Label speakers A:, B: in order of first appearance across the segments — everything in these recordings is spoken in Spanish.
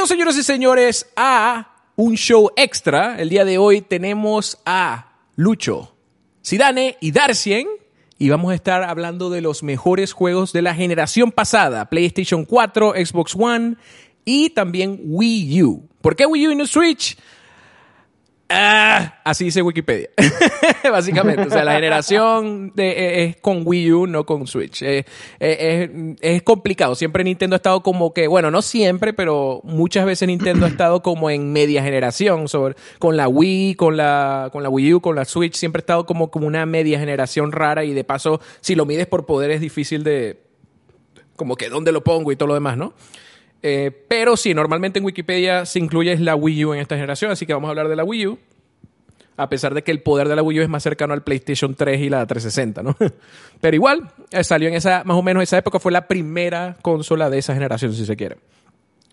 A: Bienvenidos, señoras y señores, a un show extra. El día de hoy tenemos a Lucho, Sidane y Darcien. Y vamos a estar hablando de los mejores juegos de la generación pasada: PlayStation 4, Xbox One y también Wii U. ¿Por qué Wii U y no Switch? Ah, así dice Wikipedia. Básicamente. O sea, la generación de, eh, es con Wii U, no con Switch. Eh, eh, es, complicado. Siempre Nintendo ha estado como que, bueno, no siempre, pero muchas veces Nintendo ha estado como en media generación. Sobre, con la Wii, con la, con la Wii U, con la Switch. Siempre ha estado como, como una media generación rara. Y de paso, si lo mides por poder, es difícil de. Como que dónde lo pongo y todo lo demás, ¿no? Eh, pero sí, normalmente en Wikipedia se incluye la Wii U en esta generación, así que vamos a hablar de la Wii U. A pesar de que el poder de la Wii U es más cercano al PlayStation 3 y la 360, ¿no? Pero igual, eh, salió en esa, más o menos esa época, fue la primera consola de esa generación, si se quiere.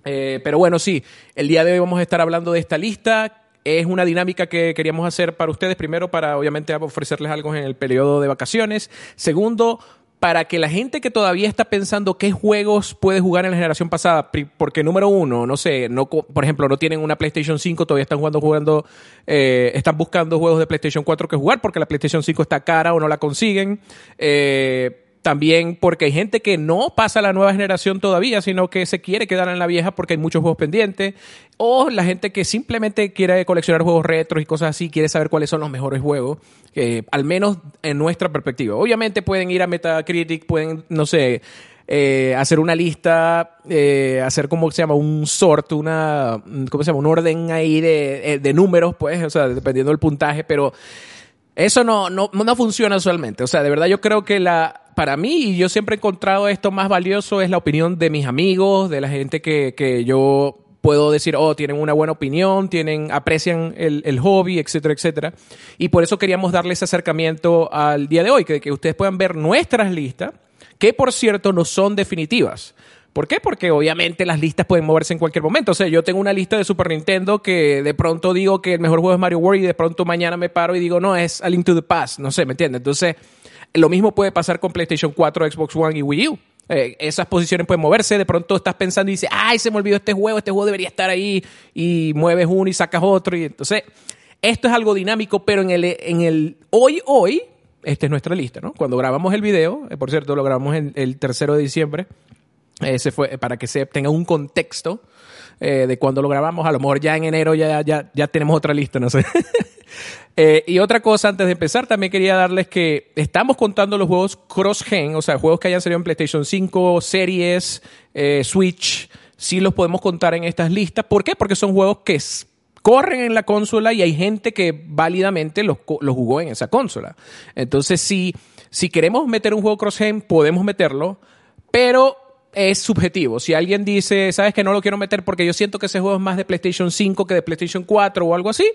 A: Eh, pero bueno, sí, el día de hoy vamos a estar hablando de esta lista. Es una dinámica que queríamos hacer para ustedes, primero para obviamente ofrecerles algo en el periodo de vacaciones. Segundo, para que la gente que todavía está pensando qué juegos puede jugar en la generación pasada, porque número uno, no sé, por ejemplo, no tienen una PlayStation 5, todavía están jugando, jugando, eh, están buscando juegos de PlayStation 4 que jugar porque la PlayStation 5 está cara o no la consiguen. Eh, también porque hay gente que no pasa a la nueva generación todavía, sino que se quiere quedar en la vieja porque hay muchos juegos pendientes. O la gente que simplemente quiere coleccionar juegos retros y cosas así, quiere saber cuáles son los mejores juegos, al menos en nuestra perspectiva. Obviamente pueden ir a Metacritic, pueden, no sé, eh, hacer una lista, eh, hacer como se llama, un sort, una, ¿cómo se llama? Un orden ahí de, eh, de números, pues, o sea, dependiendo del puntaje, pero eso no, no, no funciona usualmente. O sea, de verdad yo creo que la, para mí, y yo siempre he encontrado esto más valioso, es la opinión de mis amigos, de la gente que, que yo puedo decir, oh, tienen una buena opinión, tienen, aprecian el, el, hobby, etcétera, etcétera. Y por eso queríamos darles acercamiento al día de hoy, que, que ustedes puedan ver nuestras listas, que por cierto no son definitivas. ¿Por qué? Porque obviamente las listas pueden moverse en cualquier momento. O sea, yo tengo una lista de Super Nintendo que de pronto digo que el mejor juego es Mario World y de pronto mañana me paro y digo, no, es A Link to the Past. No sé, ¿me entiendes? Entonces, lo mismo puede pasar con PlayStation 4, Xbox One y Wii U. Eh, esas posiciones pueden moverse, de pronto estás pensando y dices, ay, se me olvidó este juego, este juego debería estar ahí, y mueves uno y sacas otro, y entonces, esto es algo dinámico, pero en el, en el hoy, hoy, esta es nuestra lista, ¿no? Cuando grabamos el video, eh, por cierto, lo grabamos el, el tercero de diciembre, ese fue para que se tenga un contexto eh, de cuando lo grabamos. A lo mejor ya en enero ya, ya, ya tenemos otra lista, no sé. Eh, y otra cosa, antes de empezar, también quería darles que estamos contando los juegos cross-gen, o sea, juegos que hayan salido en PlayStation 5, series, eh, Switch, sí los podemos contar en estas listas. ¿Por qué? Porque son juegos que corren en la consola y hay gente que válidamente los, los jugó en esa consola. Entonces, si, si queremos meter un juego cross-gen, podemos meterlo, pero es subjetivo. Si alguien dice, sabes que no lo quiero meter porque yo siento que ese juego es más de PlayStation 5 que de PlayStation 4 o algo así,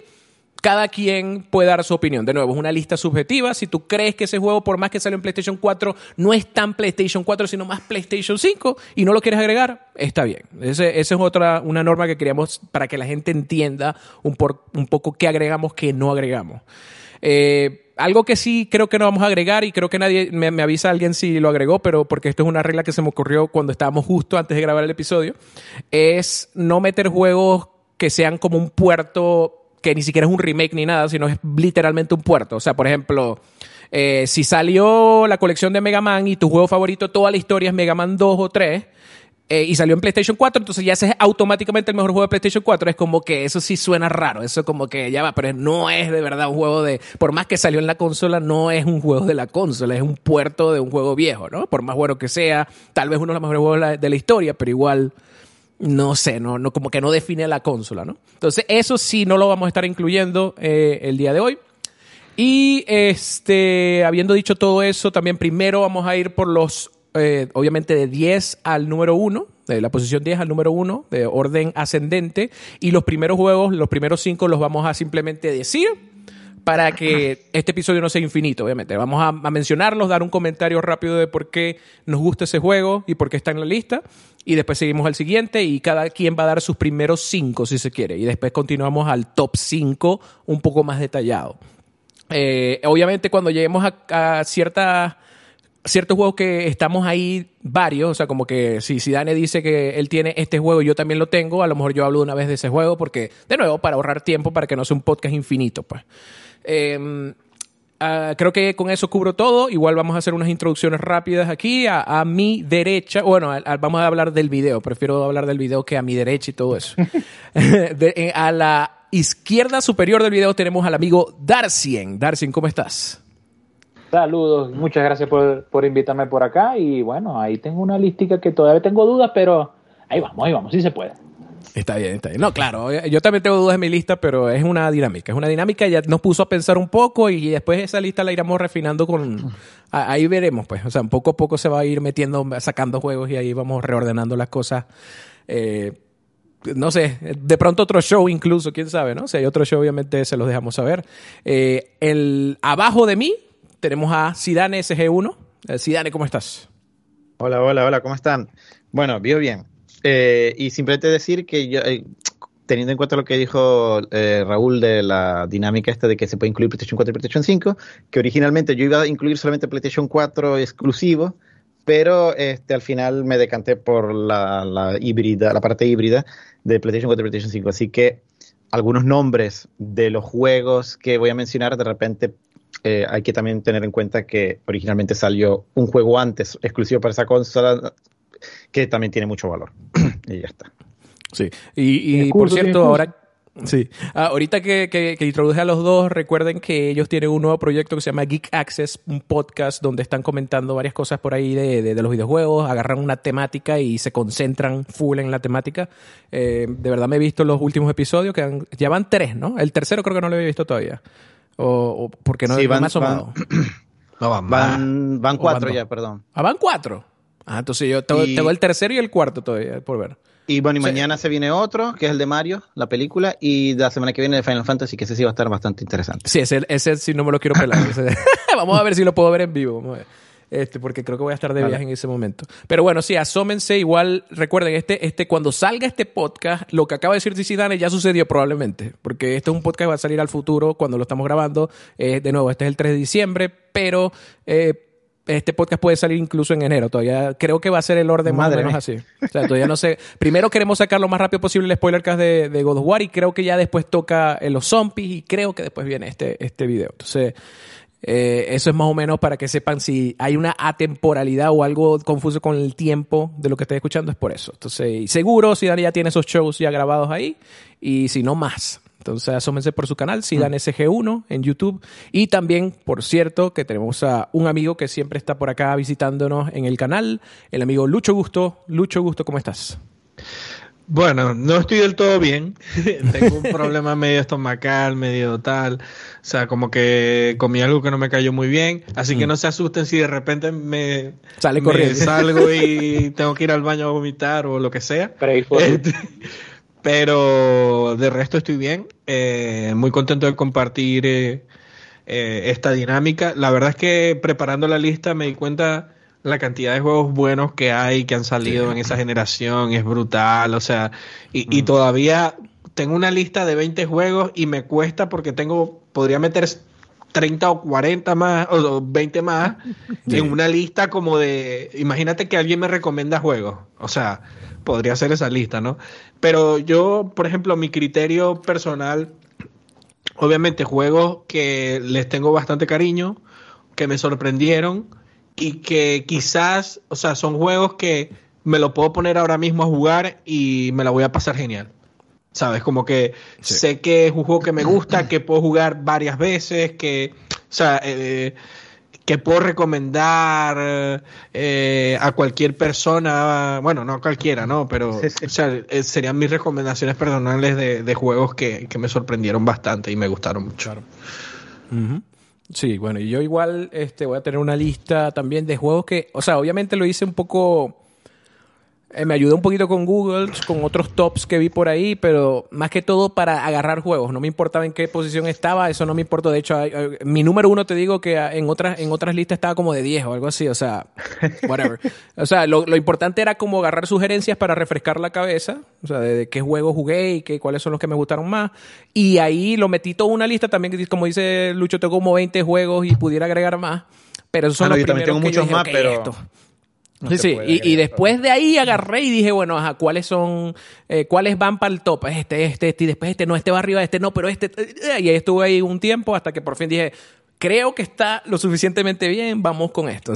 A: cada quien puede dar su opinión. De nuevo, es una lista subjetiva. Si tú crees que ese juego, por más que sale en PlayStation 4, no es tan PlayStation 4, sino más PlayStation 5 y no lo quieres agregar, está bien. esa es otra, una norma que queríamos para que la gente entienda un, un poco qué agregamos, qué no agregamos. Eh, algo que sí creo que no vamos a agregar y creo que nadie me, me, avisa alguien si lo agregó, pero porque esto es una regla que se me ocurrió cuando estábamos justo antes de grabar el episodio, es no meter juegos que sean como un puerto que ni siquiera es un remake ni nada, sino es literalmente un puerto. O sea, por ejemplo, eh, si salió la colección de Mega Man y tu juego favorito, toda la historia es Mega Man 2 o 3, eh, y salió en PlayStation 4, entonces ya ese es automáticamente el mejor juego de PlayStation 4. Es como que eso sí suena raro, eso como que ya va, pero no es de verdad un juego de, por más que salió en la consola, no es un juego de la consola, es un puerto de un juego viejo, ¿no? Por más bueno que sea, tal vez uno de los mejores juegos de la, historia, pero igual no sé, no, no, como que no define la consola, ¿no? Entonces, eso sí no lo vamos a estar incluyendo eh, el día de hoy. Y este, habiendo dicho todo eso, también primero vamos a ir por los eh, obviamente de 10 al número 1, de la posición 10 al número 1, de orden ascendente, y los primeros juegos, los primeros 5 los vamos a simplemente decir para que este episodio no sea infinito, obviamente. Vamos a, mencionarlos, dar un comentario rápido de por qué nos gusta ese juego y por qué está en la lista, y después seguimos al siguiente y cada quien va a dar sus primeros 5 si se quiere, y después continuamos al top 5 un poco más detallado. Eh, obviamente cuando lleguemos a, a ciertas ciertos juegos que estamos ahí varios, o sea, como que si, si Dane dice que él tiene este juego y yo también lo tengo, a lo mejor yo hablo una vez de ese juego porque, de nuevo, para ahorrar tiempo, para que no sea un podcast infinito, pues. Em, ah, creo que con eso cubro todo. Igual vamos a hacer unas introducciones rápidas aquí. A, mi derecha, bueno, vamos a hablar del video. Prefiero hablar del video que a mi derecha y todo eso. Eh, a la izquierda superior del video tenemos al amigo Darcien. Darcien, ¿cómo estás?
B: Saludos, muchas gracias por, invitarme por acá y bueno, ahí tengo una listica que todavía tengo dudas, pero ahí vamos, ahí vamos, sí se puede.
A: Está bien, está bien. No, claro, yo también tengo dudas en mi lista, pero es una dinámica, es una dinámica, ya nos puso a pensar un poco y después esa lista la iremos refinando con... Ahí veremos, pues, o sea, poco a poco se va a ir metiendo, sacando juegos y ahí vamos reordenando las cosas. Eh, no sé, de pronto otro show incluso, quién sabe, ¿no? Si hay otro show, obviamente se los dejamos saber. Eh, el abajo de mí tenemos a Sidane SG1. Sidane, eh, ¿cómo estás?
C: Hola, hola, hola, ¿cómo están? Bueno, vio bien. Eh, y simplemente decir que eh, teniendo en cuenta lo que dijo Raúl de la dinámica esta de que se puede incluir PlayStation 4 y PlayStation 5, que originalmente yo iba a incluir solamente PlayStation 4 exclusivo, pero este, al final me decanté por la híbrida, la parte híbrida de PlayStation 4 y PlayStation 5. Así que algunos nombres de los juegos que voy a mencionar de repente eh, hay que también tener en cuenta que originalmente salió un juego antes exclusivo para esa consola que también tiene mucho valor. y ya está.
A: Sí, y, por cierto, ahora... Sí. Ah, ahorita que, que, introduje a los dos, recuerden que ellos tienen un nuevo proyecto que se llama Geek Access, un podcast donde están comentando varias cosas por ahí de, de, los videojuegos, agarran una temática y se concentran full en la temática. Eh, de verdad me he visto los últimos episodios, que ya van tres, ¿no? El tercero creo que no lo había visto todavía. O, porque no,
C: van,
A: me ha asomado.
C: Van, van, cuatro ya, perdón.
A: Ah, van cuatro. Ah, entonces yo tengo, el tercero y el cuarto todavía por ver.
C: Y bueno, y mañana se viene otro, que es el de Mario, la película, y la semana que viene de Final Fantasy, que ese sí va a estar bastante interesante.
A: Sí, ese, ese sí no me lo quiero pelar. Vamos a ver si lo puedo ver en vivo. Vamos a ver este, porque creo que voy a estar de viaje en ese momento. Pero bueno, sí, asómense. Igual, recuerden, este, este, cuando salga este podcast, lo que acaba de decir Zidane ya sucedió probablemente, porque este es un podcast que va a salir al futuro cuando lo estamos grabando. Eh, de nuevo, este es el 3 de diciembre, pero eh, este podcast puede salir incluso en enero. Todavía creo que va a ser el orden más o menos así. O sea, todavía no sé. Primero queremos sacar lo más rápido posible el spoiler cast de, de God of War y creo que ya después toca los zombies y creo que después viene este, este video. Entonces, eh, eso es más o menos para que sepan si hay una atemporalidad o algo confuso con el tiempo de lo que estoy escuchando, es por eso. Entonces, seguro si Dani ya tiene esos shows ya grabados ahí y si no más. Entonces, asómense por su canal, Sidan SG1 en YouTube. Y también, por cierto, que tenemos a un amigo que siempre está por acá visitándonos en el canal, el amigo Lucho Gusto. Lucho Gusto, ¿cómo estás?
D: Bueno, no estoy del todo bien. Tengo un problema medio estomacal, medio tal. O sea, como que comí algo que no me cayó muy bien. Así que mm. no se asusten si de repente me,
A: Sale corriendo.
D: salgo y tengo que ir al baño a vomitar o lo que sea. Este, pero de resto estoy bien. Eh, muy contento de compartir eh, eh, esta dinámica. La verdad es que preparando la lista me di cuenta la cantidad de juegos buenos que hay, que han salido en esa generación, es brutal, o sea, y, todavía tengo una lista de 20 juegos y me cuesta porque tengo, podría meter 30 o 40 más, o 20 más, en una lista como de, imagínate que alguien me recomienda juegos, o sea, podría ser esa lista, ¿no? Pero yo, por ejemplo, mi criterio personal, obviamente juegos que les tengo bastante cariño, que me sorprendieron, y que quizás, o sea, son juegos que me lo puedo poner ahora mismo a jugar y me la voy a pasar genial. ¿Sabes? Como que sé que es un juego que me gusta, que puedo jugar varias veces, que, o sea, eh, que puedo recomendar eh, a cualquier persona, bueno, no a cualquiera, ¿no? Pero, o sea, eh, serían mis recomendaciones personales de, juegos que, me sorprendieron bastante y me gustaron mucho.
A: Sí, bueno, y yo igual este, voy a tener una lista también de juegos que, o sea, obviamente lo hice un poco eh, me ayudó un poquito con Google, con otros tops que vi por ahí, pero más que todo para agarrar juegos. No me importaba en qué posición estaba, eso no me importó. De hecho, mi número uno te digo que en otras, en otras listas estaba como de 10 o algo así, o sea, whatever. o sea, lo, importante era como agarrar sugerencias para refrescar la cabeza, o sea, de, qué juegos jugué y qué, cuáles son los que me gustaron más. Y ahí lo metí toda una lista también, como dice Lucho, tengo como 20 juegos y pudiera agregar más Pero son ah, los primeros tengo muchos más, pero... sí, sí. Y, después de ahí agarré y dije, bueno, ajá, ¿cuáles son, eh, cuáles van para el top? Este, este, este, y después este, no, este va arriba, este no, pero este. Y ahí estuve ahí un tiempo hasta que por fin dije, creo que está lo suficientemente bien, vamos con esto.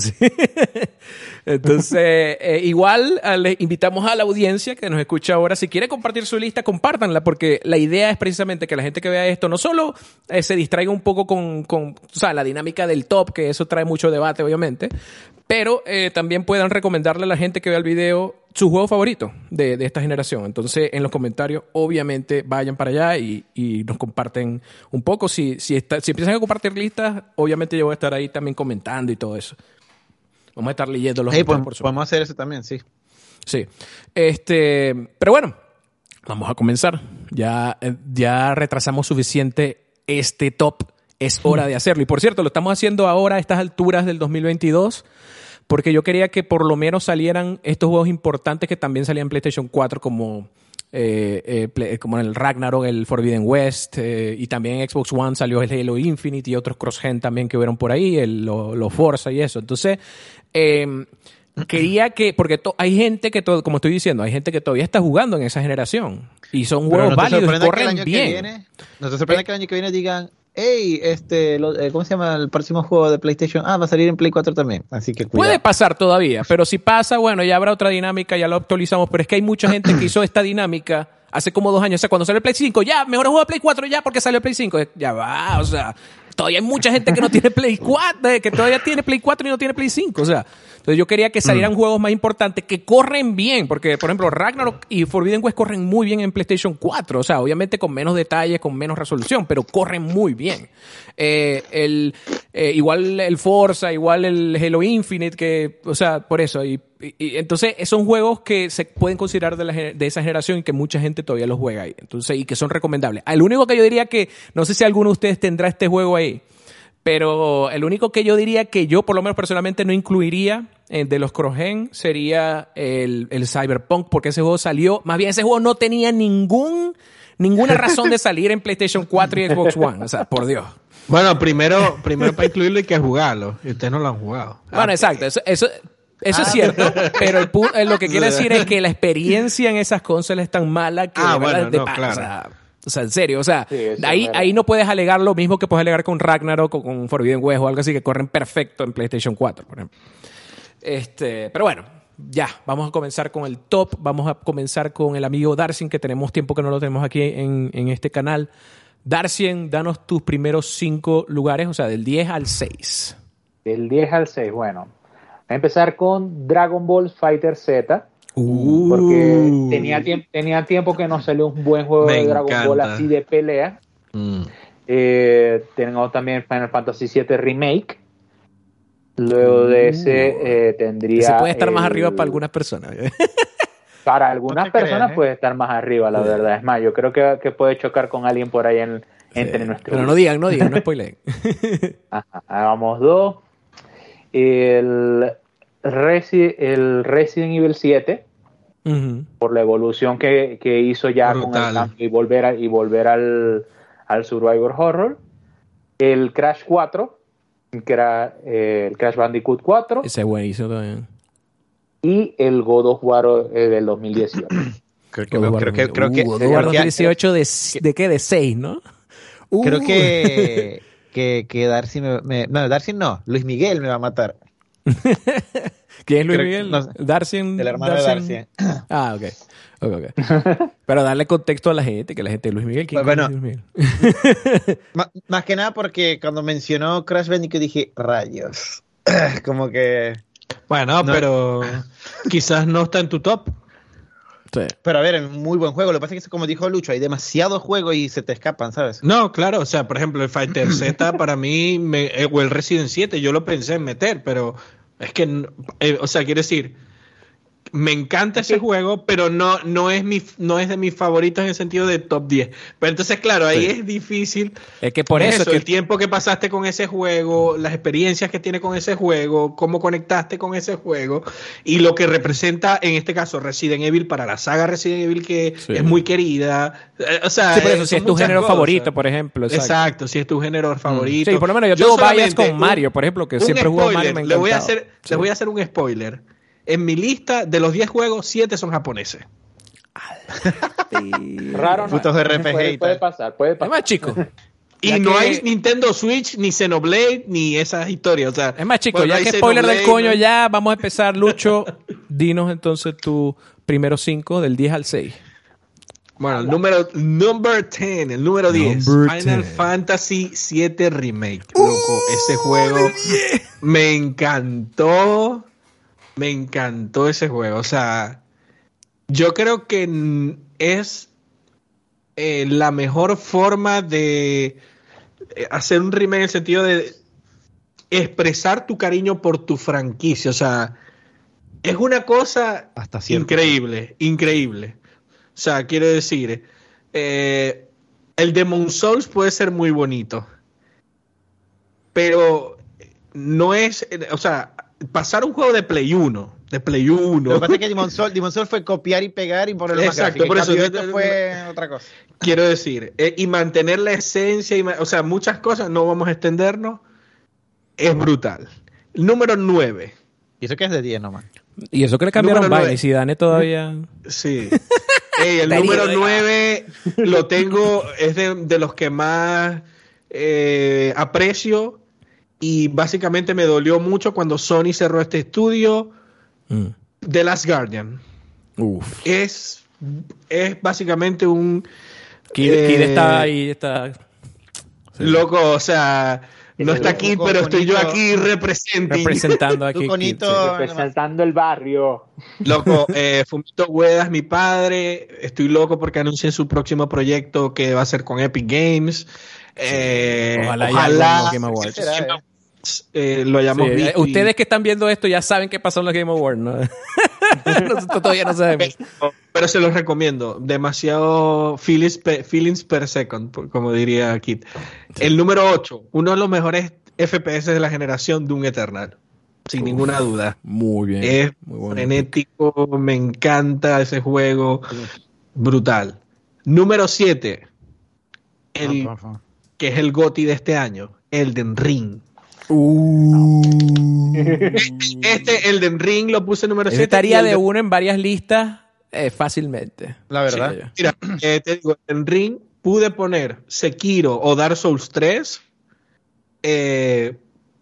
A: Entonces, eh, igual le invitamos a la audiencia que nos escucha ahora, si quiere compartir su lista, compártanla, porque la idea es precisamente que la gente que vea esto no solo eh, se distraiga un poco con, con la dinámica del top, que eso trae mucho debate, obviamente, pero eh, también puedan recomendarle a la gente que vea el video su juego favorito de, esta generación. Entonces, en los comentarios, obviamente, vayan para allá y, nos comparten un poco. Si, si, si empiezan a compartir listas, obviamente yo voy a estar ahí también comentando y todo eso. Vamos a estar leyendo los
C: hey, podemos, podemos hacer eso también, sí.
A: Sí. Este, pero bueno, vamos a comenzar. Ya, eh, ya retrasamos suficiente este top. Es hora de hacerlo. Y por cierto, lo estamos haciendo ahora a estas alturas del 2022 porque yo quería que por lo menos salieran estos juegos importantes que también salían en PlayStation 4 como... Eh, eh, como el Ragnarok, el Forbidden West, eh, y también en Xbox One salió el Halo Infinite y otros cross-gen también que hubieron por ahí, el, lo, Forza y eso. Entonces, em, quería que, porque hay gente que, todo, como estoy diciendo, hay gente que todavía está jugando en esa generación y son juegos válidos y corren bien.
C: no te sorprende que el año que viene digan, hey, este, eh, ¿cómo se llama el próximo juego de PlayStation? Ah, va a salir en Play 4 también, así que
A: Puede pasar todavía, pero si pasa, bueno, ya habrá otra dinámica, ya lo actualizamos, pero es que hay mucha gente que hizo esta dinámica hace como dos años, o sea, cuando salió el Play 5, ya, mejor juego de Play 4 ya porque salió el Play 5, ya va, o sea, todavía hay mucha gente que no tiene Play 4, eh, que todavía tiene Play 4 y no tiene Play 5, o sea, entonces yo quería que salieran mm. juegos más importantes que corren bien, porque por ejemplo Ragnarok y Forbidden West corren muy bien en PlayStation 4, o sea, obviamente con menos detalles, con menos resolución, pero corren muy bien. Eh, el, eh, igual el Forza, igual el Halo Infinite, que, o sea, por eso. Y, entonces son juegos que se pueden considerar de, de, esa generación y que mucha gente todavía los juega ahí. Entonces, y que son recomendables. El único que yo diría que, no sé si alguno de ustedes tendrá este juego ahí, pero el único que yo diría que yo, por lo menos personalmente, no incluiría eh, de los Crogen sería el, el, Cyberpunk, porque ese juego salió, más bien ese juego no tenía ningún, ninguna razón de salir en PlayStation 4 y Xbox One, o sea, por Dios.
D: Bueno, primero, primero para incluirlo hay que jugarlo, y ustedes no lo han jugado.
A: Bueno, exacto, eso, eso, eso es cierto, pero el, eh, lo que quiero decir es que la experiencia en esas consolas es tan mala que
D: ah, bueno, no, claro.
A: O sea, en serio, o sea, ahí, ahí no puedes alegar lo mismo que puedes alegar con Ragnarok o con Forbidden West o algo así que corren perfecto en PlayStation 4, por ejemplo. Este, pero bueno, ya, vamos a comenzar con el top. Vamos a comenzar con el amigo Darcien, que tenemos tiempo que no lo tenemos aquí en, en este canal. Darcien, danos tus primeros cinco lugares, o sea, del 10 al 6.
B: Del 10 al 6, bueno. Voy a empezar con Dragon Ball Fighter Z. Uh. Porque tenía, tenía tiempo que no salió un buen juego de Dragon Ball así de pelea. Mm. Eh, tengo también Final Fantasy VII Remake. Luego de ese uh. eh, tendría. Se
A: puede estar más arriba para algunas personas.
B: para algunas personas ¿eh? puede estar más arriba, la verdad. Es más, yo creo que, puede chocar con alguien por ahí en, entre nuestros.
A: Pero no digan, no digan, no spoileen.
B: vamos dos. El, el Resident Evil 7 por la evolución que, hizo ya con el cambio y volver, a, y volver al, al Survivor Horror. El Crash 4, que era eh, el Crash Bandicoot 4.
A: Ese buenísimo también.
B: Y el God of War eh, del 2018.
A: creo que, creo que, creo que, God of War 2018 de, de qué? De 6, ¿no?
C: Creo que, que, que Darcy me, No, Darcy no, Luis Miguel me va a matar.
A: ¿Quién es Luis Miguel?
C: Darcy. El hermano de Darcy.
A: Ah, ok. okay, okay. Pero darle contexto a la gente, que la gente Luis Miguel, ¿quién bueno, es Luis
C: Miguel? más, que nada porque cuando mencionó Crash Bandicoot dije, rayos. Como que...
D: Bueno, pero quizás no está en tu top.
C: Sí. Pero a ver, es muy buen juego. Lo que pasa es que, como dijo Lucho, hay demasiados juegos y se te escapan, ¿sabes?
D: No, claro. O sea, por ejemplo, el Fighter Z para mí, me, eh, o el Resident 7, yo lo pensé en meter, pero es que, eh, o sea, quiere decir, me encanta ese juego, pero no, no, es mi, no es de mis favoritos en el sentido de top 10. Pero entonces, claro, ahí es difícil.
A: Es que por eso,
D: el tiempo que pasaste con ese juego, las experiencias que tiene con ese juego, cómo conectaste con ese juego y lo que representa, en este caso, Resident Evil para la saga Resident Evil que es muy querida. Eh, o sea,
A: si es tu género favorito, por ejemplo.
D: Exacto. si es tu género mm. favorito.
A: Sí, por lo menos yo tengo varias con Mario, por ejemplo, que siempre juego Mario. Me
D: le voy a hacer, le voy a hacer un spoiler en mi lista de los 10 juegos, 7 son japoneses.
B: Raro, no.
C: RPG
B: puede, pasar, puede pasar.
A: Es más chico.
D: Y no hay Nintendo Switch, ni Xenoblade, ni esas historias. O sea,
A: es más chico, ya que spoiler del coño, ya vamos a empezar, Lucho. dinos entonces tu primero 5 del 10 al 6.
D: Bueno, el número number 10, el número 10, Final Fantasy 7 Remake. Loco, ese juego me encantó. Me encantó ese juego. O sea, yo creo que es eh, la mejor forma de eh, hacer un remake en el sentido de expresar tu cariño por tu franquicia. O sea, es una cosa increíble, increíble. O sea, quiero decir, eh, el Demon Souls puede ser muy bonito, pero no es, o sea, pasar un juego de Play 1, de Play 1.
C: Lo que pasa es que Demon Souls, fue copiar y pegar y ponerlo
D: Exacto,
C: más
D: por eso
C: esto fue otra cosa.
D: Quiero decir, eh, y mantener la esencia, y, o sea, muchas cosas, no vamos a extendernos, es brutal. Número 9.
C: Y eso que es de 10 nomás.
A: Y eso que le cambiaron y si Dane todavía.
D: Sí. el número 9 lo tengo, es de, los que más eh, aprecio y básicamente me dolió mucho cuando Sony cerró este estudio. Mm. The Last Guardian. Es, es básicamente un.
A: Kid, eh, está ahí, está.
D: Loco, o sea, no está aquí, pero estoy yo aquí representando
A: aquí.
B: representando el barrio.
D: Loco, eh, Fumito Hueda es mi padre. Estoy loco porque anuncié su próximo proyecto que va a ser con Epic Games. Eh, ojalá, ojalá Game Awards. Eh, lo hayamos
A: visto. Ustedes que están viendo esto ya saben qué pasó en los Game Awards, ¿no? Nosotros todavía no sabemos.
D: Pero se los recomiendo. Demasiado feelings per, feelings per second, como diría Kit. El número 8, uno de los mejores FPS de la generación de un Eternal. Sin ninguna duda.
A: Muy bien.
D: Es frenético, me encanta ese juego. Brutal. Número 7, el, que es el GOTI de este año, Elden Ring.
A: Uh.
D: Este, Elden Ring, lo puse número 7.
A: Estaría de uno en varias listas eh, fácilmente.
C: La verdad.
D: Mira, eh, te digo, Elden Ring pude poner Sekiro o Dark Souls 3, eh,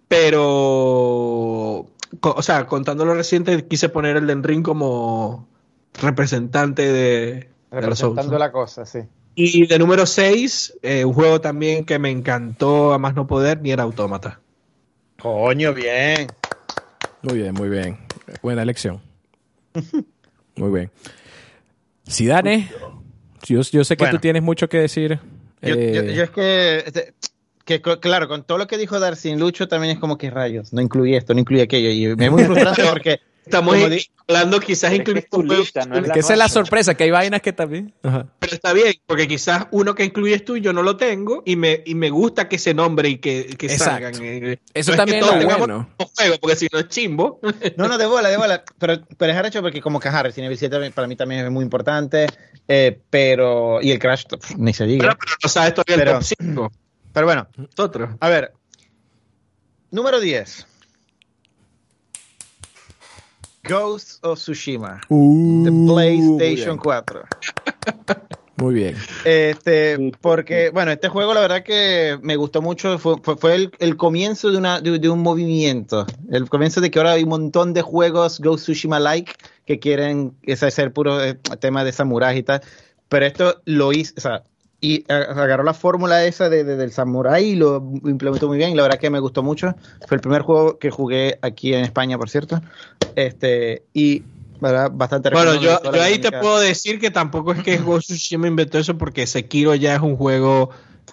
D: pero, o sea, contando lo reciente, quise poner Elden Ring como representante de,
C: Representando la cosa, sí.
D: Y de número 6, un juego también que me encantó a más no poder, ni era Autómata.
C: Coño, bien.
A: Muy bien, muy bien. Buena elección. Muy bien. Sidane, yo, yo sé que tú tienes mucho que decir.
C: Yo, eh, es que, este, que, claro, con todo lo que dijo Darcy Lucho también es como que rayos, no incluye esto, no incluye aquello. Y me es muy frustrante porque
D: Estamos hablando quizás incluir
A: que esa es la sorpresa, que hay vainas que también.
D: Pero está bien, porque quizás uno que incluyes tú yo no lo tengo y me, y me gusta que se nombre y que, que salgan.
A: Eso también es, lo bueno.
D: Juego, porque si no es chimbo.
C: No, no, de bola, de bola. Pero, pero es hecho porque como que Harry tiene 7 para mí también es muy importante. Eh, pero. Y el Crash, ni se diga.
D: Pero, pero no sabes todavía el top 5.
C: Pero bueno, nosotros. A ver. Número 10. Ghost of Tsushima de uh, PlayStation 4.
A: Muy bien.
C: Este, porque, bueno, este juego la verdad que me gustó mucho. Fue, fue, el, comienzo de, una, de, un movimiento. El comienzo de que ahora hay un montón de juegos Ghost of Tsushima-like que quieren hacer puro eh, tema de samuráis y tal. Pero esto lo hizo, o sea, y agarró la fórmula esa de, del samurai y lo implementó muy bien. la verdad que me gustó mucho. Fue el primer juego que jugué aquí en España, por cierto. Este, y ¿verdad? bastante
D: Bueno, yo, ahí te puedo decir que tampoco es que Ghost of Tsushima inventó eso porque Sekiro ya es un juego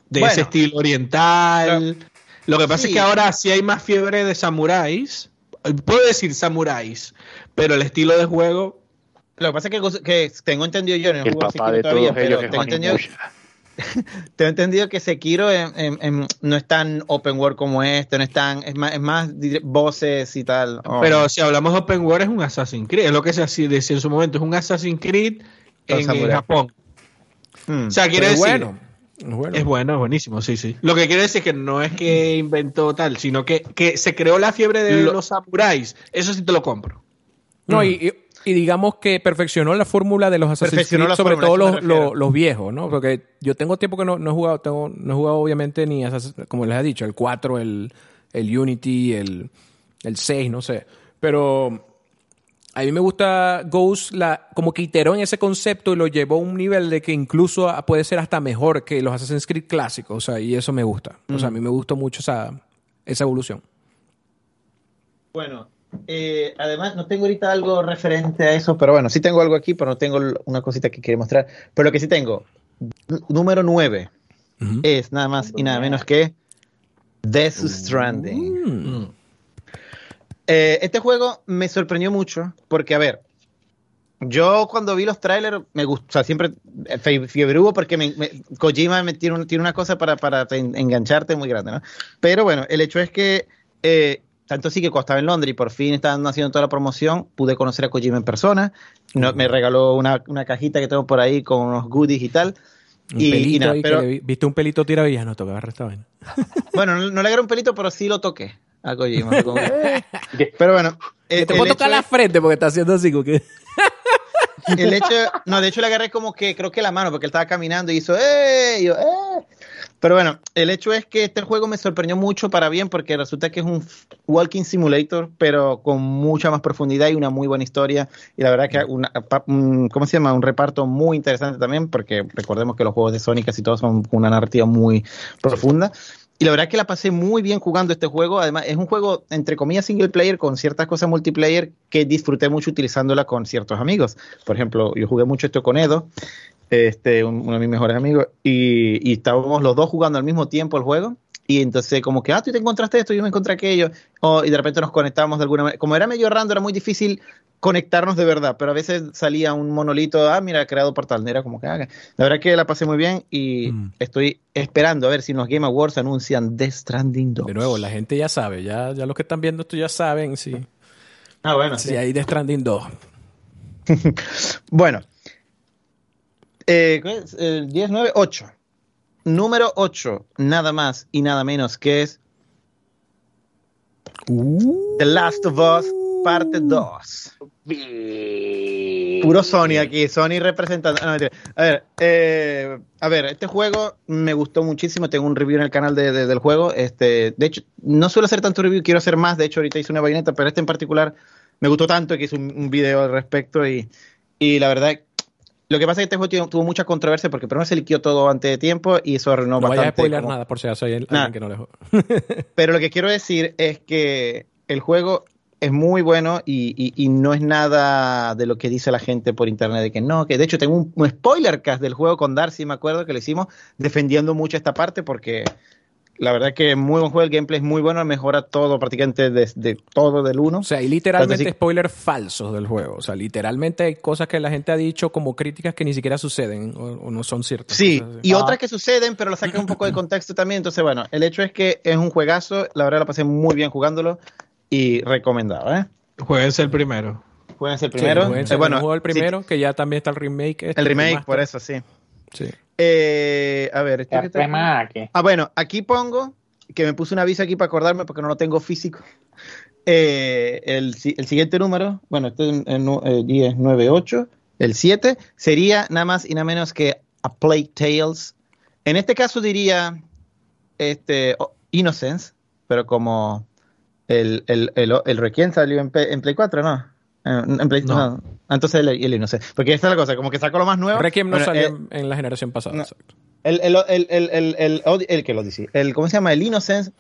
D: de ese estilo oriental. lo que pasa es que ahora sí hay más fiebre de samuráis. Puedo decir samuráis, pero el estilo de juego
C: Lo que pasa es que, tengo entendido yo, en el, papá de todavía, pero tengo entendido, tengo entendido que Sekiro no es tan open world como este, no es tan, es más, es más voces y tal.
D: Pero si hablamos de open world es un Assassin's Creed, es lo que se decía en su momento, es un Assassin's Creed en, Japón. Hmm. O sea, quiere decir... Bueno. Es bueno. es buenísimo, sí, sí. Lo que quiere decir es que no es que inventó tal, sino que, que se creó la fiebre de los samuráis. Eso sí te lo compro.
A: No, y, y digamos que perfeccionó la fórmula de los Assassin's Creed, sobre todo los, los, viejos, ¿no? Porque yo tengo tiempo que no, no he jugado, tengo, no he jugado obviamente ni, como les he dicho, el 4, el, el Unity, el, el 6, no sé. Pero a mí me gusta Ghost, la, como que iteró en ese concepto y lo llevó a un nivel de que incluso puede ser hasta mejor que los Assassin's Creed clásicos, o sea, y eso me gusta. O sea, a mí me gustó mucho esa, esa evolución.
C: Bueno, eh, además, no tengo ahorita algo referente a eso, pero bueno, sí tengo algo aquí, pero no tengo una cosita que quiero mostrar. Pero lo que sí tengo, número 9, es nada más y nada menos que Death Stranding. Mm. Eh, este juego me sorprendió mucho porque, a ver, yo cuando vi los trailers me gustó, o sea, siempre fiebre hubo porque me, Kojima me tiene, tiene, una cosa para, para engancharte muy grande, ¿no? Pero bueno, el hecho es que eh, tanto sí que cuando estaba en Londres y por fin estaban haciendo toda la promoción, pude conocer a Kojima en persona. me regaló una, cajita que tengo por ahí con unos goodies y tal.
A: y, pero, viste un pelito tirado y ya no tocaba esta
C: Bueno, no, le agarré un pelito, pero sí lo toqué a Kojima. pero bueno.
A: te puedo tocar la frente porque está haciendo así como que.
C: el hecho, no, de hecho le agarré como que creo que la mano porque él estaba caminando y hizo, ¡eh! Y yo, ¡eh! Pero bueno, el hecho es que este juego me sorprendió mucho para bien porque resulta que es un walking simulator, pero con mucha más profundidad y una muy buena historia. Y la verdad que una, ¿cómo se llama? Un reparto muy interesante también, porque recordemos que los juegos de Sonic casi todos son una narrativa muy profunda. Y la verdad que la pasé muy bien jugando este juego. Además, es un juego, entre comillas, single player con ciertas cosas multiplayer que disfruté mucho utilizándola con ciertos amigos. Por ejemplo, yo jugué mucho esto con Edo este, uno de mis mejores amigos, y, estábamos los dos jugando al mismo tiempo el juego. Y entonces, como que, ah, tú te encontraste esto, yo me encontré aquello. y de repente nos conectábamos de alguna manera. Como era medio random, era muy difícil conectarnos de verdad, pero a veces salía un monolito, ah, mira, creado por tal. Era como que, ah, la verdad que la pasé muy bien y mm. estoy esperando a ver si los Game Awards anuncian Death Stranding 2.
A: De nuevo, la gente ya sabe, ya, ya los que están viendo esto ya saben si.
C: Ah, bueno.
A: Si hay Death Stranding 2.
C: bueno, eh, el 10, 9, 8. Número 8, nada más y nada menos que es The Last of Us parte 2. Puro Sony aquí, Sony representando. a ver, eh, a ver, este juego me gustó muchísimo. Tengo un review en el canal de, del juego. Este, de hecho, no suelo hacer tanto review, quiero hacer más. De hecho, ahorita hice una vaineta, pero este en particular me gustó tanto que hice un, un video al respecto. Y, y la verdad, lo que pasa es que este juego tuvo mucha controversia porque primero se liquidó todo antes de tiempo y eso arruinó
A: no
C: bastante.
A: No a spoiler nada, por si acaso hay alguien que no le
C: Pero lo que quiero decir es que el juego es muy bueno y, y, no es nada de lo que dice la gente por internet de que no, que de hecho tengo un, un spoiler cast del juego con Darcy, me acuerdo que lo hicimos defendiendo mucho esta parte porque la verdad que es muy buen juego, el gameplay es muy bueno, mejora todo prácticamente desde todo del 1.
A: O sea, hay literalmente spoilers falsos del juego. O sea, literalmente hay cosas que la gente ha dicho como críticas que ni siquiera suceden o, no son ciertas.
C: Sí, y otras que suceden, pero lo sacan un poco de contexto también. Entonces, bueno, el hecho es que es un juegazo, la verdad la pasé muy bien jugándolo y recomendado, ¿eh?
D: Jueguense el primero.
C: Jueguense el primero.
A: Sí, eh, bueno, el primero, que ya también está el remake.
C: Este, el remake, por eso, sí.
A: Sí.
C: Eh, a ver, Ah, bueno, aquí pongo que me puse un aviso aquí para acordarme porque no lo tengo físico. Eh, el, siguiente número, bueno, este es el 10, 9, 8, el 7, sería nada más y nada menos que A Plague Tales. En este caso diría este, Innocence, pero como el, el, el, el Requiem salió en, en Play 4, ¿no? En Play, no. Entonces el, el Innocence. Porque esta es la cosa, como que sacó lo más nuevo.
A: Requiem no salió eh, en la generación pasada, exacto.
C: El, el, el, el, el, que lo dice, el, ¿cómo se llama? El Innocence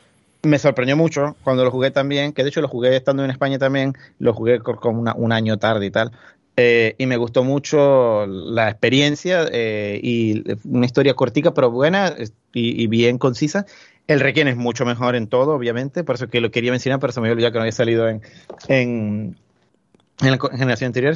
C: me sorprendió mucho cuando lo jugué también, que de hecho lo jugué estando en España también, lo jugué como una, un año tarde y tal. Eh, y me gustó mucho la experiencia eh, y una historia cortica pero buena y, y, bien concisa. El Requiem es mucho mejor en todo, obviamente, por eso que lo quería mencionar, pero se me olvidó que no había salido en, en, en la generación anterior.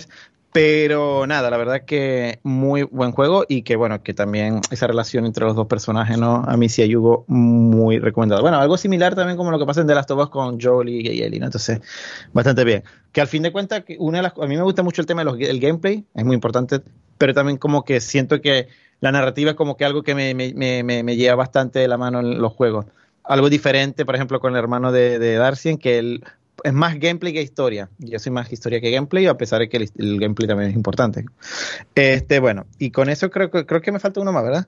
C: Pero nada, la verdad que muy buen juego y que bueno, que también esa relación entre los dos personajes, ¿no? A mí sí hay Hugo muy recomendado. Bueno, algo similar también como lo que pasa en The Last of Us con Joel y Ellie, ¿no? Entonces, bastante bien. Que al fin de cuentas, una de las, a mí me gusta mucho el tema del gameplay, es muy importante, pero también como que siento que la narrativa es como que algo que me, me, me, me lleva bastante de la mano en los juegos algo diferente, por ejemplo, con el hermano de, de Darcy, que él es más gameplay que historia. Yo soy más historia que gameplay, a pesar de que el, gameplay también es importante. Este, bueno, y con eso creo, creo que me falta uno más, ¿verdad?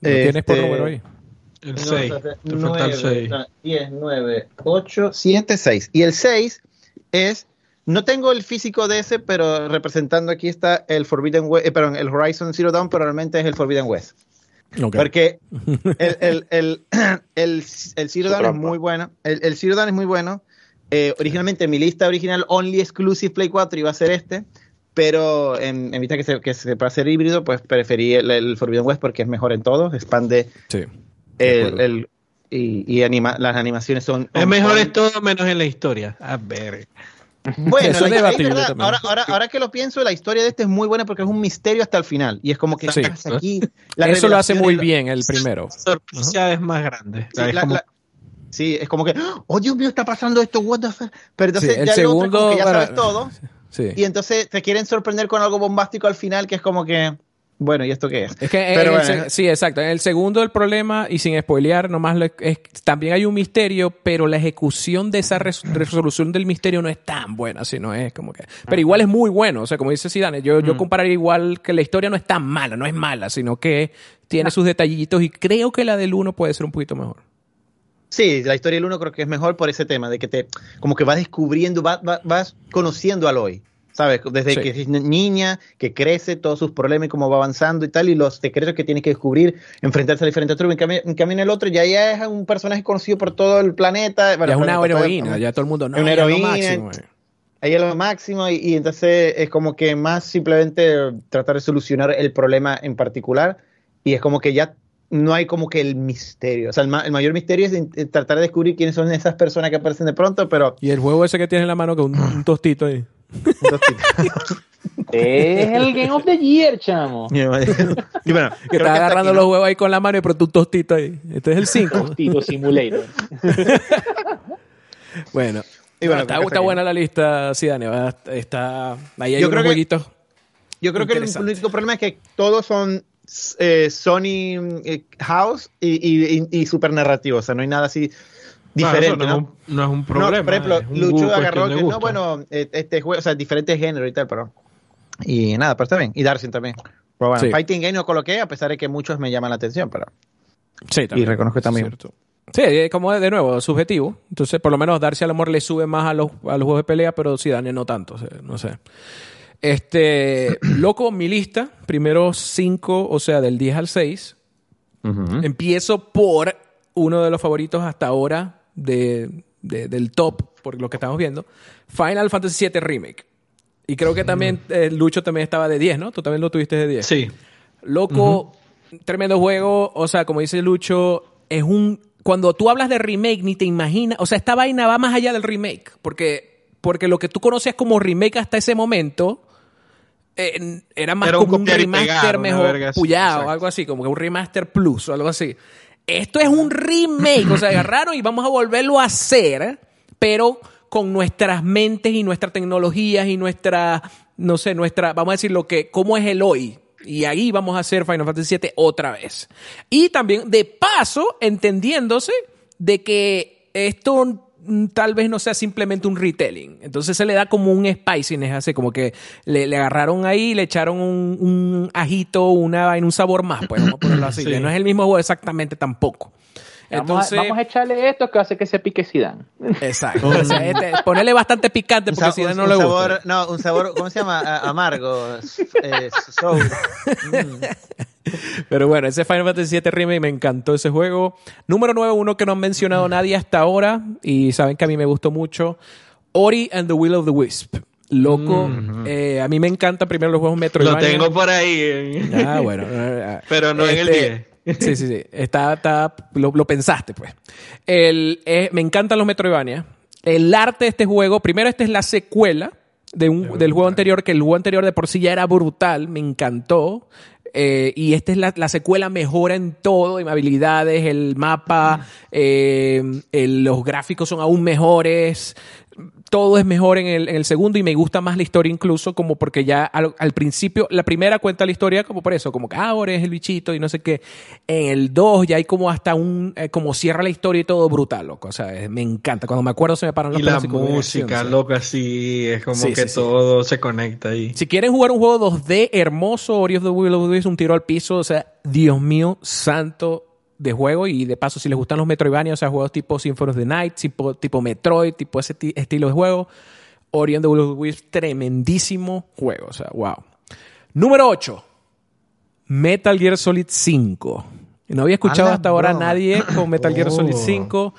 A: tienes por este, número ahí?
C: El 6. 9, 10, 9, 8, 7, 6. Y el 6 es. No tengo el físico de ese, pero representando aquí está el Forbidden West, eh, perdón, el Horizon Zero Dawn, pero realmente es el Forbidden West. Porque el, el, el, el, el Zero Dawn es muy bueno. El, el Zero Dawn es muy bueno. Eh, originalmente mi lista original Only Exclusive Play 4 iba a ser este, pero en, vista que se, que se va a ser híbrido, pues preferí el, Forbidden West porque es mejor en todo, expande sí, el, y, y anima, las animaciones son...
D: Es mejor en todo menos en la historia. A ver.
C: Bueno, la verdad, ahora, ahora, ahora, que lo pienso, la historia de este es muy buena porque es un misterio hasta el final. Y es como que
A: aquí. Eso lo hace muy bien el primero.
D: La sorpresa es más grande.
C: Sí, es como que, oh Dios mío, está pasando esto, what the fuck. Pero entonces el ya segundo, que ya sabes todo. Y entonces te quieren sorprender con algo bombástico al final que es como que, bueno, ¿y esto qué es?
A: Es que sí, exacto. En el segundo el problema, y sin spoilear, nomás es, también hay un misterio, pero la ejecución de esa resolución del misterio no es tan buena, sino es como que... Pero igual es muy bueno, o sea, como dice Zidane, yo, yo mm. compararía igual que la historia no es tan mala, no es mala, sino que tiene sus detallitos y creo que la del uno puede ser un poquito mejor.
C: Sí, la historia del uno creo que es mejor por ese tema, de que te, como que vas descubriendo, vas, vas, conociendo al hoy, ¿sabes? Desde que es niña, que crece, todos sus problemas y cómo va avanzando y tal, y los secretos que tienes que descubrir, enfrentarse a diferentes tribus. En cambio, en el otro ya, ya es un personaje conocido por todo el planeta.
A: ya es una heroína, ya todo el mundo, no,
C: una heroína. Ahí es lo máximo y, y entonces es como que más simplemente tratar de solucionar el problema en particular y es como que ya no hay como que el misterio. O sea, el, mayor misterio es tratar de descubrir quiénes son esas personas que aparecen de pronto, pero...
A: Y el juego ese que tienes en la mano, que un, un tostito ahí. Un tostito.
B: es el Game of the Year, chamo.
A: y bueno, que está agarrando los huevos ahí con la mano y pronto un tostito ahí. Este es el 5.
B: Tostito Simulator.
A: bueno. Y bueno, está, buena la lista, sí, Dani. Está, ahí hay unos jueguitos.
C: Yo creo que el único problema es que todos son eh, Sony eh, House y, y, super narrativo. O sea, no hay nada así diferente.
D: no, es un problema.
C: por ejemplo, Lucho agarró que no, bueno, eh, este juego, o sea, diferentes géneros y tal, pero. Y nada, pero está bien. Y Darcy también. Pero bueno, Fighting Game no coloqué, a pesar de que muchos me llaman la atención, pero.
A: Sí, también.
C: Y reconozco también.
A: Sí, como de nuevo, subjetivo. Entonces, por lo menos Darcy al amor le sube más a los, a los juegos de pelea, pero sí, Daniel no tanto. no sé. Este, loco, mi lista, primero cinco, o sea, del 10 al 6. Empiezo por uno de los favoritos hasta ahora de, del top, por lo que estamos viendo, Final Fantasy VII Remake. Y creo que también eh, Lucho también estaba de 10, ¿no? Tú también lo tuviste de 10.
D: Sí.
A: Loco, tremendo juego. O sea, como dice Lucho, es un... Cuando tú hablas de remake, ni te imaginas... O sea, esta vaina va más allá del remake. Porque, porque lo que tú conoces como remake hasta ese momento eh, era más como un, remaster mejor puyado, algo así, como que un remaster plus o algo así. Esto es un remake, o sea, agarraron y vamos a volverlo a hacer, pero con nuestras mentes y nuestras tecnologías y nuestra, no sé, nuestra, vamos a decir lo que, cómo es el hoy. Y ahí vamos a hacer Final Fantasy VII otra vez. Y también, de paso, entendiéndose de que esto tal vez no sea simplemente un retelling. Entonces se le da como un spiciness, hace como que le, agarraron ahí, le echaron un, ajito, una, en un sabor más, pues vamos a ponerlo así. No es el mismo juego exactamente tampoco.
B: Entonces, vamos, a, echarle esto que hace que se pique Zidane.
A: Exacto. Este, ponerle bastante picante porque Zidane no le
C: gusta. No, un sabor, ¿cómo se llama? amargo. Eh,
A: Pero bueno, ese Final Fantasy VII Remake me encantó ese juego. Número 9, uno que no han mencionado nadie hasta ahora y saben que a mí me gustó mucho. Ori and the Will of the Wisp. Loco, mm. eh, a mí me encanta primero los juegos Metroidvania.
D: Lo tengo por ahí.
A: Ah, bueno.
D: Pero no en el 10.
A: Este, sí, sí, sí. Está, está, lo, pensaste, pues. El, eh, me encantan los Metroidvania. El arte de este juego, primero, esta es la secuela de un, del juego anterior, que el juego anterior de por sí ya era brutal, me encantó. Eh, y esta es la, la, secuela mejora en todo, en habilidades, el mapa, eh, los gráficos son aún mejores, todo es mejor en el, en el, segundo y me gusta más la historia incluso como porque ya al, principio, la primera cuenta la historia como por eso, como que ah, ahora es el bichito y no sé qué. En el 2 ya hay como hasta un, eh, como cierra la historia y todo brutal, loco. O sea, me encanta. Cuando me acuerdo se me paran los
D: Y la música, loco, así, es como que todo se conecta ahí.
A: Si quieren jugar un juego 2D hermoso, Ori of the Will es un tiro al piso, o sea, Dios mío, santo, de juego y de paso si les gustan los Metroidvania, o sea, juegos tipo Symphony of the Night, tipo, tipo Metroid, tipo ese estilo de juego, Ori and the Will of Wisps, tremendísimo juego, o sea, wow. Número 8, Metal Gear Solid 5. No había escuchado hasta ahora nadie con Metal Gear Solid 5.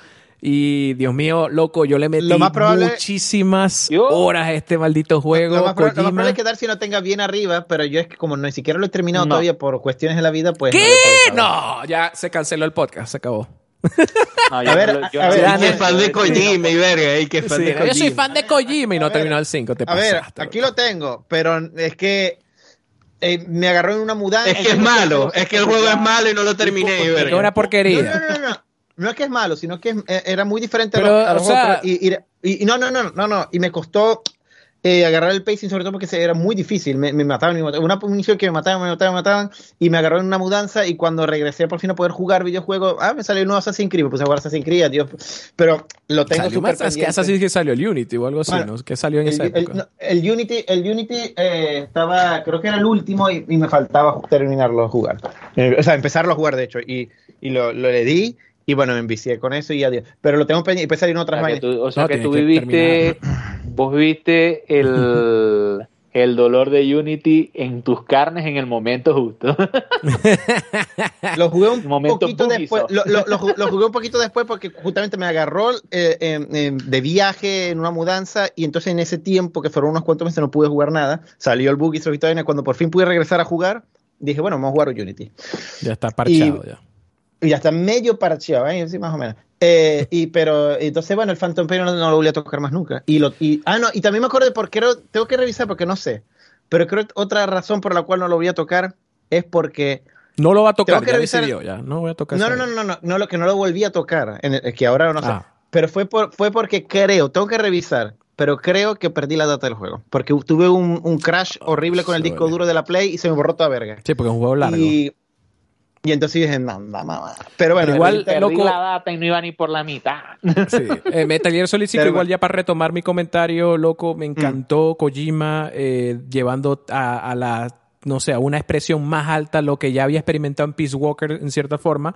A: Y Dios mío, loco, yo le metí muchísimas horas a este maldito juego.
C: Lo, más, probable es quedar si no tenga bien arriba, pero yo es que como ni siquiera lo he terminado todavía por cuestiones de la vida, pues.
A: ¿Qué? No, ya se canceló el podcast, se acabó.
D: a ver, a ver, yo fan de Kojima y verga, que fan de Kojima.
A: Yo soy fan de Kojima y no he terminado el 5,
C: A ver, aquí lo tengo, pero es que eh, me agarró en una mudanza.
D: Es que es malo, es que el juego es malo y no lo terminé.
A: Es una porquería.
C: No, no, no, no no es que es malo, sino que eh, era muy diferente a, los, otros. Y, y, no, no, no, no, no. Y me costó eh, agarrar el pacing, sobre todo porque era muy difícil. Me, mataban, me mataban. Una munición que me mataban, me mataban, me mataban. Y me agarró en una mudanza. Y cuando regresé por fin a poder jugar videojuegos, ah, me salió un nuevo Assassin's Creed. Pues a jugar Assassin's Creed, Dios. Pero lo tengo súper
A: Es que Assassin's Creed salió el Unity o algo así, ¿no? Que salió en el, esa
C: época. El, Unity, el Unity eh, estaba, creo que era el último y, me faltaba terminarlo a jugar. o sea, empezarlo a jugar, de hecho. Y, y lo, lo le di y bueno, me envicié con eso y adiós. Pero lo tengo pendiente y después salieron otras
B: vainas. O sea que tú viviste, vos viviste el, el dolor de Unity en tus carnes en el momento justo.
C: lo jugué un poquito después. Lo, lo, jugué un poquito después porque justamente me agarró eh, de viaje en una mudanza y entonces en ese tiempo, que fueron unos cuantos meses, no pude jugar nada. Salió el bug y se Cuando por fin pude regresar a jugar, dije, bueno, vamos a jugar Unity.
A: Ya está parchado ya
C: y hasta medio parcheado, ¿eh? Sí, más o menos. Eh, y pero entonces bueno el Phantom Pain no, lo volví a tocar más nunca y lo y ah no y también me acuerdo de por qué tengo que revisar porque no sé pero creo que otra razón por la cual no lo voy a tocar es porque
A: no lo va a tocar ya decidió, ya no voy a tocar
C: no no, no no no no lo que no lo volví a tocar es que ahora no sé ah. pero fue por, fue porque creo tengo que revisar pero creo que perdí la data del juego. Porque tuve un, un crash horrible con el disco duro de la Play y se me borró toda verga.
A: Sí, porque es un juego largo.
C: Y, y entonces dije, no, Pero bueno,
B: igual loco, la data y no iba ni por la mitad.
A: Sí. Eh, Metal Gear Solid 5, igual ya para retomar mi comentario, loco, me encantó Kojima eh, llevando a, a la no sé, a una expresión más alta lo que ya había experimentado en Peace Walker en cierta forma.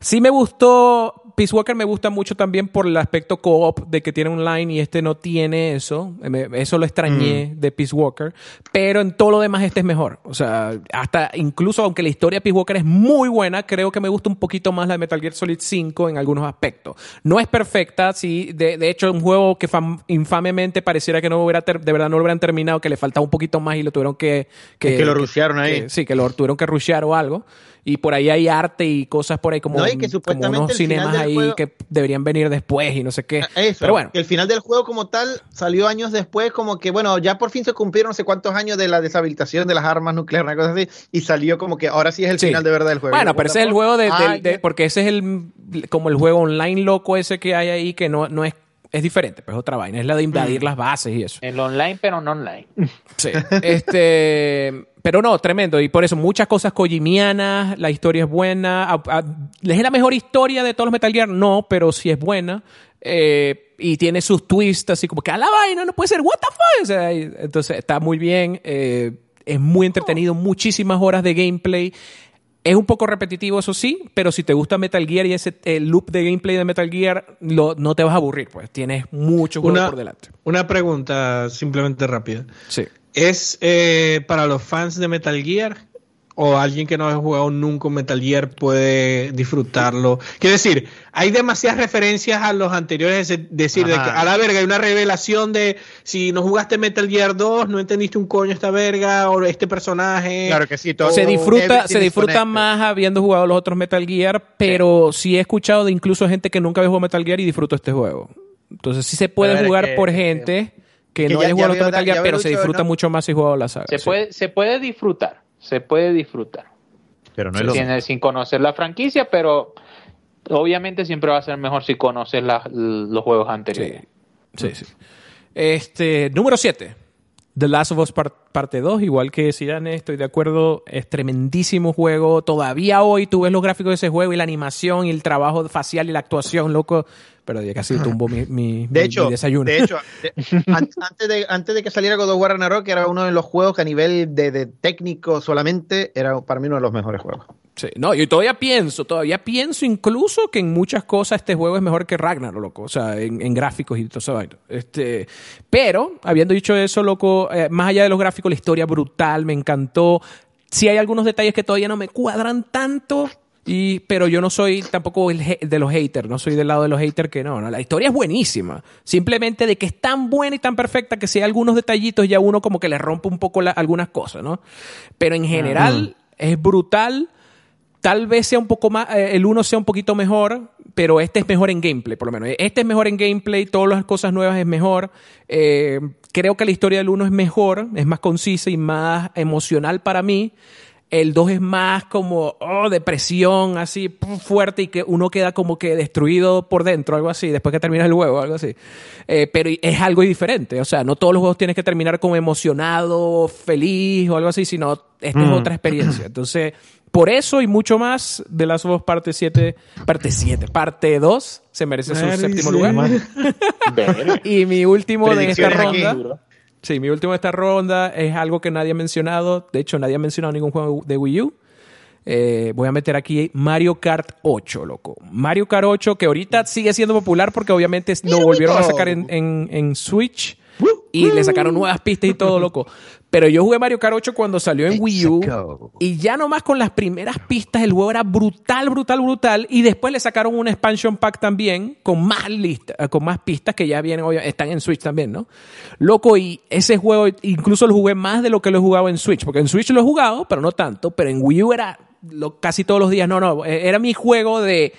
A: Sí me gustó, Peace Walker me gusta mucho también por el aspecto co-op de que tiene online y este no tiene eso. Eso lo extrañé mm. de Peace Walker. Pero en todo lo demás este es mejor. O sea, hasta incluso aunque la historia de Peace Walker es muy buena, creo que me gusta un poquito más la de Metal Gear Solid 5 en algunos aspectos. No es perfecta, sí. De, de hecho, un juego que infamemente pareciera que no hubiera de verdad no lo hubieran terminado, que le faltaba un poquito más y lo tuvieron que...
C: Que, que lo rushearon ahí.
A: sí, que lo tuvieron que rushear o algo y por ahí hay arte y cosas por ahí como, unos cinemas ahí que deberían venir después y no sé qué.
C: Ah, Pero bueno. El final del juego como tal salió años después, como que bueno, ya por fin se cumplieron no sé cuántos años de la deshabilitación de las armas nucleares, una cosa así, y salió como que ahora sí es el final de verdad del juego.
A: Bueno, pero ese es el juego de, porque ese es el como el juego online loco ese que hay ahí que no, no es es diferente, pero es otra vaina. Es la de invadir mm. las bases y eso.
B: El online, pero no online.
A: Sí. este, pero no, tremendo. Y por eso muchas cosas kojimianas, la historia es buena. ¿Es la mejor historia de todos los Metal Gear? No, pero sí es buena. Eh, y tiene sus twists así como que a la vaina no puede ser, what the fuck. entonces está muy bien. Eh, es muy entretenido, muchísimas horas de gameplay. Es un poco repetitivo, eso sí, pero si te gusta Metal Gear y ese loop de gameplay de Metal Gear, no te vas a aburrir, pues tienes mucho juego por delante.
D: Una pregunta simplemente rápida.
A: Sí.
D: ¿Es eh, para los fans de Metal Gear? ¿O alguien que no ha jugado nunca Metal Gear puede disfrutarlo? Quiero decir, hay demasiadas referencias a los anteriores, es decir, de que a la verga hay una revelación de si no jugaste Metal Gear 2, no entendiste un coño esta verga o este personaje.
C: Claro que sí,
A: todo. Se disfruta, se disfruta más habiendo jugado los otros Metal Gear, pero sí. he escuchado de incluso gente que nunca había jugado Metal Gear y disfrutó este juego. Entonces sí se puede jugar por gente que, no haya jugado otro Metal Gear, pero se disfruta mucho más si jugado la saga.
B: Se, puede, se puede disfrutar, se puede disfrutar.
C: Pero no es
B: lo sin conocer la franquicia, pero obviamente siempre va a ser mejor si conoces los juegos anteriores.
A: Sí, sí. Este, número 7. The Last of Us parte 2, igual que Sirane, estoy de acuerdo, es tremendísimo juego. Todavía hoy tú ves los gráficos de ese juego y la animación y el trabajo facial y la actuación, loco. Pero ya casi tumbó mi, mi,
C: de hecho, desayuno. De hecho, antes, de, antes de que saliera God of War Ragnarok, era uno de los juegos que a nivel de, de técnico solamente era para mí uno de los mejores juegos.
A: Sí, no, yo todavía pienso, todavía pienso incluso que en muchas cosas este juego es mejor que Ragnarok, loco. O sea, en, gráficos y todo eso. Este, pero, habiendo dicho eso, loco, eh, más allá de los gráficos, la historia brutal, me encantó. Sí hay algunos detalles que todavía no me cuadran tanto, y, pero yo no soy tampoco el de los haters, no soy del lado de los haters que no, no, la historia es buenísima. Simplemente de que es tan buena y tan perfecta que si hay algunos detallitos ya uno como que le rompe un poco algunas cosas, ¿no? Pero en general es brutal Tal vez sea un poco más, eh, el uno sea un poquito mejor, pero este es mejor en gameplay, por lo menos. Este es mejor en gameplay, todas las cosas nuevas es mejor. Eh, creo que la historia del uno es mejor, es más concisa y más emocional para mí. El 2 es más como oh, depresión, así fuerte y que uno queda como que destruido por dentro, algo así, después que termina el juego, algo así. Eh, pero es algo diferente, o sea, no todos los juegos tienes que terminar como emocionado, feliz o algo así, sino esta es mm. otra experiencia. Entonces, por eso y mucho más, de las of parte 7, parte 7, parte 2, se merece su séptimo lugar. y mi último de esta ronda. Sí, mi último de esta ronda es algo que nadie ha mencionado. De hecho, nadie ha mencionado ningún juego de Wii U. Eh, voy a meter aquí Mario Kart 8, loco. Mario Kart 8, que ahorita sigue siendo popular porque obviamente lo volvieron a sacar en, en Switch y le sacaron nuevas pistas y todo, loco. Pero yo jugué Mario Kart 8 cuando salió en Wii U. Y ya nomás con las primeras pistas el juego era brutal, brutal, brutal. Y después le sacaron un expansion pack también con más listas, eh, con más pistas que ya vienen, están en Switch también, ¿no? Loco, y ese juego incluso lo jugué más de lo que lo he jugado en Switch. Porque en Switch lo he jugado, pero no tanto. Pero en Wii U era lo, casi todos los días. No, no, e, era mi juego de...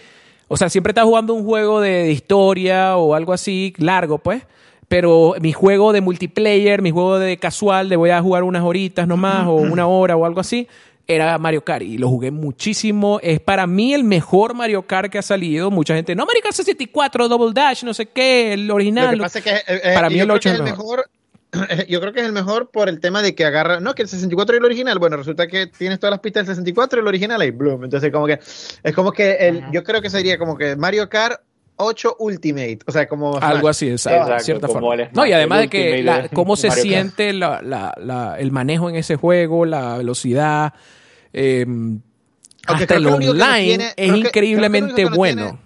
A: O sea, siempre estaba jugando un juego de historia o algo así largo, pues pero mi juego de multiplayer, mi juego de casual, de voy a jugar unas horitas nomás o una hora o algo así, era Mario Kart y lo jugué muchísimo. Es para mí el mejor Mario Kart que ha salido. Mucha gente, no, Mario Kart 64, Double Dash, no sé qué, el original. Lo que que eh, eh, para mí el 8 es el mejor.
C: Yo creo que es el mejor por el tema de que agarra, no, que el 64 es el original. Bueno, resulta que tienes todas las pistas del 64 y el original y Bloom. Entonces, como que es como que el, yo creo que sería como que Mario Kart 8 Ultimate, o sea, como...
A: Algo así, exacto, cierta forma. No, y además de que cómo se siente el manejo en ese juego, la velocidad, eh, hasta el online es increíblemente bueno.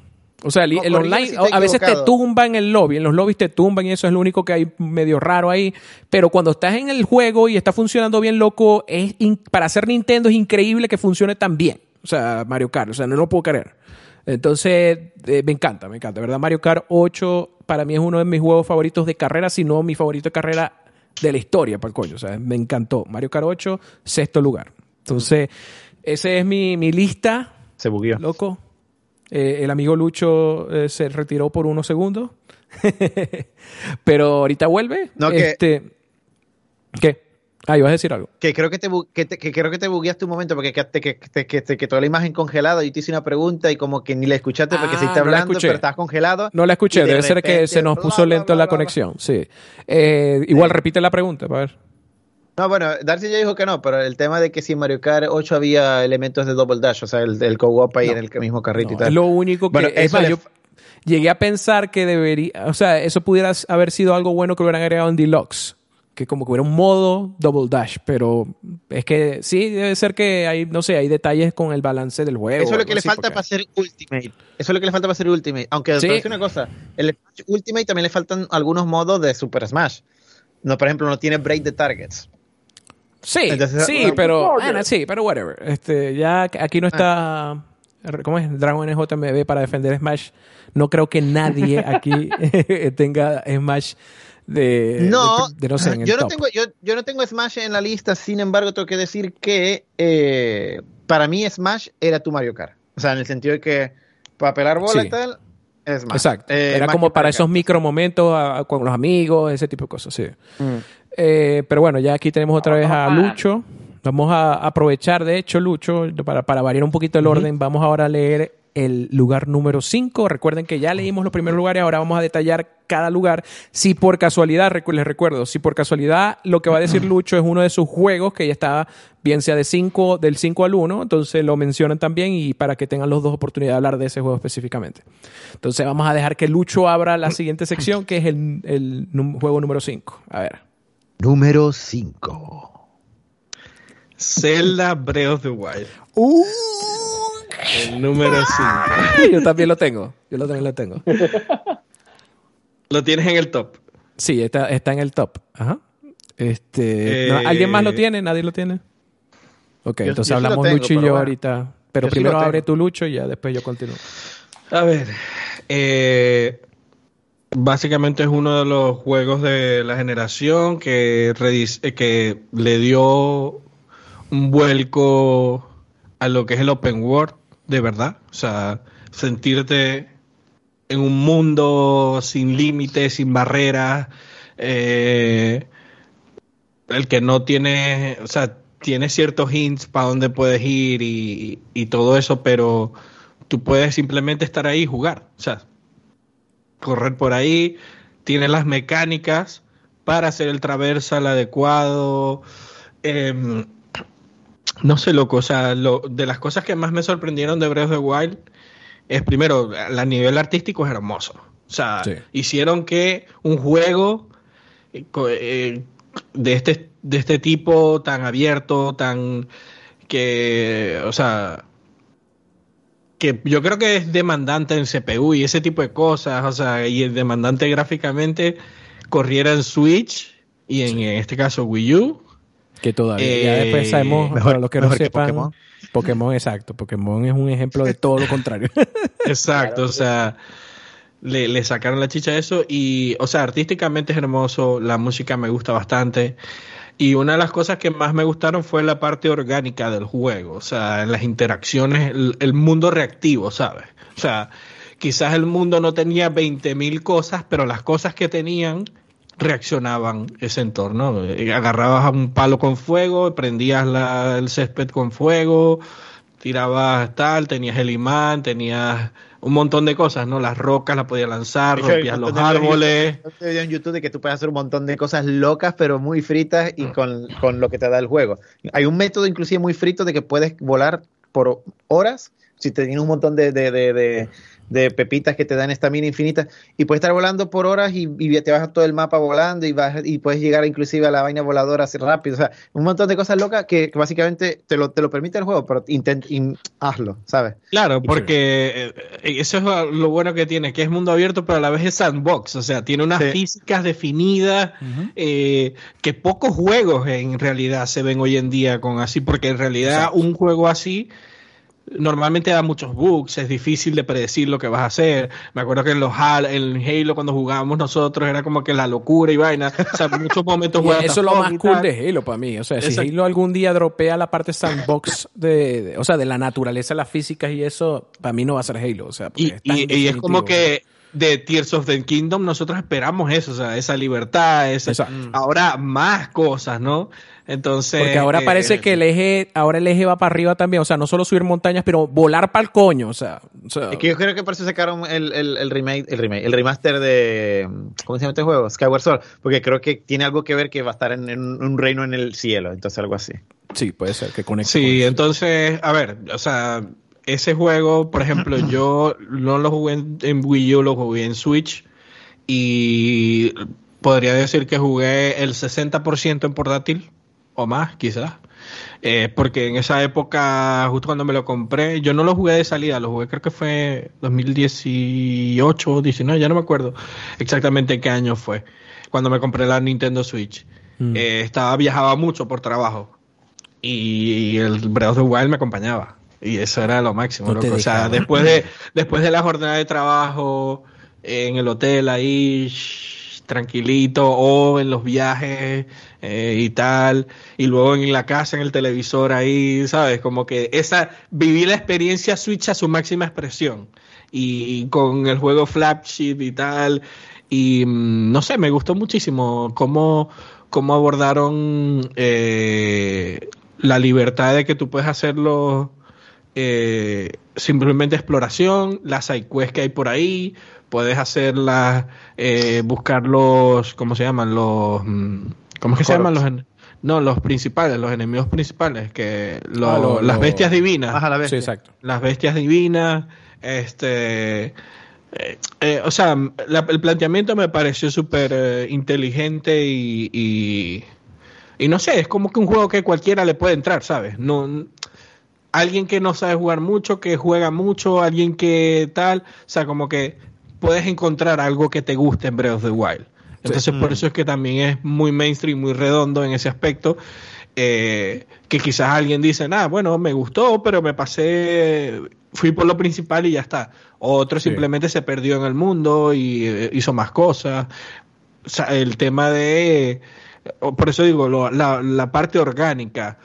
A: O sea, el, online a veces te tumba en el lobby, en los lobbies te tumban y eso es lo único que hay medio raro ahí. Pero cuando estás en el juego y está funcionando bien loco, es para hacer Nintendo es increíble que funcione tan bien. O sea, Mario Kart, o sea, no lo puedo creer. Entonces, eh, me encanta, me encanta. ¿Verdad? Mario Kart 8 para mí es uno de mis juegos favoritos de carrera, si no mi favorito de carrera de la historia, para el coño. O sea, me encantó. Mario Kart 8, sexto lugar. Entonces, esa es mi, mi lista.
C: Se bugueó.
A: Loco. Eh, el amigo Lucho eh, se retiró por unos segundos. Pero ahorita vuelve. No, este, ¿Qué? Ah, ibas a decir algo.
C: Que creo que te, que, creo que te bugueaste un momento porque que, que, que, que, toda la imagen congelada y te hice una pregunta y como que ni la escuchaste porque se está ah, hablando, pero estás congelado.
A: No la escuché, debe ser que se nos puso lento la conexión, sí. Eh, igual repite la pregunta, para ver.
C: No, bueno, Darcy ya dijo que no, pero el tema de que si en Mario Kart 8 había elementos de Double Dash, o sea, el, del co-op ahí en el mismo carrito y tal.
A: lo único que... es más, yo llegué a pensar que debería... O sea, eso pudiera haber sido algo bueno que hubieran agregado en Deluxe que como que hubiera un modo double dash, pero es que sí, debe ser que hay, no sé, hay detalles con el balance del juego.
C: Eso es lo que le falta para hacer Ultimate. Eso es lo que le falta para hacer Ultimate. Aunque ¿Sí? una cosa, el Ultimate también le faltan algunos modos de Super Smash. No, por ejemplo, no tiene break the targets.
A: Sí, sí, pero sí, pero whatever. Este, ya aquí no está ¿cómo es? Dragon NJMB para defender Smash. No creo que nadie aquí tenga Smash de
C: no, yo no tengo yo, yo, no tengo Smash en la lista sin embargo tengo que decir que eh, para mí Smash era tu Mario Kart o sea en el sentido de que para pelar bola y tal
A: Exacto. Eh, Era como para esos micro momentos con los amigos, ese tipo de cosas, sí. Mm. Eh, pero bueno, ya aquí tenemos otra vez a Lucho. Vamos a aprovechar, de hecho, Lucho, para, para variar un poquito el orden, vamos ahora a leer el lugar número 5. Recuerden que ya leímos los primeros lugares, ahora vamos a detallar cada lugar. Si por casualidad, les recuerdo, si por casualidad lo que va a decir Lucho es uno de sus juegos que ya está, bien sea de 5, del 5 al 1, entonces lo mencionan también y para que tengan los dos oportunidades de hablar de ese juego específicamente. Entonces vamos a dejar que Lucho abra la siguiente sección, que es el, el juego número 5. A ver.
C: Número 5.
D: Zelda Breath of the Wild.
A: Uh,
D: el número 5.
A: Yo también lo tengo. Yo lo también lo tengo.
D: ¿Lo tienes en el top?
A: Sí, está, está en el top. Ajá. Este, ¿Alguien más lo eh, tiene? ¿Nadie lo tiene? Ok, entonces hablamos Lucho y yo ahorita. Pero primero abre tu Lucho y ya después yo continúo.
D: A ver. Eh, básicamente es uno de los juegos de la generación que, que le dio un vuelco a lo que es el open world, de verdad. O sea, sentirte en un mundo sin límites, sin barreras, eh, el que no tiene, o sea, tiene ciertos hints para dónde puedes ir y, y, todo eso, pero tú puedes simplemente estar ahí y jugar. O sea, correr por ahí, tiene las mecánicas para hacer el traversal adecuado. Eh, no sé, loco, o sea, lo, de las cosas que más me sorprendieron de Breath of the Wild es primero, a nivel artístico es hermoso. O sea, hicieron que un juego eh, eh, de, este, de este tipo tan abierto, tan que, o sea, que yo creo que es demandante en CPU y ese tipo de cosas, o sea, y es demandante gráficamente, corriera en Switch y en este caso Wii U
A: que todavía después sabemos, eh, para los que no sepan, Pokémon. exacto. Pokémon es un ejemplo de todo lo contrario.
D: exacto, o sea, le, sacaron la chicha a eso y, o sea, artísticamente es hermoso, la música me gusta bastante. Y una de las cosas que más me gustaron fue la parte orgánica del juego, o sea, las interacciones, el, el mundo reactivo, ¿sabes? O sea, quizás el mundo no tenía 20.000 cosas, pero las cosas que tenían reaccionaban ese entorno. Eh, agarrabas a un palo con fuego, prendías el césped con fuego, tirabas tal, tenías el imán, tenías un montón de cosas, ¿no? Las rocas las podías lanzar, rompías los árboles.
C: Te en YouTube de que tú puedes hacer un montón de cosas locas, pero muy fritas y mm. con, lo que te da el juego. Hay un método inclusive muy frito de que puedes volar por horas si te tienes un montón de de pepitas que te dan esta mina infinita. Y puedes estar volando por horas y, te vas a todo el mapa volando y vas y puedes llegar inclusive a la vaina voladora así rápido, o sea, un montón de cosas locas que, básicamente te lo, te lo permite el juego, pero intent, hazlo, ¿sabes?
D: Claro, porque eh, eso es lo bueno que tiene, que es mundo abierto, pero a la vez es sandbox, o sea, tiene unas físicas definidas eh, que pocos juegos en realidad se ven hoy en día con así, porque en realidad un juego así normalmente da muchos bugs, es difícil de predecir lo que vas a hacer. Me acuerdo que en los en Halo cuando jugábamos nosotros era como que la locura y vaina, o sea, muchos momentos
A: Eso es lo más cool de Halo para mí, o sea, si Halo algún día dropea la parte sandbox de, o sea, de la naturaleza, las físicas y eso, para mí no va a ser Halo, o sea,
D: y, y, es como que de Tears of the Kingdom nosotros esperamos eso, o sea, esa libertad, esa, ahora más cosas, ¿no? Entonces.
A: Porque ahora eh, parece que el eje, ahora el eje va para arriba también. O sea, no solo subir montañas, pero volar para el coño. O sea,
C: Es que yo creo que por eso sacaron el, el, remake, el remake, el remaster de. ¿Cómo se llama este juego? Skyward Sword. Porque creo que tiene algo que ver que va a estar en, un reino en el cielo. Entonces, algo así.
A: Sí, puede ser que conecte.
D: Sí, entonces, a ver, o sea, ese juego, por ejemplo, yo no lo jugué en Wii U, lo jugué en Switch. Y podría decir que jugué el 60% en portátil o más quizás. Eh, porque en esa época, justo cuando me lo compré, yo no lo jugué de salida, lo jugué creo que fue 2018 o 19, ya no me acuerdo exactamente qué año fue, cuando me compré la Nintendo Switch. Mm. Eh, estaba, viajaba mucho por trabajo y el Breath of the Wild me acompañaba. Y eso era lo máximo, O sea, después de, después de la jornada de trabajo en el hotel ahí tranquilito, o en los viajes eh, y tal, y luego en la casa, en el televisor ahí, ¿sabes? Como que esa, viví la experiencia Switch a su máxima expresión. Y, con el juego Flagship y tal, y mm, no sé, me gustó muchísimo cómo, cómo abordaron eh, la libertad de que tú puedes hacerlo eh, simplemente exploración, las sidequests que hay por ahí, puedes hacerlas, eh, buscar los, ¿cómo se llaman? Los, mm, ¿cómo es que se llaman los? No, los principales, los enemigos principales, que ah, las bestias divinas.
A: Ajá, la bestia. Sí, exacto.
D: Las bestias divinas, este... Eh, eh, o sea, el planteamiento me pareció súper inteligente y, y, y, no sé, es como que un juego que cualquiera le puede entrar, ¿sabes? No, alguien que no sabe jugar mucho, que juega mucho, alguien que tal, o sea, como que puedes encontrar algo que te guste en Breath of the Wild. Entonces, por mm. eso es que también es muy mainstream, muy redondo en ese aspecto. Eh, que quizás alguien dice, ah, bueno, me gustó, pero me pasé, fui por lo principal y ya está. Otro simplemente se perdió en el mundo y eh, hizo más cosas. O sea, el tema de, por eso digo, la, la parte orgánica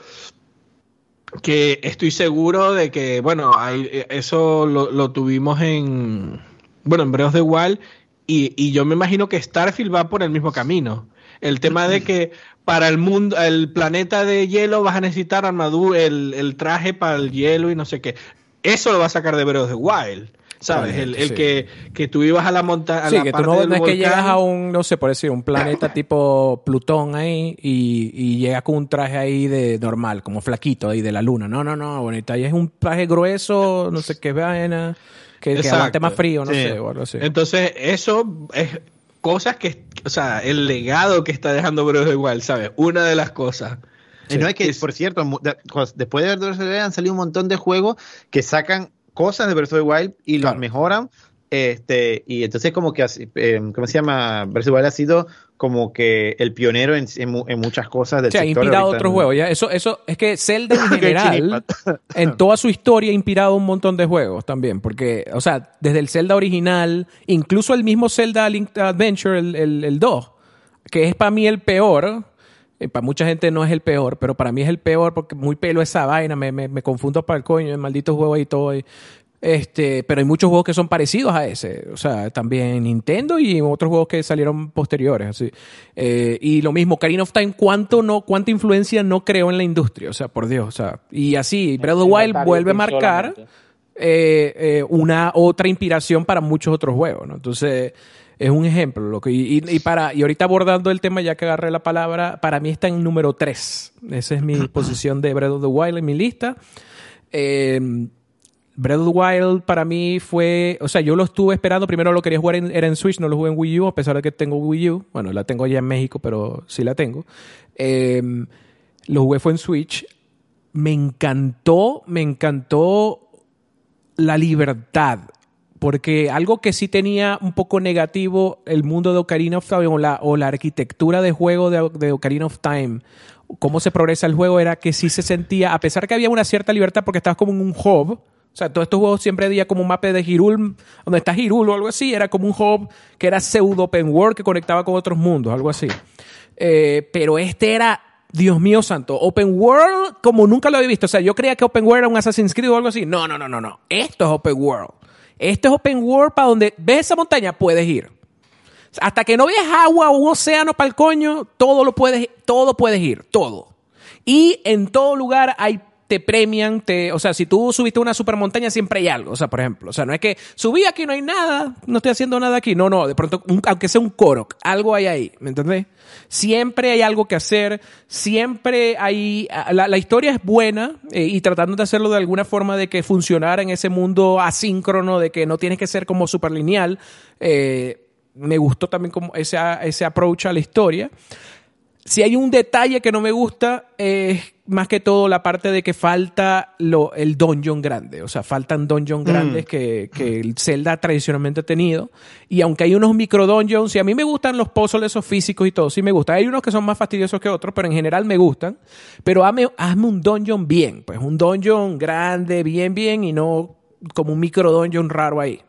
D: que estoy seguro de que, bueno, hay, eso lo, lo, tuvimos en, bueno, en of the Wild y, y, yo me imagino que Starfield va por el mismo camino. El tema de que para el mundo, el planeta de hielo vas a necesitar armadura, el, el traje para el hielo y no sé qué. Eso lo va a sacar de of the Wild. ¿Sabes? El, el que, que, tú ibas a la montaña.
A: Sí, que tú no, es que llegas a un, no sé, por decir, un planeta tipo Plutón ahí y, y llegas con un traje ahí de normal, como flaquito ahí de la luna. No, no, no, bonita. Ahí es un traje grueso, no sé qué vaina, que, que aguante más frío, no sé, o algo así.
D: Entonces, eso es cosas que, o sea, el legado que está dejando Breath igual, ¿sabes? Una de las cosas.
C: Y no es que, por cierto, después de ver han salido un montón de juegos que sacan cosas de Breath of the Wild y las mejoran. Este, y entonces como que, eh, ¿cómo se llama? Breath of the Wild ha sido como que el pionero en, en, muchas cosas del
A: o sea, sector. ha inspirado otros juegos. ¿ya? Eso, eso, es que Zelda en general, en toda su historia, ha inspirado un montón de juegos también. Porque, o sea, desde el Zelda original, incluso el mismo Zelda Link Adventure, el, el, el 2, que es para mí el peor, eh, para mucha gente no es el peor, pero para mí es el peor porque muy pelo esa vaina, me, me, me confundo para el coño, el maldito juego y todo. Este, pero hay muchos juegos que son parecidos a ese. O sea, también Nintendo y otros juegos que salieron posteriores. Así. Eh, y lo mismo, Karina of Time, ¿cuánto no, cuánta influencia no creó en la industria? O sea, por Dios. O sea, y así, Breath of the Wild vuelve a marcar eh, una otra inspiración para muchos otros juegos. ¿no? Entonces, es un ejemplo. Lo que, y, para, y ahorita abordando el tema, ya que agarré la palabra, para mí está en número 3. Esa es mi posición de Breath of the Wild en mi lista. Eh, Breath of the Wild para mí fue, o sea, yo lo estuve esperando, primero lo quería jugar en, era en Switch, no lo jugué en Wii U, a pesar de que tengo Wii U, bueno, la tengo allá en México, pero sí la tengo. Eh, lo jugué fue en Switch, me encantó, me encantó la libertad porque algo que sí tenía un poco negativo el mundo de Ocarina of Time o la, o la arquitectura de juego de, Ocarina of Time, cómo se progresa el juego, era que sí se sentía, a pesar que había una cierta libertad porque estabas como en un hub, o sea, todos estos juegos siempre había como un mapa de Hirul, donde está Hirul o algo así, era como un hub que era pseudo open world que conectaba con otros mundos, algo así. Eh, pero este era Dios mío santo, Open World como nunca lo había visto. O sea, yo creía que Open World era un Assassin's Creed o algo así. No, no, no, no, no. Esto es Open World. Esto es open world para donde ves esa montaña, puedes ir. Hasta que no veas agua o un océano para el coño, todo lo puedes, todo puedes ir, todo. Y en todo lugar hay te premian, te, o sea, si tú subiste una supermontaña siempre hay algo, o sea, por ejemplo, o sea, no es que subí aquí no hay nada, no estoy haciendo nada aquí, no, no, de pronto, aunque sea un coro, algo hay ahí, ¿me entendés? Siempre hay algo que hacer, siempre hay, la, historia es buena eh, y tratando de hacerlo de alguna forma de que funcionara en ese mundo asíncrono, de que no tienes que ser como super lineal, eh, me gustó también como ese, ese approach a la historia. Si hay un detalle que no me gusta, es más que todo la parte de que falta lo, el dungeon grande. O sea, faltan dungeons mm. grandes que, que, el Zelda tradicionalmente ha tenido. Y aunque hay unos micro dungeons, y a mí me gustan los puzzles esos físicos y todo, sí me gusta. Hay unos que son más fastidiosos que otros, pero en general me gustan. Pero hazme, hazme un dungeon bien. Pues un dungeon grande, bien, bien, y no como un micro dungeon raro ahí.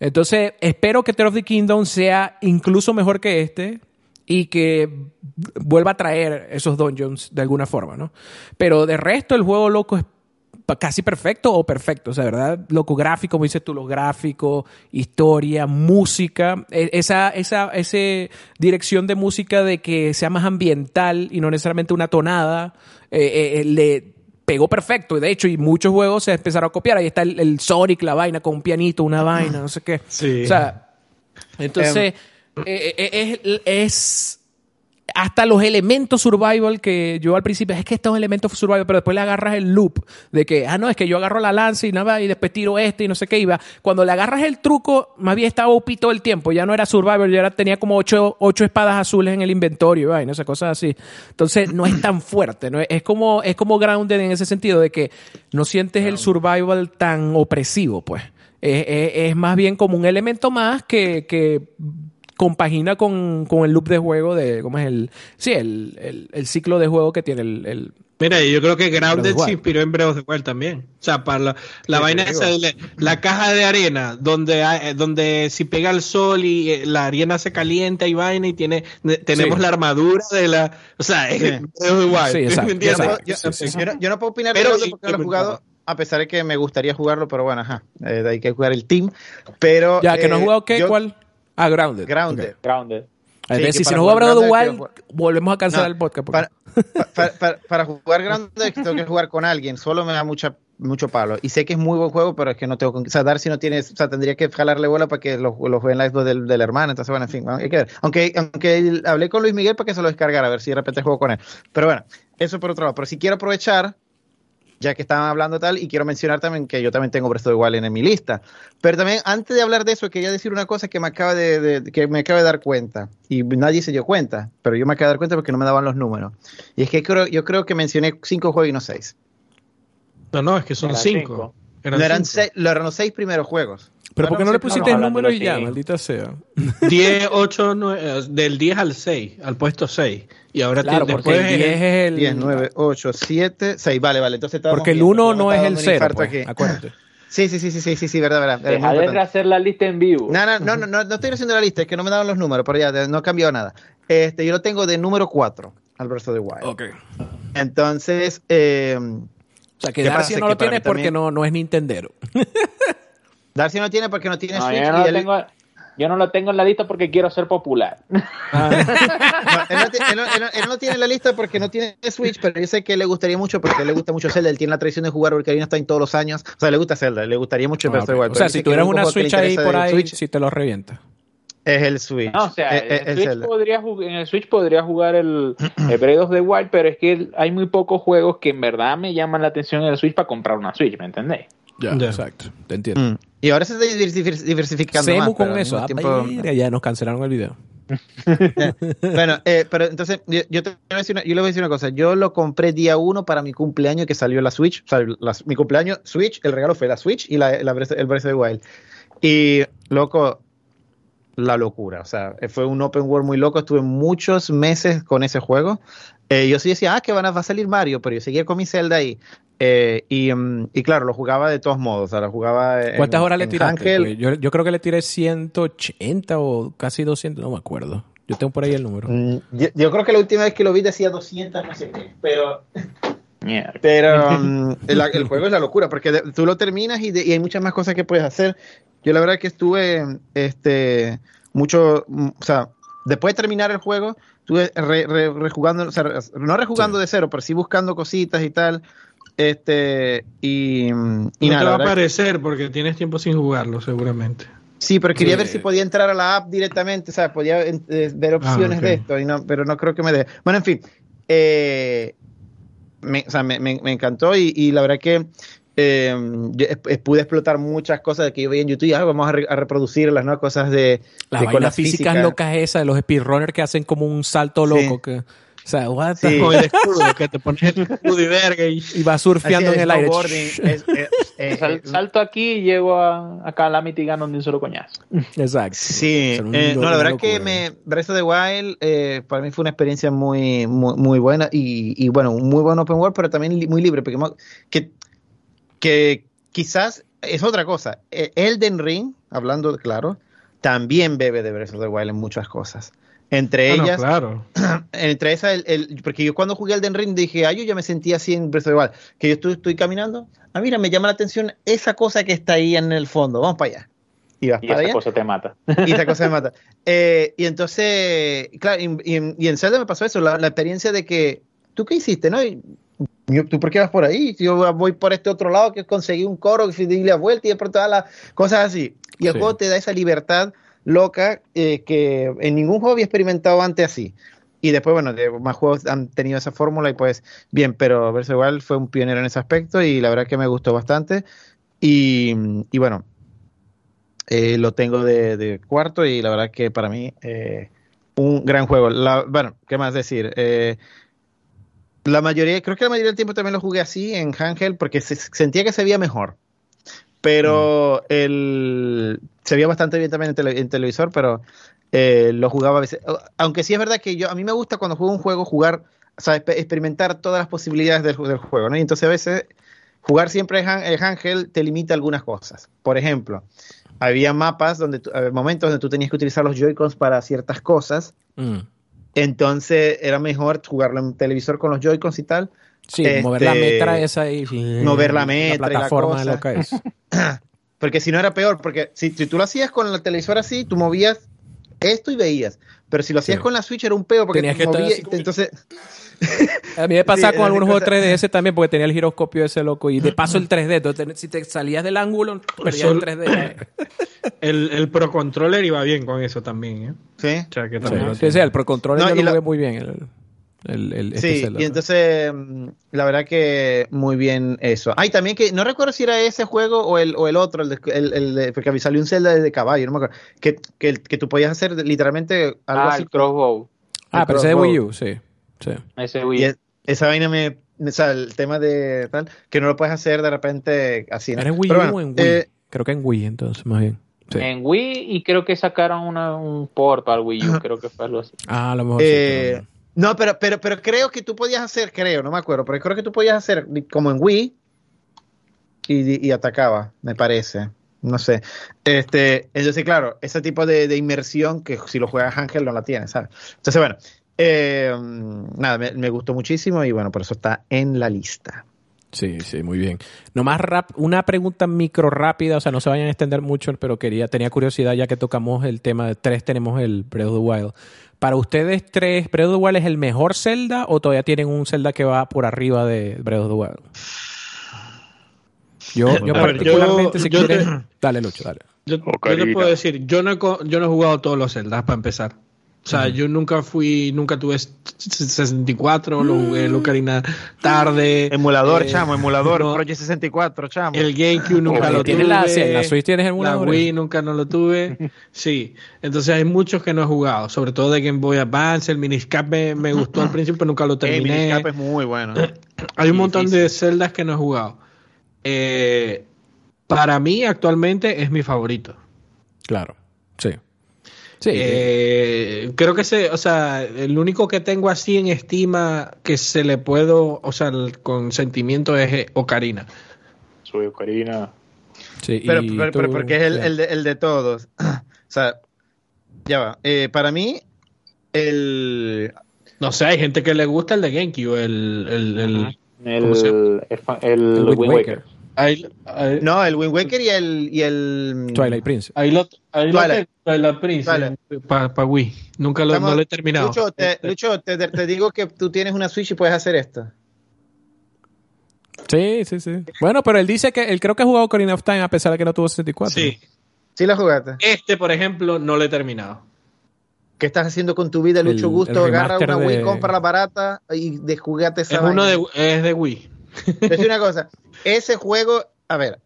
A: Entonces, espero que Tear of the Kingdom sea incluso mejor que este y que vuelva a traer esos dungeons de alguna forma, ¿no? Pero de resto, el juego loco es casi perfecto o perfecto, o sea, ¿verdad? Loco gráfico, como dices tú, los gráficos, historia, música, e, esa, esa, esa dirección de música de que sea más ambiental y no necesariamente una tonada, eh, eh, eh, le pegó perfecto. De hecho, y muchos juegos se empezaron a copiar. Ahí está el, Sonic, la vaina con un pianito, una vaina, no sé qué. Sí. O sea, entonces, em. es hasta los elementos survival que yo al principio, es que estos elementos survival, pero después le agarras el loop de que, ah, no, es que yo agarro la lanza y nada, y después tiro este y no sé qué iba. Cuando le agarras el truco, más bien estaba OP todo el tiempo, ya no era survival, ya tenía como ocho, ocho espadas azules en el inventario, y no sé, cosas así. Entonces, no es tan fuerte, ¿no? Es como, es como grounded en ese sentido de que no sientes el survival tan opresivo, pues. Es, es, más bien como un elemento más que, que compagina con, con, el loop de juego de, ¿cómo es el? Sí, el, el, ciclo de juego que tiene el... el
D: Mira, yo creo que Grounded se inspiró en Breath of the Wild también. O sea, para la, la vaina esa, de la, caja de arena, donde, eh, donde si pega el sol y eh, la arena se calienta y vaina y tiene, tenemos la armadura de la... O sea, es Breath of the Wild.
C: Yo, yo, no puedo opinar pero, de porque lo he jugado a pesar de que me gustaría jugarlo, pero bueno, ajá, eh, hay que jugar el team. Pero.
A: Ya, que no has jugado qué, ¿cuál? Ah, Grounded.
C: Grounded.
B: Grounded.
A: si no juega Breath of the Wild, volvemos a cancelar el podcast.
C: Para, jugar Grounded tengo que jugar con alguien, solo me da mucha mucho palo. Y sé que es muy buen juego, pero es que no tengo O sea, Darcy no tiene. O sea, tendría que jalarle bola para que lo, lo jueguen la Xbox del, del, hermano. Entonces, bueno, en fin, hay que ver. Aunque, aunque hablé con Luis Miguel para que se lo descargara, a ver si de repente juego con él. Pero bueno, eso por otro lado. Pero si quiero aprovechar ya que estaban hablando tal, y quiero mencionar también que yo también tengo Breath of the Wild en, mi lista. Pero también, antes de hablar de eso, quería decir una cosa que me acaba de, que me acaba de dar cuenta, y nadie se dio cuenta, pero yo me acabo de dar cuenta porque no me daban los números. Y es que creo, yo creo que mencioné cinco juegos y no seis.
D: No, no, es que son cinco.
C: Eran, eran, seis, los seis primeros juegos.
A: Pero ¿por qué no, le pusiste el número y ya, maldita sea?
D: 10, 8, 9, del 10 al 6, al puesto 6. Y ahora
A: claro, después el 10 es el
C: 10, 9, 8, 7, 6. Vale, vale. Entonces
A: Porque el 1 no es el 0, pues, acuérdate.
C: Sí, sí, sí, sí, sí, sí, sí, verdad, verdad.
B: Deja de hacer la lista en vivo.
C: No, no, no, no, no, estoy haciendo la lista, es que no me daban los números, pero ya no ha cambiado nada. Este, yo lo tengo de número 4 al of the Wild.
A: Ok.
C: Entonces, eh,
A: sea, que Darcy no lo tiene porque no, no es Nintendero.
C: Darcy no tiene porque no tiene Switch.
B: Yo no, tengo, yo no, lo tengo en la lista porque quiero ser popular.
C: Ah. él, no, tiene la lista porque no tiene Switch, pero yo sé que le gustaría mucho porque le gusta mucho Zelda. Él tiene la tradición de jugar Ocarina está en todos los años. O sea, le gusta Zelda, le gustaría mucho
A: ah, igual. O sea, si tuvieras una Switch ahí por ahí, si te lo revienta.
C: Es el Switch.
B: No, o sea, en, el Switch podría jugar, en el Switch podría jugar el, el Breath of the Wild, pero es que hay muy pocos juegos que en verdad me llaman la atención en el Switch para comprar una Switch, ¿me entendéis?
A: Ya, exacto, te entiendo. Mm.
C: Y ahora se está diversificando Semu más.
A: con eso. Ah, ya nos cancelaron el video.
C: bueno, eh, pero entonces yo, te voy a decir una, yo le voy a decir una cosa. Yo lo compré día uno para mi cumpleaños que salió la Switch. O sea, mi cumpleaños Switch, el regalo fue la Switch y la, el Breath of the Wild. Y, loco, la locura. O sea, fue un open world muy loco. Estuve muchos meses con ese juego. Eh, yo sí decía, ah, que van a, va a salir Mario, pero yo seguía con mi Zelda ahí. Eh, mm, y, claro, lo jugaba de todos modos. O sea, lo jugaba
A: ¿Cuántas horas le tiraste? Yo, yo, creo que le tiré 180 o casi 200, no me acuerdo. Yo tengo por ahí el número.
C: Mm, yo, creo que la última vez que lo vi decía 200, no sé qué. Pero. Pero mm, el, juego es la locura, porque tú lo terminas y, hay muchas más cosas que puedes hacer. Yo la verdad que estuve este mucho, o sea, después de terminar el juego, estuve rejugando, o sea, no rejugando de cero, pero sí buscando cositas y tal. Este, y,
D: no te va a aparecer porque tienes tiempo sin jugarlo, seguramente.
C: Sí, pero quería ver si podía entrar a la app directamente, o sea, podía eh, ver ah, opciones de esto, y no, pero no creo que me dé. Bueno, en fin, eh, me, o sea, me, me, encantó y, la verdad que eh, pude explotar muchas cosas que yo veía en YouTube y ah, vamos a, reproducirlas, ¿no? Cosas de...
A: Las de físicas física. locas esas de los speedrunners que hacen como un salto loco que... O sea, what
D: sí. Con el escudo, que te pones el escudo y verga y,
A: y va surfeando en el aire.
B: Eh, salto aquí y llego a, a Calamity donde un solo coñazo.
A: Exacto.
C: Sí, eh, no, la verdad que me, Breath of the Wild eh, para mí fue una experiencia muy, muy, muy buena y, y, bueno, un muy buen open world, pero también muy libre, porque que, que quizás es otra cosa. Elden Ring, hablando claro, también bebe de Breath of the Wild en muchas cosas. Entre ah, ellas,
D: claro.
C: entre esas, el, porque yo cuando jugué Elden Ring dije, ay, yo ya me sentía así en Breath of the Wild, que yo estoy, estoy caminando, ah, mira, me llama la atención esa cosa que está ahí en el fondo, vamos para allá.
B: Y, vas esa cosa te mata.
C: Y esa cosa te mata. Eh, y entonces, claro, y, en Zelda me pasó eso, la, experiencia de que, ¿tú qué hiciste? no ¿Tú por qué vas por ahí? Yo voy por este otro lado que conseguí un coro, que di la vuelta y de pronto todas las cosas así. Y el juego te da esa libertad loca eh, que en ningún juego había experimentado antes así. Y después, bueno, más juegos han tenido esa fórmula y pues bien, pero Verso igual fue un pionero en ese aspecto y la verdad que me gustó bastante. Y, bueno, eh, lo tengo de, cuarto y la verdad que para mí eh, un gran juego. bueno, ¿qué más decir? La mayoría, creo que la mayoría del tiempo también lo jugué así en Hangel porque sentía que se veía mejor pero mm. el, se veía bastante bien también en, televisor, pero eh, lo jugaba a veces. Aunque sí es verdad que yo a mí me gusta cuando juego un juego jugar, o sea, experimentar todas las posibilidades del, juego, ¿no? Y entonces a veces jugar siempre en Ángel te limita algunas cosas. Por ejemplo, había mapas donde momentos donde tú tenías que utilizar los Joy-Cons para ciertas cosas. Mm. Entonces era mejor jugarlo en televisor con los Joy-Cons y tal.
A: Sí, mover la este, metra esa y
C: mover la metra
A: la plataforma y la cosa. es.
C: porque si no era peor, porque si, tú lo hacías con el televisor así, tú movías esto y veías. Pero si lo hacías con la Switch era un peor porque
A: Tenías que
C: movías, entonces
A: a mí me pasaba con algunos juegos 3DS también porque tenía el giroscopio ese loco y de paso el 3D. Entonces, si te salías del ángulo, perdías el 3D.
D: el, el Pro Controller iba bien con eso también, ¿eh?
C: Sí.
A: O sea, que también sí, sí, el Pro Controller no, yo lo jugué muy bien. El,
C: sí, y entonces mm, la verdad que muy bien eso. Ay, también que no recuerdo si era ese juego o el, o el otro, el, el, porque a salió un Zelda de caballo, no me acuerdo, que, que, que tú podías hacer literalmente algo
B: ah, El crossbow.
A: Ah, pero ese de Wii U, sí. Sí.
B: Ese Wii U.
C: esa vaina me, o sea, el tema de tal, que no lo puedes hacer de repente así.
A: ¿no? ¿Era en Wii U o en Wii? Eh, creo que en Wii, entonces, más bien.
B: En Wii y creo que sacaron una, un port para el Wii U, creo que fue algo así.
A: Ah, a lo mejor
C: eh, sí. No, pero, pero, pero creo que tú podías hacer, creo, no me acuerdo, pero creo que tú podías hacer como en Wii y, atacaba, me parece. No sé. Este, entonces, claro, ese tipo de, inmersión que si lo juegas Ángel no la tienes, ¿sabes? Entonces, bueno, eh, nada, me, gustó muchísimo y bueno, por eso está en la lista.
A: Sí, sí, muy bien. Nomás rap, una pregunta micro rápida, o sea, no se vayan a extender mucho, pero quería, tenía curiosidad ya que tocamos el tema de tres, tenemos el Breath of the Wild. Para ustedes tres, ¿Breath of the Wild es el mejor Zelda o todavía tienen un Zelda que va por arriba de Breath of the Wild? Yo, yo particularmente, si quieres... Dale, Lucho, dale.
D: Yo, te puedo decir, yo no, he, yo no he jugado todos los Zeldas para empezar. O sea, yo nunca fui, nunca tuve 64, lo jugué Locarina tarde.
C: Emulador, eh, chamo, emulador, Project 64, chamo.
D: El GameCube nunca lo tuve.
A: La, la Switch tienes emulador.
D: La Wii nunca no lo tuve. Sí, entonces hay muchos que no he jugado, sobre todo de Game Boy Advance, el Miniscape me, gustó al principio, pero nunca lo terminé. El
C: Miniscape es muy bueno.
D: hay un montón de celdas que no he jugado. Eh, para mí actualmente es mi favorito.
A: Claro, sí.
D: Sí. Eh, creo que se, o sea, el único que tengo así en estima que se le puedo, o sea, con sentimiento es eh, Ocarina.
B: Soy Ocarina.
C: Sí, pero, pero, porque es el, el, de, todos. o sea, ya va. Eh, para mí, el.
D: No sé, hay gente que le gusta el de Genki o el. El, el,
B: el, el, Wind Waker.
C: No, el Wind Waker y el, y el
A: Twilight Prince.
D: Ahí lo, ahí Twilight. Twilight Prince para Wii. Nunca lo, no lo he terminado.
C: Lucho, te, Lucho te, te, digo que tú tienes una Switch y puedes hacer esto.
A: Sí, sí, sí. Bueno, pero él dice que él creo que ha jugado Ocarina of Time a pesar de que no tuvo 64.
C: Sí. Sí la jugaste.
D: Este, por ejemplo, no lo he terminado.
C: ¿Qué estás haciendo con tu vida, Lucho Gusto? Agarra una Wii, compra la barata y de juguete
D: esa Es uno de, es de Wii.
C: Es una cosa. Ese juego, a ver,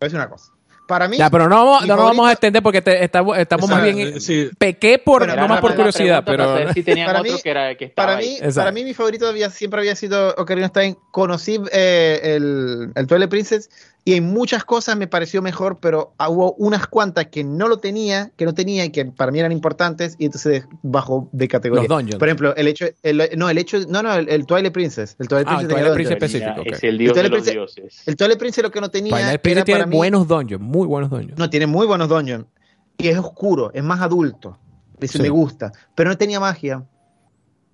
C: es una cosa. Para mí.
A: Ya, pero no, vamos, no nos vamos a extender porque estamos, estamos más bien. Sí. Pequé por, no más por curiosidad, pero.
B: Si para, mí, que era, que
C: para, mí, para mí, mi favorito había, siempre había sido Ocarina of Time. Conocí eh, el, el Twilight Princess y en muchas cosas me pareció mejor, pero hubo unas cuantas que no lo tenía, que no tenía y que para mí eran importantes y entonces bajó de categoría. Por ejemplo, el hecho, no, el hecho, no, no, el, Twilight Princess, el Twilight
A: ah, Princess, el Twilight específico.
B: Es el dios de los dioses.
C: El Twilight Princess lo que no tenía
A: Twilight Princess tiene buenos dungeons, muy buenos dungeons.
C: No, tiene muy buenos dungeons y es oscuro, es más adulto. Dice, me gusta, pero no tenía magia.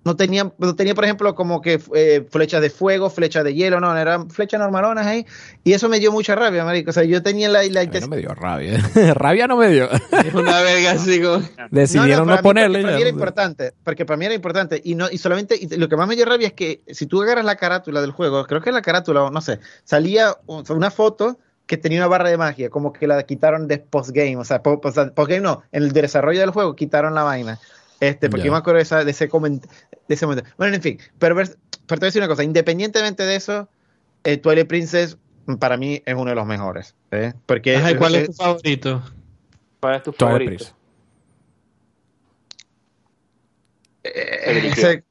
C: No tenía, no tenía, por ejemplo, como que eh, flechas de fuego, flechas de hielo, no, eran flechas normalonas ahí. Y eso me dio mucha rabia, marico. O sea, yo tenía la... la
A: no me dio rabia. rabia no me dio.
D: Una verga así como...
A: Decidieron no, ponerle.
C: para mí era importante, porque para mí era importante. Y, no, y solamente, lo que más me dio rabia es que si tú agarras la carátula del juego, creo que la carátula, no sé, salía una foto que tenía una barra de magia, como que la quitaron de postgame, o sea, postgame no, en el desarrollo del juego quitaron la vaina. Este, porque yo me acuerdo de, esa, de, ese momento. Bueno, en fin, pero, pero te voy a decir una cosa, independientemente de eso, eh, Twilight Princess para mí es uno de los mejores. ¿eh? Porque
D: ¿Cuál es, tu favorito?
B: ¿Cuál es tu favorito?
C: Eh, eh,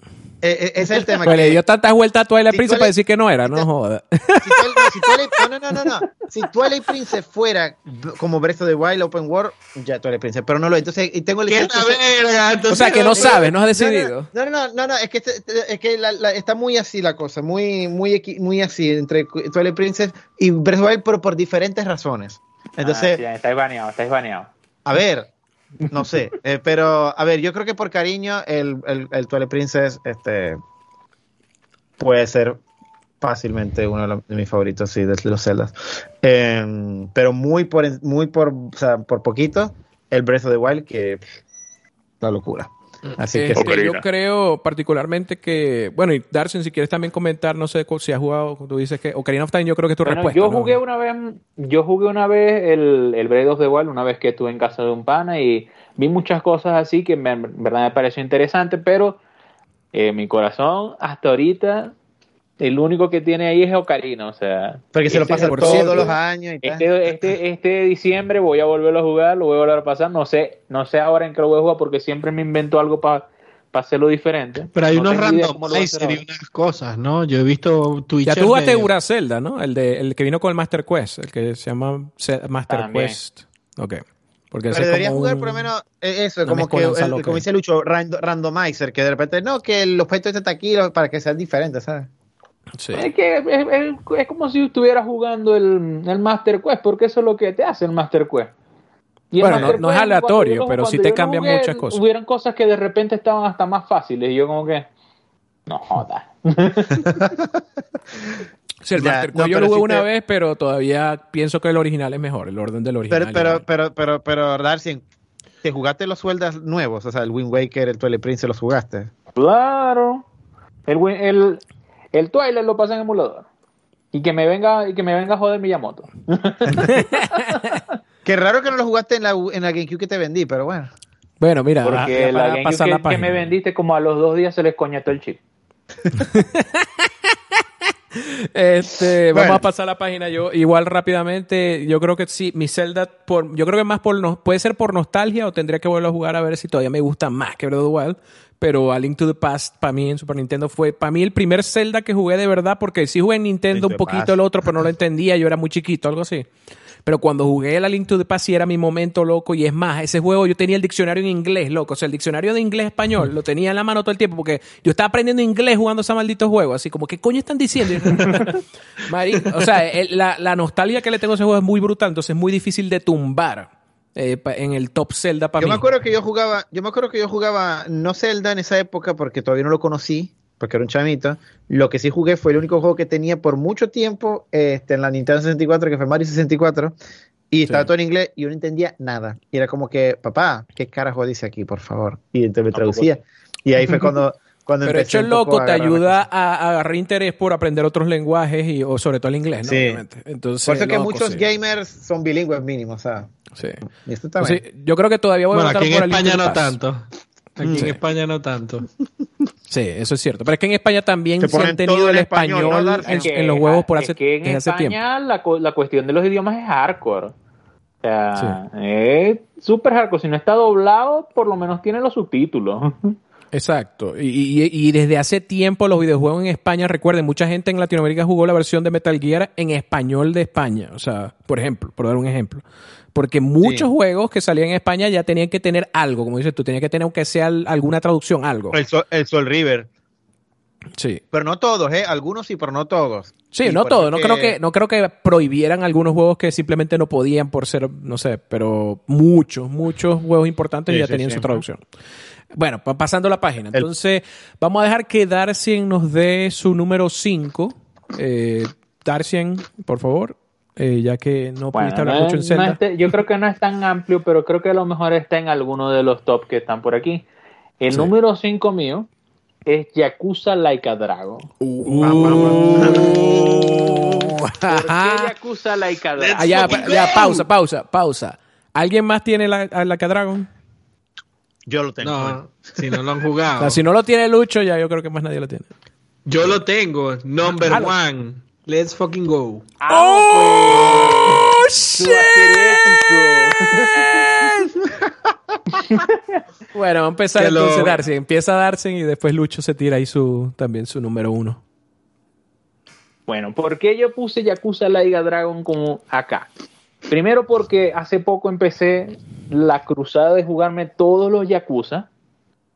C: eh, ese es el tema.
A: Pues le dio tantas vueltas a Twilight Princess para decir que no era, no joda.
C: Si Twilight, no, no, no, no. Si Twilight Princess fuera como Breath of the Wild Open World, ya Twilight Princess, pero no lo es. Entonces, y tengo el
D: ¿Qué verga?
A: O sea, que no sabes, no has decidido.
C: No, no, no, no, es que, este, es que la, está muy así la cosa, muy, muy, muy así entre Twilight Princess y Breath of the Wild, pero por diferentes razones. Entonces,
B: ah, estáis baneado, estáis baneado.
C: A ver, no sé, eh, pero a ver, yo creo que por cariño el, el, el Twilight Princess este, puede ser fácilmente uno de, mis favoritos, sí, de, los Zeldas. Em, pero muy por, muy por, o sea, por poquito, el Breath of the Wild, que la locura. Así que
A: este, yo creo particularmente que, bueno, y Darcy, si quieres también comentar, no sé si has jugado, tú dices que Ocarina of Time, yo creo que es tu respuesta.
B: Yo jugué una vez, yo jugué una vez el, el Breath of the Wild, una vez que estuve en casa de un pana y vi muchas cosas así que en verdad me pareció interesante, pero eh, mi corazón hasta ahorita el único que tiene ahí es Ocarina, o sea.
C: Porque se lo este pasa por todos los años. Y
B: este, este, este diciembre voy a volverlo a jugar, lo voy a volver a pasar. No sé, no sé ahora en qué lo voy a jugar porque siempre me invento algo para hacerlo diferente.
D: Pero hay unos random y unas cosas, ¿no? Yo he visto Twitch.
A: Ya tú jugaste. Zelda, ¿no? El, de, el que vino con el Master Quest, el que se llama Master Quest. Ok.
C: Porque Pero debería jugar por lo menos eh, eso, como que, como dice Lucho, randomizer, que de repente, no, que el objeto esté aquí para que sea diferente, ¿sabes?
B: Es que es, como si estuvieras jugando el, el, Master Quest, porque eso es lo que te hace el Master Quest.
A: Y bueno, no, es aleatorio, pero sí te cambian muchas cosas.
B: Hubieron cosas que de repente estaban hasta más fáciles y yo como que... No joda.
A: sí, el Master Quest yo lo jugué una vez, pero todavía pienso que el original es mejor, el orden del original.
C: Pero, pero, pero, pero, Darcy, ¿te jugaste los sueldas nuevos? O sea, el Wind Waker, el Twilight Prince, ¿los jugaste?
B: Claro. El, el, el Twilight lo pasa en emulador. Y que me venga, y que me venga a joder Miyamoto.
C: Qué raro que no lo jugaste en la, en la GameCube que te vendí, pero bueno.
B: Bueno, mira, porque la GameCube que, me vendiste como a los dos días se les coñetó el chip.
A: este, vamos a pasar la página. Yo igual rápidamente, yo creo que sí, mi Zelda por, yo creo que más por no, puede ser por nostalgia o tendría que volver a jugar a ver si todavía me gusta más que Breath of the Wild pero A Link to the Past para mí en Super Nintendo fue para mí el primer Zelda que jugué de verdad porque sí jugué en Nintendo un poquito el otro pero no lo entendía yo era muy chiquito algo así pero cuando jugué a Link to the Past sí era mi momento loco y es más ese juego yo tenía el diccionario en inglés loco o sea el diccionario de inglés español lo tenía en la mano todo el tiempo porque yo estaba aprendiendo inglés jugando ese maldito juego así como qué coño están diciendo o sea la, la nostalgia que le tengo a ese juego es muy brutal entonces es muy difícil de tumbar eh, en el top Zelda para
C: mí. Yo me acuerdo que yo jugaba, yo me acuerdo que yo jugaba no Zelda en esa época porque todavía no lo conocí, porque era un chamito. Lo que sí jugué fue el único juego que tenía por mucho tiempo este, en la Nintendo 64, que fue Mario 64, y estaba todo en inglés y yo no entendía nada. Y era como que, papá, ¿qué carajo dice aquí, por favor? Y entonces me traducía. Y ahí fue cuando
A: Pero hecho el loco te ayuda a, agarrar interés por aprender otros lenguajes y o sobre todo el inglés, ¿no? Obviamente. Entonces,
C: por eso que muchos gamers son bilingües mínimos, o sea.
A: Sí. yo creo que todavía voy
D: a bueno, aquí en España no tanto. Aquí en España no tanto.
A: Sí, eso es cierto. Pero es que en España también se, han tenido el español, en, los huevos por hace,
B: que en España La, la cuestión de los idiomas es hardcore. O sea, es súper hardcore. Si no está doblado, por lo menos tiene los subtítulos.
A: Exacto. Y, desde hace tiempo los videojuegos en España, recuerden, mucha gente en Latinoamérica jugó la versión de Metal Gear en español de España. O sea, por ejemplo, por dar un ejemplo. Porque muchos juegos que salían en España ya tenían que tener algo, como dices tú, tenía que tener aunque sea alguna traducción, algo.
C: El Sol, el Sol River.
A: Sí.
C: Pero no todos, ¿eh? Algunos sí, pero no todos.
A: Sí, no todos. No, creo que, no creo que prohibieran algunos juegos que simplemente no podían por ser, no sé, pero muchos, muchos juegos importantes ya tenían su traducción. Bueno, pasando la página. Entonces, vamos a dejar que Darcien nos dé su número 5. Eh, Darcien, por favor. Eh, ya que no pudiste hablar mucho en Zelda.
B: Este, yo creo que no es tan amplio, pero creo que a lo mejor está en alguno de los top que están por aquí. El número 5 mío es Yakuza Laika Dragon. Uh, ¿Por qué Yakuza Laika Dragon?
A: Ah, ya, pausa, pausa, pausa. ¿Alguien más tiene la, Laika Dragon?
C: Yo lo tengo.
D: No, si no lo han jugado.
A: si no lo tiene Lucho, ya yo creo que más nadie lo tiene.
D: Yo lo tengo, number ah, one. Let's fucking go.
A: ¡Oh, shit! bueno, vamos a empezar entonces Darcy. Empieza Darcy y después Lucho se tira ahí su, también su número uno.
B: Bueno, ¿por qué yo puse Yakuza Laiga Dragon como acá? Primero porque hace poco empecé la cruzada de jugarme todos los Yakuza.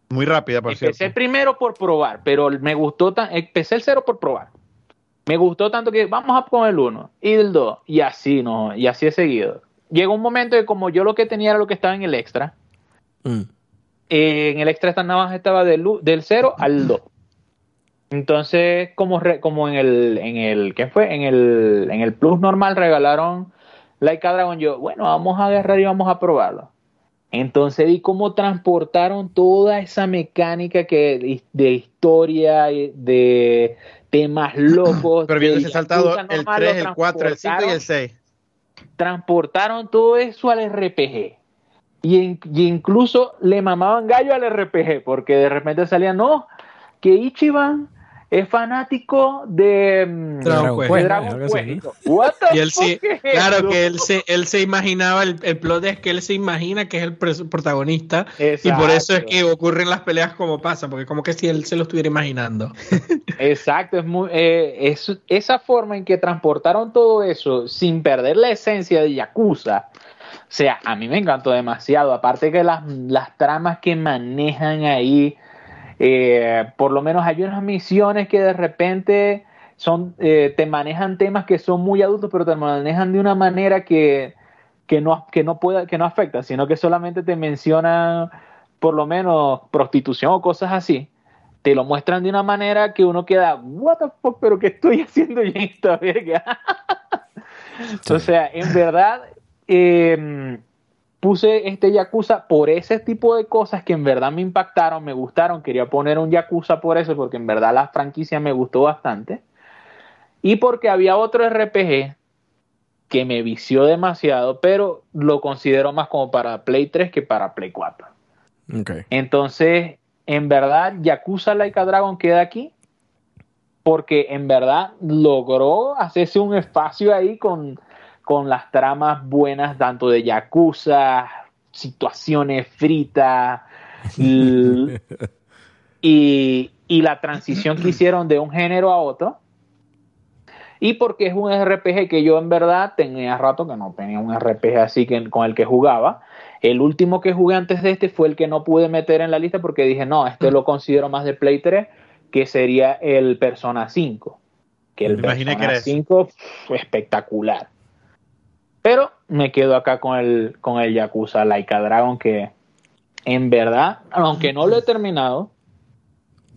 C: Muy rápida, por
B: Empecé primero por probar, pero me gustó, empecé el cero por probar. Me gustó tanto que vamos a poner el 1 y el 2 y así, ¿no? Y así he seguido. Llegó un momento que como yo lo que tenía era lo que estaba en el extra, Mm. Eh, en el extra esta nada más estaba del, del 0 al 2. Entonces, como, como en el, en el, ¿qué fue? En el, en el Plus normal regalaron Laika Dragon. Yo, bueno, vamos a agarrar y vamos a probarlo. Entonces vi cómo transportaron toda esa mecánica que de historia, de temas locos.
C: Pero bien, se saltado el 3, el 4, el 5 y el 6.
B: Transportaron todo eso al RPG. Y, incluso le mamaban gallo al RPG, porque de repente salía, no, que Ichiban es fanático de
D: mm, Dragon, Quest. y él sí, claro que él se, él se imaginaba, el, el, plot es que él se imagina que es el protagonista y por eso es que ocurren las peleas como pasa, porque como que si él se lo estuviera imaginando.
B: Exacto, es, muy, eh, es esa forma en que transportaron todo eso sin perder la esencia de Yakuza o sea, a mí me encantó demasiado. Aparte que las, tramas que manejan ahí, eh, por lo menos hay unas misiones que de repente son, eh, te manejan temas que son muy adultos, pero te manejan de una manera que, que, no, que, no pueda, que no afecta, sino que solamente te mencionan por lo menos prostitución o cosas así. Te lo muestran de una manera que uno queda, what the fuck, pero ¿qué estoy haciendo yo en esta verga? o sea, en verdad, eh, puse este Yakuza por ese tipo de cosas que en verdad me impactaron, me gustaron. Quería poner un Yakuza por eso, porque en verdad la franquicia me gustó bastante. Y porque había otro RPG que me vició demasiado, pero lo considero más como para Play 3 que para Play 4. Entonces, en verdad, Yakuza Laika Dragon queda aquí porque en verdad logró hacerse un espacio ahí con con las tramas buenas tanto de Yakuza, situaciones fritas y, la transición que hicieron de un género a otro. Y porque es un RPG que yo en verdad tenía rato que no tenía un RPG así que, con el que jugaba. El último que jugué antes de este fue el que no pude meter en la lista porque dije, no, este lo considero más de Play 3, que sería el Persona 5. Que el Persona 5 fue espectacular. Pero me quedo acá con el, con el Yakuza Laika Dragon, que en verdad, aunque no lo he terminado,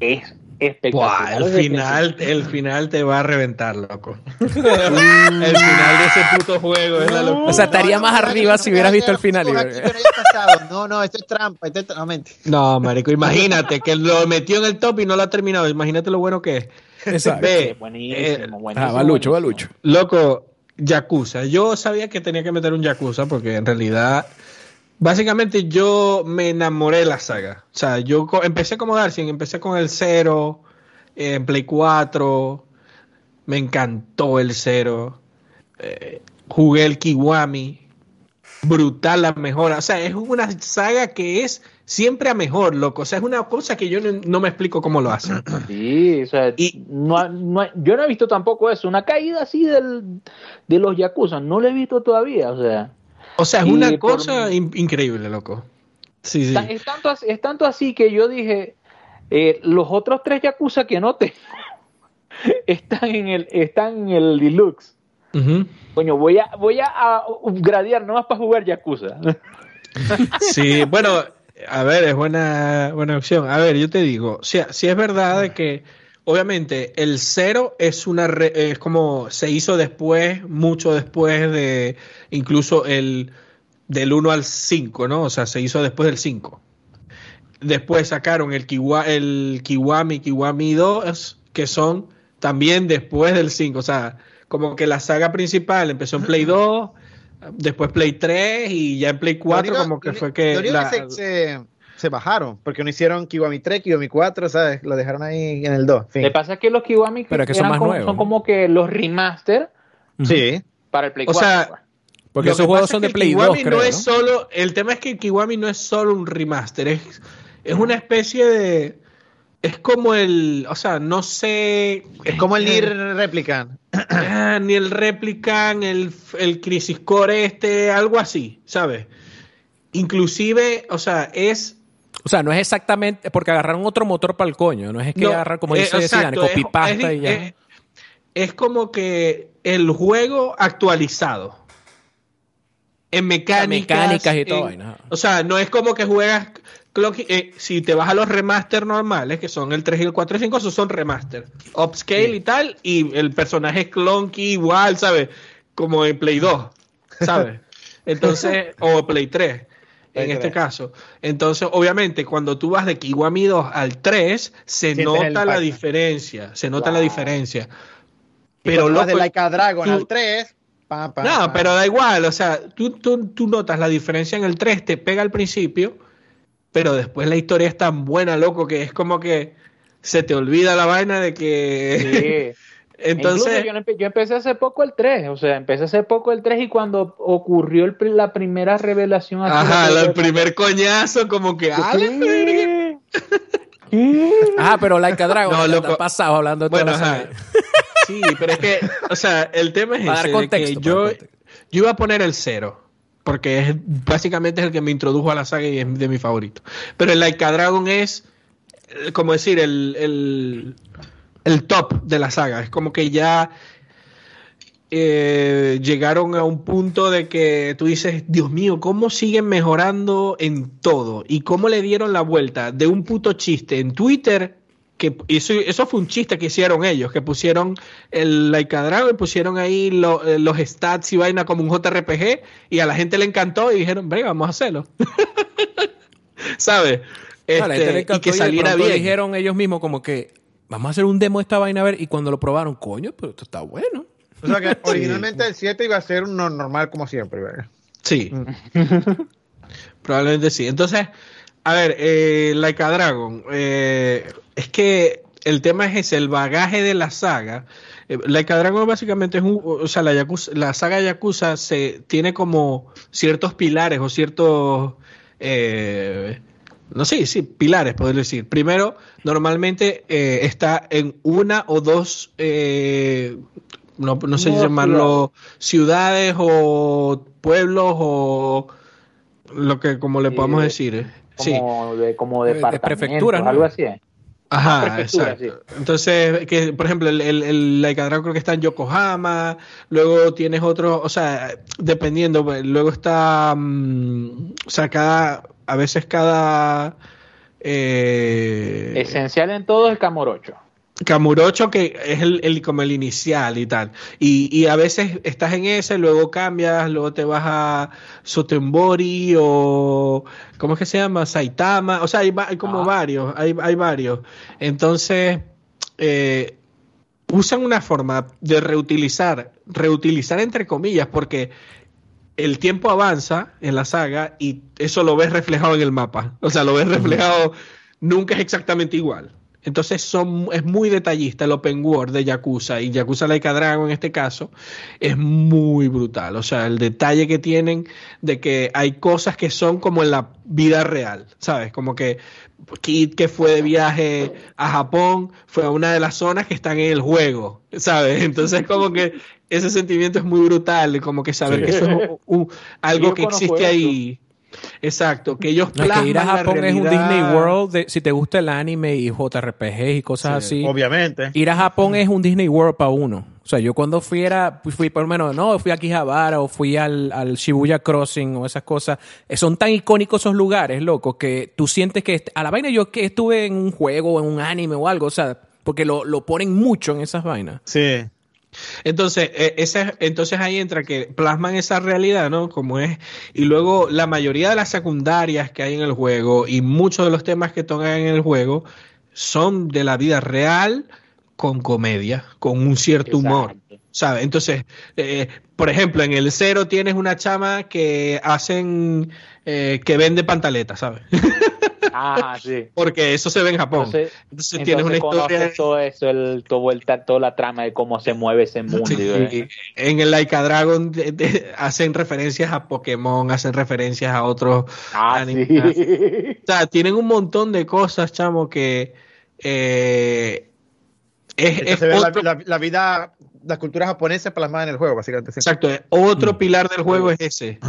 B: es espectacular.
D: el final, el final te va a reventar, loco. el final de ese puto juego es la locura.
A: O sea, estaría más arriba si hubieras visto el final.
C: No, no, esto es trampa. Esto es...
D: No, marico, imagínate que lo metió en el top y no lo ha terminado. Imagínate lo bueno que es.
A: Exacto. buenísimo, eh, buenísimo, ah, va Lucho, va Lucho.
D: Loco, Yakuza. Yo sabía que tenía que meter un Yakuza porque en realidad, básicamente yo me enamoré de la saga. O sea, yo empecé como Darcy, empecé con el 0, en Play 4, me encantó el 0. Eh, jugué el Kiwami, brutal la mejora. O sea, es una saga que es siempre a mejor, loco. O sea, es una cosa que yo no, me explico cómo lo hacen.
B: Sí, o sea, y, no, no, yo no he visto tampoco eso. Una caída así del, de los Yakuza, no lo he visto todavía, o sea.
D: O sea, es una cosa increíble, loco.
B: Sí, sí. Es, tanto, es tanto así que yo dije, eh, los otros tres Yakuza que no tengo están en el, están en el deluxe. Coño, voy a, voy a, gradear nomás para jugar Yakuza.
D: sí, bueno, a ver, es buena, buena opción. A ver, yo te digo, si, si es verdad que obviamente el cero es una es como se hizo después, mucho después de incluso el del 1 al 5, ¿no? O sea, se hizo después del 5. Después sacaron el, el Kiwami, Kiwami 2, que son también después del 5. O sea, como que la saga principal empezó en Play 2, después Play 3 y ya en Play 4 como que fue que...
C: se, bajaron, porque no hicieron Kiwami 3, Kiwami 4, ¿sabes? Lo dejaron ahí en el 2.
B: Fin. Lo que pasa es que los Kiwami
A: Pero que son, más
B: como,
A: nuevos.
B: son como que los remaster
C: sí.
B: para el Play 4. O sea, pues.
D: porque esos juegos son de Play 2, creo, no es solo, el tema es que Kiwami no es solo un remaster, es, es una especie de es como el, o sea, no sé.
C: Es como el Nier Replicant.
D: Ah, ni el Replicant, el, el Crisis Core este, algo así, ¿sabes? Inclusive, o sea, es
A: o sea, no es exactamente porque agarraron otro motor para el coño, no es que agarrar como dice eh, copy pasta y ya.
D: Es, como que el juego actualizado. En mecánicas.
A: mecánicas y todo.
D: o sea, no es como que juegas eh, si te vas a los remaster normales, que son el 3 y el 4 y 5, esos son remaster. Upscale y tal, y el personaje es clunky igual, ¿sabes? Como en Play 2, ¿sabes? Entonces, o Play 3 en este caso. Entonces, obviamente, cuando tú vas de Kiwami 2 al 3, se nota la diferencia. Se nota la diferencia.
C: Pero lo de Laika Dragon al 3.
D: no, pero da igual. O sea, tú, tú, tú notas la diferencia en el 3, te pega al principio pero después la historia es tan buena, loco, que es como que se te olvida la vaina de que... Sí. Entonces,
B: yo, empecé hace poco el 3, o sea, empecé hace poco el 3 y cuando ocurrió la primera revelación...
D: Ajá, el primer coñazo, como que... ¡Ah,
A: Ajá, pero Laika Dragon no, loco, pasado hablando de bueno, ajá.
D: Sí, pero es que, o sea, el tema es ese, que yo, yo iba a poner el cero porque es, básicamente es el que me introdujo a la saga y es de mi favorito. Pero el Laika Dragon es, eh, como decir, el, el, top de la saga. Es como que ya eh, llegaron a un punto de que tú dices, Dios mío, ¿cómo siguen mejorando en todo? Y cómo le dieron la vuelta de un puto chiste en Twitter que eso, eso fue un chiste que hicieron ellos, que pusieron el Laika Dragon, pusieron ahí eh, los stats y vaina como un JRPG y a la gente le encantó y dijeron, venga, vamos a hacerlo. ¿Sabes?
A: Este, y que saliera bien. dijeron ellos mismos como que vamos a hacer un demo de esta vaina a ver y cuando lo probaron, coño, pero esto está bueno.
C: O sea que originalmente el 7 iba a ser uno normal como siempre, ¿verdad?
D: Sí. Probablemente sí. Entonces, a ver, eh, Laika Dragon, eh, es que el tema es ese, el bagaje de la saga. Eh, Laika Dragon básicamente es un, o sea, la, la saga Yakuza se tiene como ciertos pilares o ciertos, eh, no sé, sí, pilares, poder decir. Primero, normalmente eh, está en una o dos, no, no, sé llamarlo, ciudades o pueblos o lo que como le podemos decir.
B: Como sí. de, como de, prefectura, algo así.
D: Ajá, exacto. Entonces, que por ejemplo, el, el, el Laika creo que está en Yokohama, luego tienes otro, o sea, dependiendo, pues, luego está, mm, o sea, cada, a veces cada...
B: Eh, Esencial en todo es Camorocho.
D: Camurocho, que es el, como el inicial y tal. Y, y, a veces estás en ese, luego cambias, luego te vas a Sotembori o. ¿Cómo es que se llama? Saitama. O sea, hay, como ah. varios, hay, hay, varios. Entonces, eh, usan una forma de reutilizar, reutilizar entre comillas, porque el tiempo avanza en la saga y eso lo ves reflejado en el mapa. O sea, lo ves reflejado, nunca es exactamente igual. Entonces son, es muy detallista el open world de Yakuza y Yakuza Laika Dragon en este caso es muy brutal. O sea, el detalle que tienen de que hay cosas que son como en la vida real, ¿sabes? Como que Kid que fue de viaje a Japón fue a una de las zonas que están en el juego, ¿sabes? Entonces como que ese sentimiento es muy brutal, como que saber que eso es algo que existe ahí. Exacto, que ellos
A: plasman que ir a Japón es un Disney World, si te gusta el anime y JRPG y cosas así.
C: Obviamente.
A: Ir a Japón es un Disney World para uno. O sea, yo cuando fui era, fui por lo menos, no, fui a Akihabara o fui al, al Shibuya Crossing o esas cosas. Eh, son tan icónicos esos lugares, loco, que tú sientes que a la vaina yo que estuve en un juego, en un anime o algo, o sea, porque lo, lo ponen mucho en esas vainas.
C: Sí.
D: Entonces, e, ese, entonces ahí entra que plasman esa realidad, ¿no? Como es. Y luego la mayoría de las secundarias que hay en el juego y muchos de los temas que tocan en el juego son de la vida real con comedia, con un cierto humor. ¿Sabes? Entonces, eh, por ejemplo, en el cero tienes una chama que hacen, eh, que vende pantaletas, ¿sabes?
B: Ah, sí.
D: Porque eso se ve en Japón.
B: Entonces, tienes una historia. Todo eso, el, todo el, toda la trama de cómo se mueve ese mundo.
D: en el Laika Dragon hacen referencias a Pokémon, hacen referencias a otros
B: ah,
D: O sea, tienen un montón de cosas, chamo, que. Eh,
C: es, la, vida la cultura japonesa plasmada en el juego, básicamente.
D: Exacto. Otro mm. pilar del juego es ese.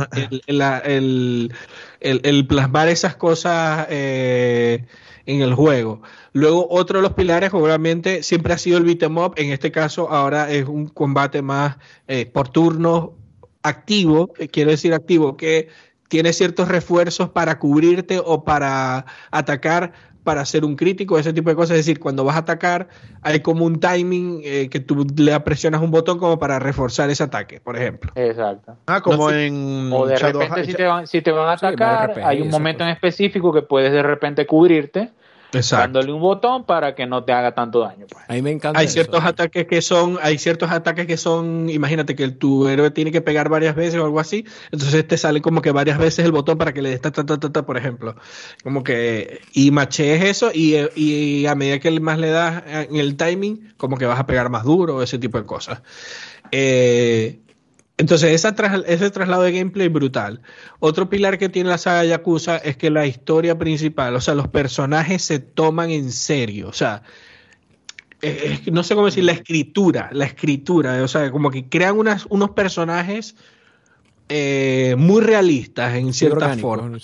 D: El, el, plasmar esas cosas eh, en el juego. Luego, otro de los pilares, obviamente, siempre ha sido el beat'em up. En este caso, ahora es un combate más eh, por turno activo. Eh, quiero decir activo, que tiene ciertos refuerzos para cubrirte o para atacar para ser un crítico, ese tipo de cosas. Es decir, cuando vas a atacar, hay como un timing eh, que tú le presionas un botón como para reforzar ese ataque, por ejemplo.
B: Exacto.
C: Ah, como en.
B: O de repente, si te, van, si te van a atacar, hay un momento en específico que puedes de repente cubrirte dándole un botón para que no te haga tanto daño.
A: Pues. me encanta.
D: Hay ciertos ataques que son, hay ciertos ataques que son, imagínate que tu héroe tiene que pegar varias veces o algo así, entonces te sale como que varias veces el botón para que le des ta, ta, ta, ta, por ejemplo. Como que, y machees eso y, y a medida que más le das en el timing, como que vas a pegar más duro, ese tipo de cosas. Eh, entonces, ese traslado de gameplay brutal. Otro pilar que tiene la saga Yakuza es que la historia principal, o sea, los personajes se toman en serio. O sea, no sé cómo decir, la escritura, la escritura, o sea, como que crean unos personajes eh, muy realistas en cierta forma.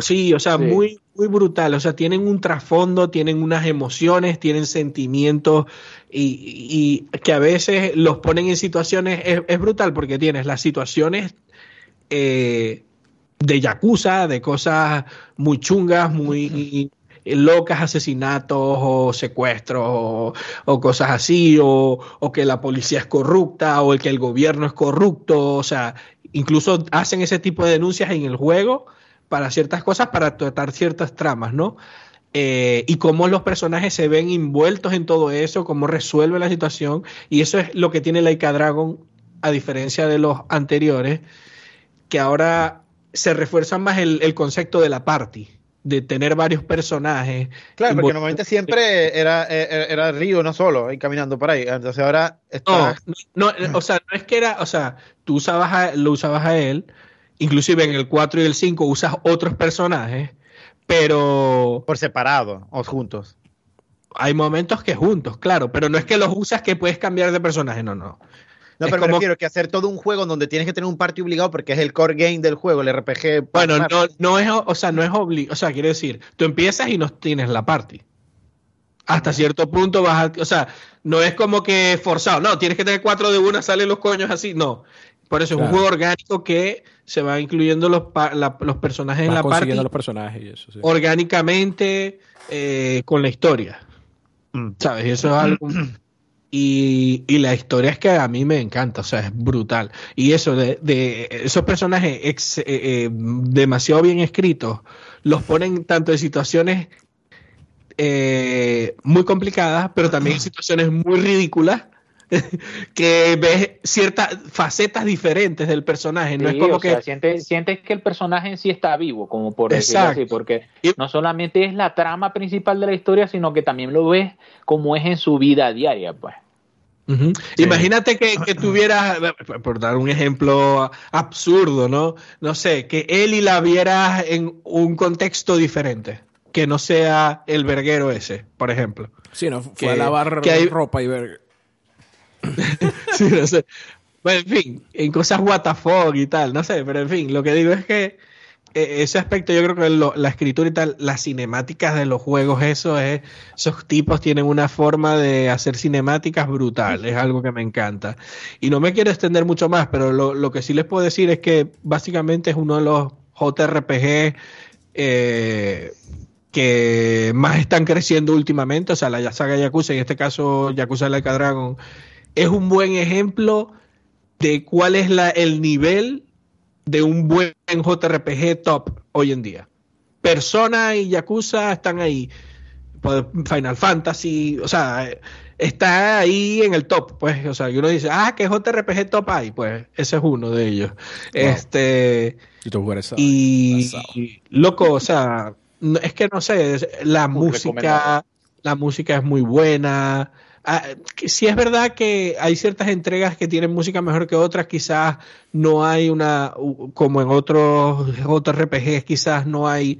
D: Sí, o sea, muy muy brutal. O sea, tienen un trasfondo, tienen unas emociones, tienen sentimientos y, que a veces los ponen en situaciones. Es, brutal porque tienes las situaciones eh, de yakuza, de cosas muy chungas, muy locas, asesinatos o secuestros o, cosas así, o, o, que la policía es corrupta o el que el gobierno es corrupto, o sea, incluso hacen ese tipo de denuncias en el juego para ciertas cosas, para tratar ciertas tramas, ¿no? Eh, y cómo los personajes se ven envueltos en todo eso, cómo resuelve la situación. Y eso es lo que tiene Laika Dragon, a diferencia de los anteriores, que ahora se refuerza más el, concepto de la party, de tener varios personajes.
C: Claro, porque normalmente siempre era, era, era Río no solo, y caminando por ahí. Entonces ahora
D: está... no, no, o sea, no es que era, o sea, tú usabas lo usabas a él, Inclusive en el 4 y el 5 usas otros personajes, pero...
C: Por separado o juntos.
D: Hay momentos que juntos, claro, pero no es que los usas que puedes cambiar de personaje, no, no.
C: No, pero como... que hacer todo un juego donde tienes que tener un party obligado porque es el core game del juego, el RPG.
D: Bueno, no, no es, o sea, no es obligado, o sea, quiere decir, tú empiezas y no tienes la party. Hasta cierto punto vas a, o sea, no es como que forzado, no, tienes que tener cuatro de una, salen los coños así, no. Por eso es un juego orgánico que se va incluyendo los, los personajes en la parte.
A: los personajes y eso,
D: Orgánicamente eh, con la historia. Mm. ¿Sabes? Y eso es algo. Y, la historia es que a mí me encanta, o sea, es brutal. Y eso de, esos personajes eh, eh, demasiado bien escritos, los ponen tanto en situaciones muy complicadas, pero también en situaciones muy ridículas que ves ciertas facetas diferentes del personaje. No es como que.
B: sientes, que el personaje en sí está vivo, como por decirlo así, porque no solamente es la trama principal de la historia, sino que también lo ves como es en su vida diaria, pues.
D: Imagínate que, que, tuvieras, por dar un ejemplo absurdo, ¿no? No sé, que él y la vieras en un contexto diferente, que no sea el verguero ese, por ejemplo.
A: Sí, no, fue a lavar ropa y ver.
D: Bueno, en fin, en cosas WTF y tal, no sé, pero en fin, lo que digo es que e, ese aspecto yo creo que la escritura y tal, las cinemáticas de los juegos, eso es, esos tipos tienen una forma de hacer cinemáticas brutal, es algo que me encanta. Y no me quiero extender mucho más, pero lo, que sí les puedo decir es que básicamente es uno de los JRPG eh, que más están creciendo últimamente, o sea, la saga Yakuza, en este caso Yakuza Like Dragon, es un buen ejemplo de cuál es la, el nivel de un buen JRPG top hoy en día. Persona y Yakuza están ahí. Pues, Final Fantasy, o sea, está ahí en el top, pues, o sea, y uno dice, ah, ¿qué JRPG top hay? Pues ese es uno de ellos. Este y, y loco, o sea, es que no sé, la música, la música es muy buena, Ah, si es verdad que hay ciertas entregas que tienen música mejor que otras, quizás no hay una, como en otros, otros RPGs, quizás no hay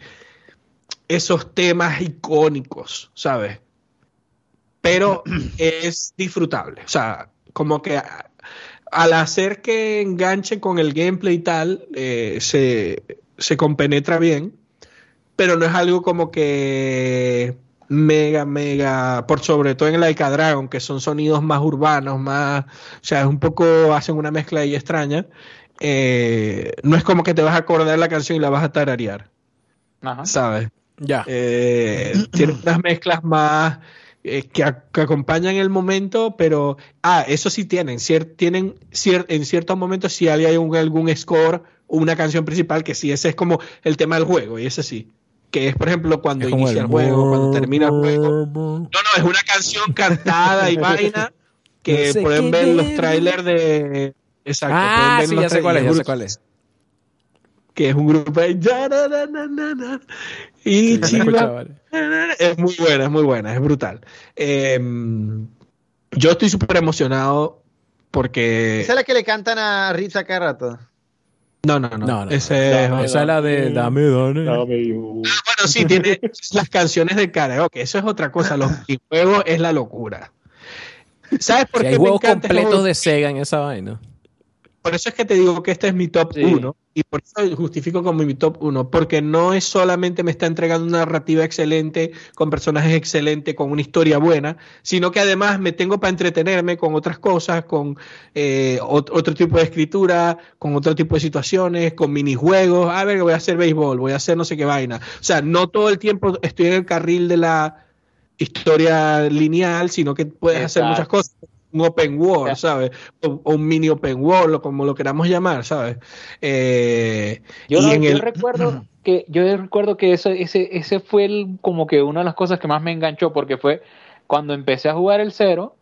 D: esos temas icónicos, ¿sabes? Pero es disfrutable, o sea, como que al hacer que enganche con el gameplay y tal, eh, se, se compenetra bien, pero no es algo como que mega, mega, por sobre todo en el Ica Dragon, que son sonidos más urbanos, más, o sea, es un poco, hacen una mezcla ahí extraña. Eh, no es como que te vas a acordar la canción y la vas a tararear. ¿Sabes?
A: Ya.
D: Eh, tiene unas mezclas más eh, que, acompañan el momento, pero, ah, eso sí tienen, tienen en ciertos momentos si hay algún score o una canción principal, que sí, ese es como el tema del juego, y ese sí que es por ejemplo cuando inicia el, juego, cuando termina el juego. No, no, es una canción cantada y vaina que pueden ver los trailers de...
A: Exacto. Ah, sí, ya sé cuál es, ya sé cuál es.
D: Que es un grupo de... Y chiva, es muy buena, es muy buena, es brutal. Em, yo estoy súper emocionado porque...
C: ¿Esa es la que le cantan a cada rato?
D: No, no, no.
A: Ese, esa es la de Dame, dame. Ah,
D: bueno, sí, tiene las canciones de karaoke. Eso es otra cosa. Los juegos es la locura.
A: ¿Sabes por qué? Hay juegos completos de Sega en esa vaina.
D: Por eso es que te digo que este es mi top 1 y por eso justifico como mi top 1, porque no es solamente me está entregando una narrativa excelente, con personajes excelentes, con una historia buena, sino que además me tengo para entretenerme con otras cosas, con eh, otro tipo de escritura, con otro tipo de situaciones, con minijuegos, a ver, voy a hacer béisbol, voy a hacer no sé qué vaina. O sea, no todo el tiempo estoy en el carril de la historia lineal, sino que puedes hacer muchas cosas un open world, ¿sabes? O, un mini open world, o como lo queramos llamar, ¿sabes?
B: Eh, yo, recuerdo que yo recuerdo que ese, ese, ese fue el, como que una de las cosas que más me enganchó, porque fue cuando empecé a jugar el cero,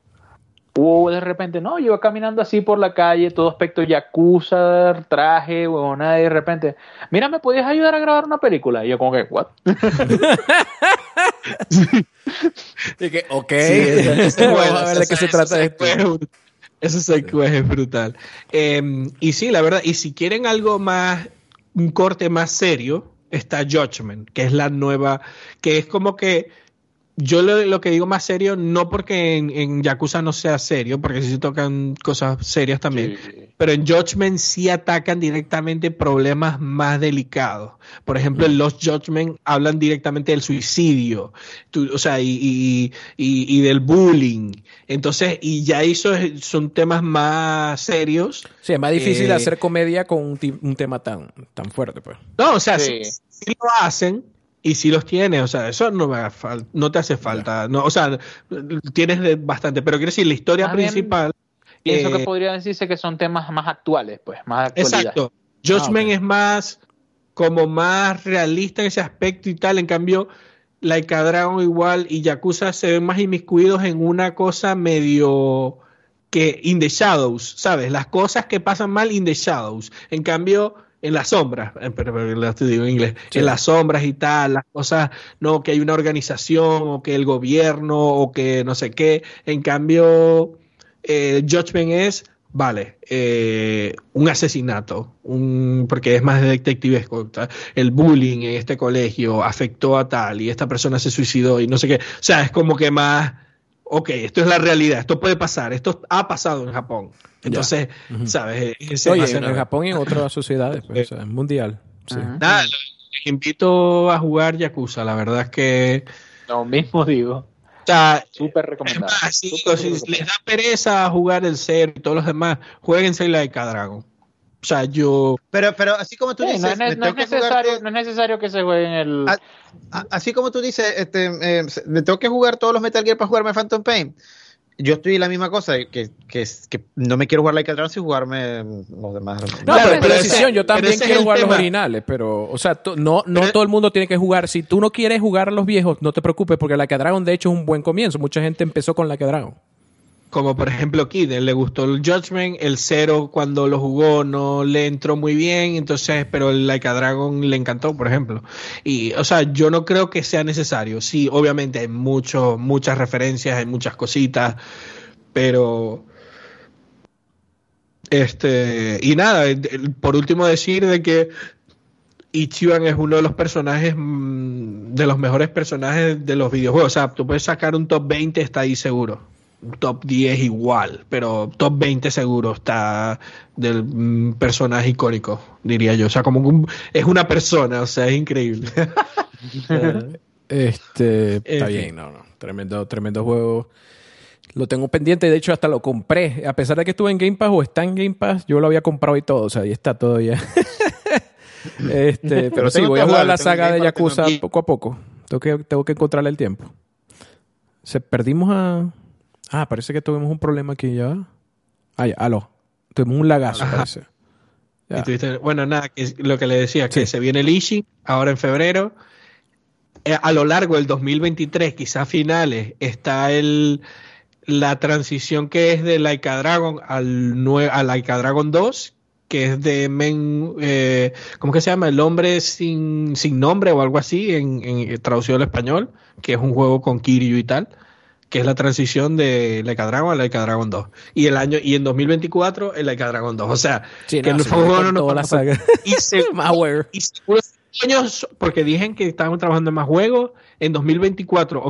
B: hubo de repente, no, yo iba caminando así por la calle, todo aspecto yakuza, traje, nada y de repente, mira, ¿me podías ayudar a grabar una película? Y yo como que, ¿what?
A: y que, ok, a ver de qué se trata esto.
D: Eso es brutal. Em, y sí, la verdad, y si quieren algo más, un corte más serio, está Judgment, que es la nueva, que es como que yo lo, que digo más serio, no porque en, Yakuza no sea serio, porque sí se tocan cosas serias también, pero en Judgment sí atacan directamente problemas más delicados. Por ejemplo, en Los Judgment hablan directamente del suicidio, o sea, y, del bullying. Entonces, y ya eso son temas más serios.
A: Sí, es más difícil eh, hacer comedia con un, tema tan, tan fuerte, pues.
D: No, o sea, sí lo hacen y si los tienes, o sea, eso no, no te hace falta. No, o sea, tienes bastante, pero quiero decir, la historia principal.
B: Pienso que eh, podría decirse que son temas más actuales, pues, más actualidad. Exacto.
D: Judgment ah, es más, como más realista en ese aspecto y tal. En cambio, Laika Dragon igual y Yakuza se ven más inmiscuidos en una cosa medio que in the shadows, ¿sabes? Las cosas que pasan mal in the shadows. En cambio, en las sombras, eh, pero, lo digo en inglés, en las sombras y tal, las cosas, no, que hay una organización o que el gobierno o que no sé qué. En cambio, eh, Judgment es, vale, eh, un asesinato, un, porque es más de detective, el bullying en este colegio afectó a tal y esta persona se suicidó y no sé qué. O sea, es como que más, ok, esto es la realidad, esto puede pasar, esto ha pasado en Japón. Entonces, ¿sabes?
A: Oye, en Japón y en otras sociedades, pues, es mundial.
D: Nada, les invito a jugar Yakuza, la verdad es que...
B: Lo mismo digo.
D: O sea, súper recomendado. si les da pereza jugar el ser y todos los demás, jueguense la de Dragon. O sea, yo.
C: Pero, pero así como tú dices.
B: No es, necesario, no es, necesario, que se juegue en el.
C: así como tú dices, este, eh, me tengo que jugar todos los Metal Gear para jugarme Phantom Pain yo estoy la misma cosa, que, que, que no me quiero jugar Like a Dragon sin jugarme los demás.
A: No, pero, pero decisión, yo también quiero jugar los originales, pero, o sea, no, no todo el mundo tiene que jugar. Si tú no quieres jugar a los viejos, no te preocupes, porque Like a Dragon de hecho es un buen comienzo. Mucha gente empezó con Like a Dragon.
D: Como por ejemplo Kid, le gustó el Judgment, el Zero cuando lo jugó no le entró muy bien, entonces, pero el Like a Dragon le encantó, por ejemplo. Y, o sea, yo no creo que sea necesario. Sí, obviamente hay mucho, muchas referencias, hay muchas cositas, pero... Este, y nada, por último decir de que Ichiban es uno de los personajes, mm, de los mejores personajes de los videojuegos. O sea, tú puedes sacar un top 20, está ahí seguro top 10 igual, pero top 20 seguro está del mm, personaje icónico, diría yo. O sea, como es una persona, o sea, es increíble.
A: este, está bien, no, no. Tremendo, tremendo juego. Lo tengo pendiente, de hecho hasta lo compré. A pesar de que estuve en Game Pass o está en Game Pass, yo lo había comprado y todo, o sea, ahí está todo ya. este, pero sí, voy a jugar la saga de Yakuza poco a poco. Tengo que, tengo que encontrarle el tiempo. Se perdimos a Ah, parece que tuvimos un problema aquí ya. Ah, ya, aló. Tuvimos un lagazo, parece.
D: bueno, nada, que lo que le decía, que se viene el Ishii ahora en febrero. Eh, a lo largo del 2023, quizás finales, está el la transición que es de Laika Dragon al a Laika Dragon 2, que es de Men, eh, ¿cómo que se llama? El hombre sin, sin nombre o algo así, en, en traducido al español, que es un juego con Kiryu y tal que es la transición de Laika Dragon a Laika Dragon 2. Y el año y en 2024 el Laika Dragon 2. O sea, que no, el juego no, la saga. Y, se, y, años, porque dijeron que estaban trabajando en más juegos, en 2024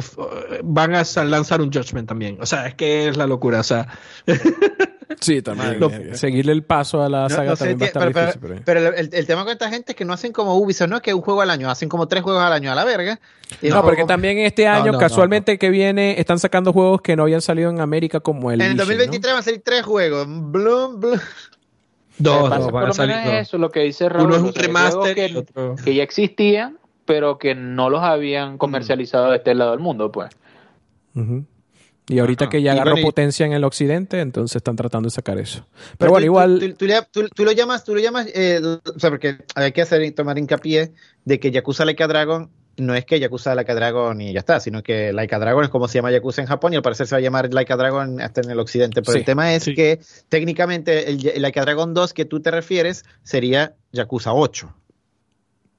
D: van a lanzar un Judgment también. O sea, es que es la locura. O sea,
A: Sí, también. Seguirle el paso a la saga también va a estar
C: pero, difícil. Pero, el, tema con esta gente es que no hacen como Ubisoft, no es que un juego al año, hacen como tres juegos al año a la verga.
A: no, porque también este año, casualmente que viene, están sacando juegos que no habían salido en América como el.
C: En el 2023 van a salir tres juegos. Bloom, bloom.
B: Dos, dos van a salir Eso, lo que dice Raúl,
D: Uno es un remaster
B: que, que ya existían, pero que no los habían comercializado de este lado del mundo, pues.
A: Y ahorita que ya agarró potencia en el occidente, entonces están tratando de sacar eso. Pero, bueno, igual.
C: Tú, lo llamas, tú lo llamas, eh, o sea, porque hay que hacer tomar hincapié de que Yakuza Laika Dragon no es que Yakuza Laika Dragon y ya está, sino que Laika Dragon es como se llama Yakuza en Japón y al parecer se va a llamar Laika Dragon hasta en el occidente. Pero el tema es que técnicamente el, el Laika Dragon 2 que tú te refieres sería Yakuza 8.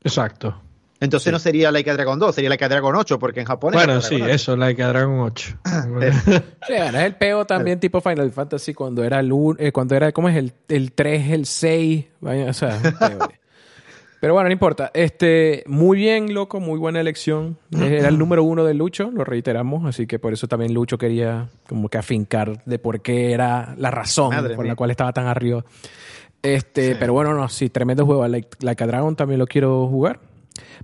D: Exacto.
C: Entonces no sería Like a Dragon 2, sería Like a Dragon 8, porque en Japón
D: Bueno, sí, eso, Like a Dragon 8.
A: sí, es el peo también tipo Final Fantasy cuando era el eh, cuando era, ¿cómo es? El, el 3, el 6, o sea, Pero bueno, no importa. Este, muy bien, loco, muy buena elección. Era el número uno de Lucho, lo reiteramos, así que por eso también Lucho quería como que afincar de por qué era la razón por la cual estaba tan arriba. Este, pero bueno, no, sí, tremendo juego. Like, like a Dragon también lo quiero jugar.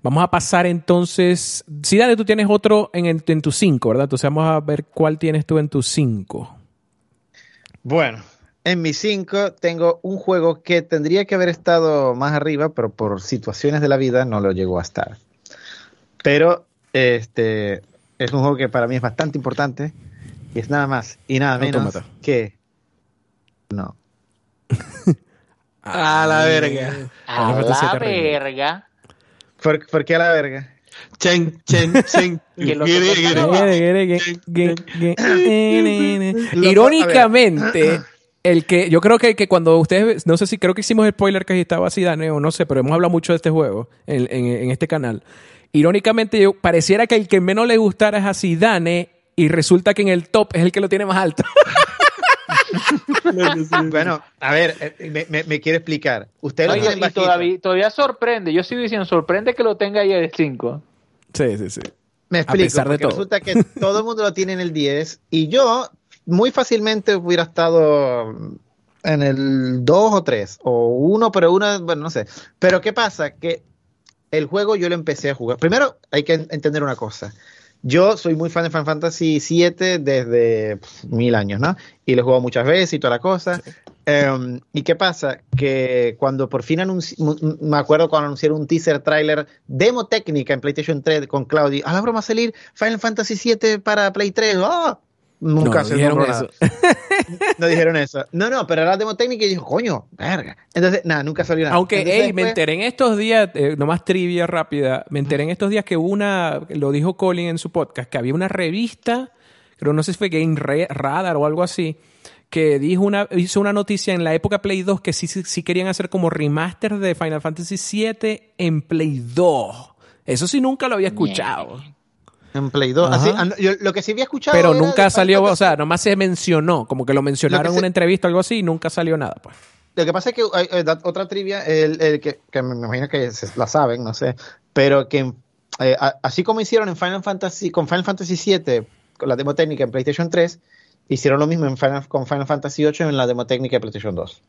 A: Vamos a pasar entonces. Si dale, tú tienes otro en, en tu 5, ¿verdad? Entonces vamos a ver cuál tienes tú en tu 5.
C: Bueno, en mi 5 tengo un juego que tendría que haber estado más arriba, pero por situaciones de la vida no lo llegó a estar. Pero este es un juego que para mí es bastante importante y es nada más y nada menos que no.
D: a la verga.
B: A la verga.
C: ¿Por, qué a la verga?
D: Chen, chen, chen.
A: Irónicamente, el que yo creo que, que, cuando ustedes, no sé si creo que hicimos spoiler que estaba así Dane o no sé, pero hemos hablado mucho de este juego en, en, este canal. Irónicamente, yo, pareciera que el que menos le gustara es a Zidane y resulta que en el top es el que lo tiene más alto.
C: bueno, a ver, eh, me, me, quiero explicar. Usted lo
B: tiene todavía, todavía sorprende. Yo sigo diciendo, sorprende que lo tenga ahí el 5.
A: Sí, sí, sí.
C: Me explico, resulta que todo el mundo lo tiene en el 10 y yo muy fácilmente hubiera estado en el 2 o 3 o 1, pero uno, bueno, no sé. Pero ¿qué pasa? Que el juego yo lo empecé a jugar. Primero hay que entender una cosa. Yo soy muy fan de Final Fantasy VII desde mil años, ¿no? Y lo he jugado muchas veces y toda la cosa. Em, ¿Y qué pasa? Que cuando por fin me acuerdo cuando anunciaron un teaser trailer, demo técnica en PlayStation 3 con Claudio, a la broma salir Final Fantasy VII para Play 3. ¡Oh! Nunca se dijeron eso. no dijeron eso. No, no, pero era la demo técnica y dijo, coño, verga. Entonces, nada, nunca salió nada.
A: Aunque, hey, me enteré en estos días, eh, nomás trivia rápida, me enteré en estos días que una, lo dijo Colin en su podcast, que había una revista, creo no sé si fue Game Radar o algo así, que dijo una, hizo una noticia en la época Play 2 que sí, sí, querían hacer como remaster de Final Fantasy VII en Play 2. Eso sí nunca lo había escuchado.
C: En Play 2. Así, lo que sí había escuchado.
A: Pero nunca salió, o sea, nomás se mencionó, como que lo mencionaron en una entrevista o algo así y nunca salió nada, pues.
C: Lo que pasa es que hay, eh, otra trivia, el, que, me imagino que la saben, no sé, pero que eh, así como hicieron en Final Fantasy, con Final Fantasy VII, con la demo técnica en PlayStation 3, hicieron lo mismo en con Final Fantasy VIII en la demo técnica de PlayStation 2.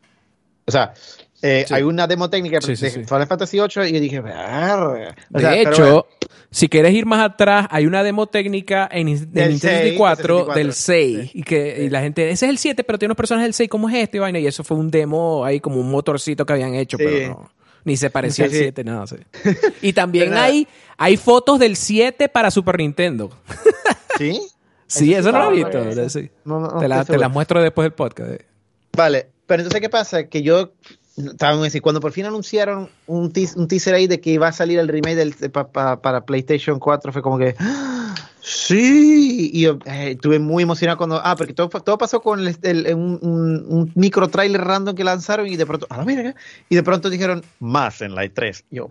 C: O sea, eh, hay una demo técnica de Final Fantasy VIII y yo dije,
A: de hecho, si quieres ir más atrás, hay una demo técnica en, Nintendo 64, del 6. Y que la gente, ese es el 7, pero tiene unos personajes del 6, ¿cómo es este? Y eso fue un demo ahí como un motorcito que habían hecho, pero no. Ni se parecía al 7, nada. Y también hay, hay fotos del 7 para Super Nintendo.
C: ¿Sí?
A: sí, eso no lo he visto. te, las la muestro después del podcast. Eh.
C: Vale, pero entonces, ¿qué pasa? Que yo Estaban decir, cuando por fin anunciaron un, un, teaser ahí de que iba a salir el remake del, para PlayStation 4, fue como que, ¡Ah! sí, y yo eh, estuve muy emocionado cuando, ah, porque todo, todo pasó con el, un, un, micro trailer random que lanzaron y de pronto, ah, mira, y de pronto dijeron, más en la E3. yo,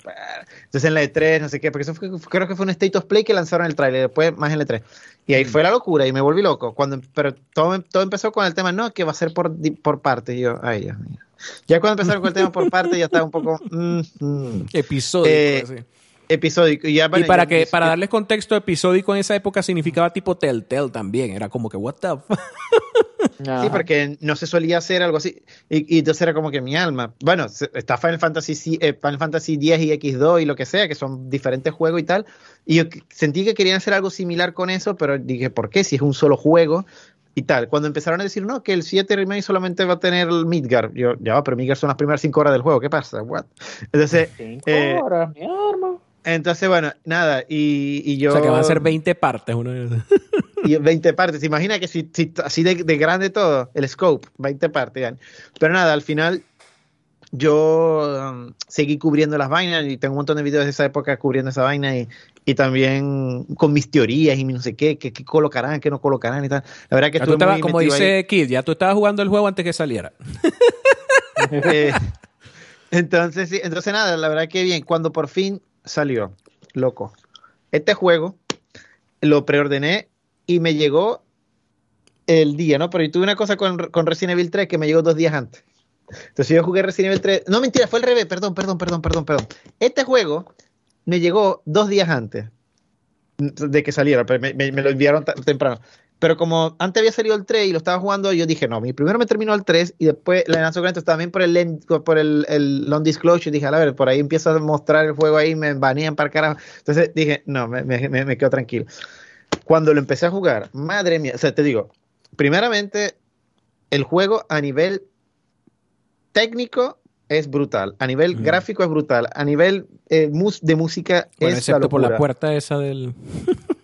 C: entonces en la E3, no sé qué, porque eso fue, creo que fue un State of Play que lanzaron el trailer, después más en la E3. Y ahí mm. fue la locura y me volví loco. Cuando, pero todo, todo empezó con el tema, no, que va a ser por, por partes. Y yo, ay, Dios mío. Ya cuando empezaron con el tema por parte ya estaba un poco... Mm,
A: mm. Episódico. Eh,
C: episódico. Y, ya,
A: y para, que, para darles contexto, episódico en esa época significaba tipo Telltale también. Era como que, what the
C: Sí, porque no se solía hacer algo así. Y, entonces era como que mi alma. Bueno, está Final Fantasy, eh, Final Fantasy X y X2 y lo que sea, que son diferentes juegos y tal. Y yo sentí que querían hacer algo similar con eso, pero dije, ¿por qué? Si es un solo juego, y tal. Cuando empezaron a decir, no, que el 7 remake solamente va a tener el Midgar, yo, ya, pero Midgar son las primeras 5 horas del juego, ¿qué pasa? What? Entonces, 5 eh, horas, mi arma. Entonces, bueno, nada, y, y, yo...
A: O sea, que van a ser 20 partes. Uno...
C: y 20 partes, imagina que si, así de, de, grande todo, el scope, 20 partes. Pero nada, al final yo um, seguí cubriendo las vainas y tengo un montón de videos de esa época cubriendo esa vaina y, y también con mis teorías y no sé qué, qué, colocarán, qué no colocarán y tal. La verdad que
A: estuve muy Como dice Kid, ya tú estabas jugando el juego antes que saliera.
C: Eh, entonces, sí, entonces nada, la verdad que bien, cuando por fin salió, loco, este juego lo preordené y me llegó el día, ¿no? Pero yo tuve una cosa con, con Resident Evil 3 que me llegó dos días antes. Entonces yo jugué Resident Evil 3. No, mentira, fue el revés. Perdón, perdón, perdón, perdón, perdón. Este juego me llegó dos días antes de que saliera. Me, me, lo enviaron temprano. Pero como antes había salido el 3 y lo estaba jugando, yo dije, no, mi primero me terminó el 3 y después le lanzó esto también por el long disclosure. Dije, a ver, por ahí empiezo a mostrar el juego ahí, me banean para carajo. Entonces dije, no, me quedo tranquilo. Cuando lo empecé a jugar, madre mía, o sea, te digo, primeramente, el juego a nivel técnico es brutal, a nivel gráfico es brutal, a nivel eh, de música es
A: excepto por la puerta esa del...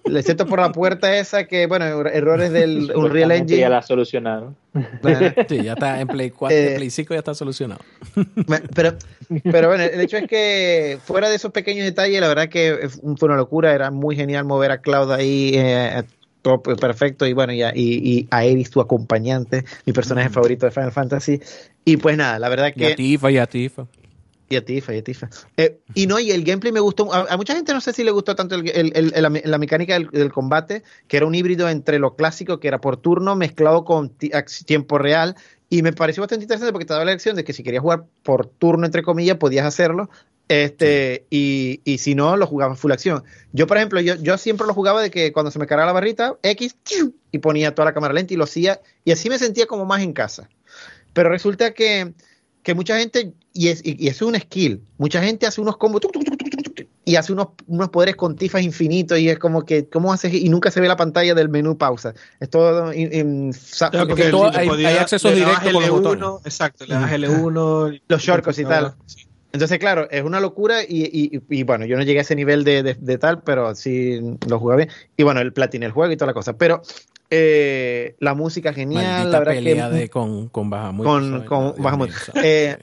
C: excepto por la puerta esa que, bueno, errores del Unreal Engine.
B: Ya la solucionaron.
A: sí, ya está en Play 4, eh, Play 5 ya está solucionado.
C: pero, pero bueno, el hecho es que fuera de esos pequeños detalles, la verdad que fue una locura, era muy genial mover a Cloud ahí, eh, todo perfecto, y bueno, y, y, a Eris, tu acompañante, mi personaje favorito de Final Fantasy. Y pues nada, la verdad que... Y
A: a Tifa, y a Tifa.
C: Y a Tifa, y a Tifa. Eh, y no, y el gameplay me gustó. A, mucha gente no sé si le gustó tanto el, la, mecánica del, combate, que era un híbrido entre lo clásico, que era por turno, mezclado con tiempo real. Y me pareció bastante interesante porque te daba la elección de que si querías jugar por turno, entre comillas, podías hacerlo. Este, y, y, si no, lo jugaba full acción. Yo, por ejemplo, yo, yo siempre lo jugaba de que cuando se me cargaba la barrita, X, y ponía toda la cámara lenta y lo hacía. Y así me sentía como más en casa. Pero resulta que que mucha gente, y es, y, es un skill, mucha gente hace unos combos y hace unos, unos poderes con tifas infinitos y es como que, ¿cómo haces? Y nunca se ve la pantalla del menú pausa. Es todo...
A: hay, accesos directos con los botones.
D: Exacto, le das L1.
C: Los shortcuts y tal. Entonces, claro, es una locura y, y, bueno, yo no llegué a ese nivel de, de, tal, pero sí lo jugué bien. Y bueno, el platine el juego y toda la cosa. Pero eh, la música genial, la verdad
A: pelea que, de con, con Bahamut.
C: Con, con Bahamut. Eh,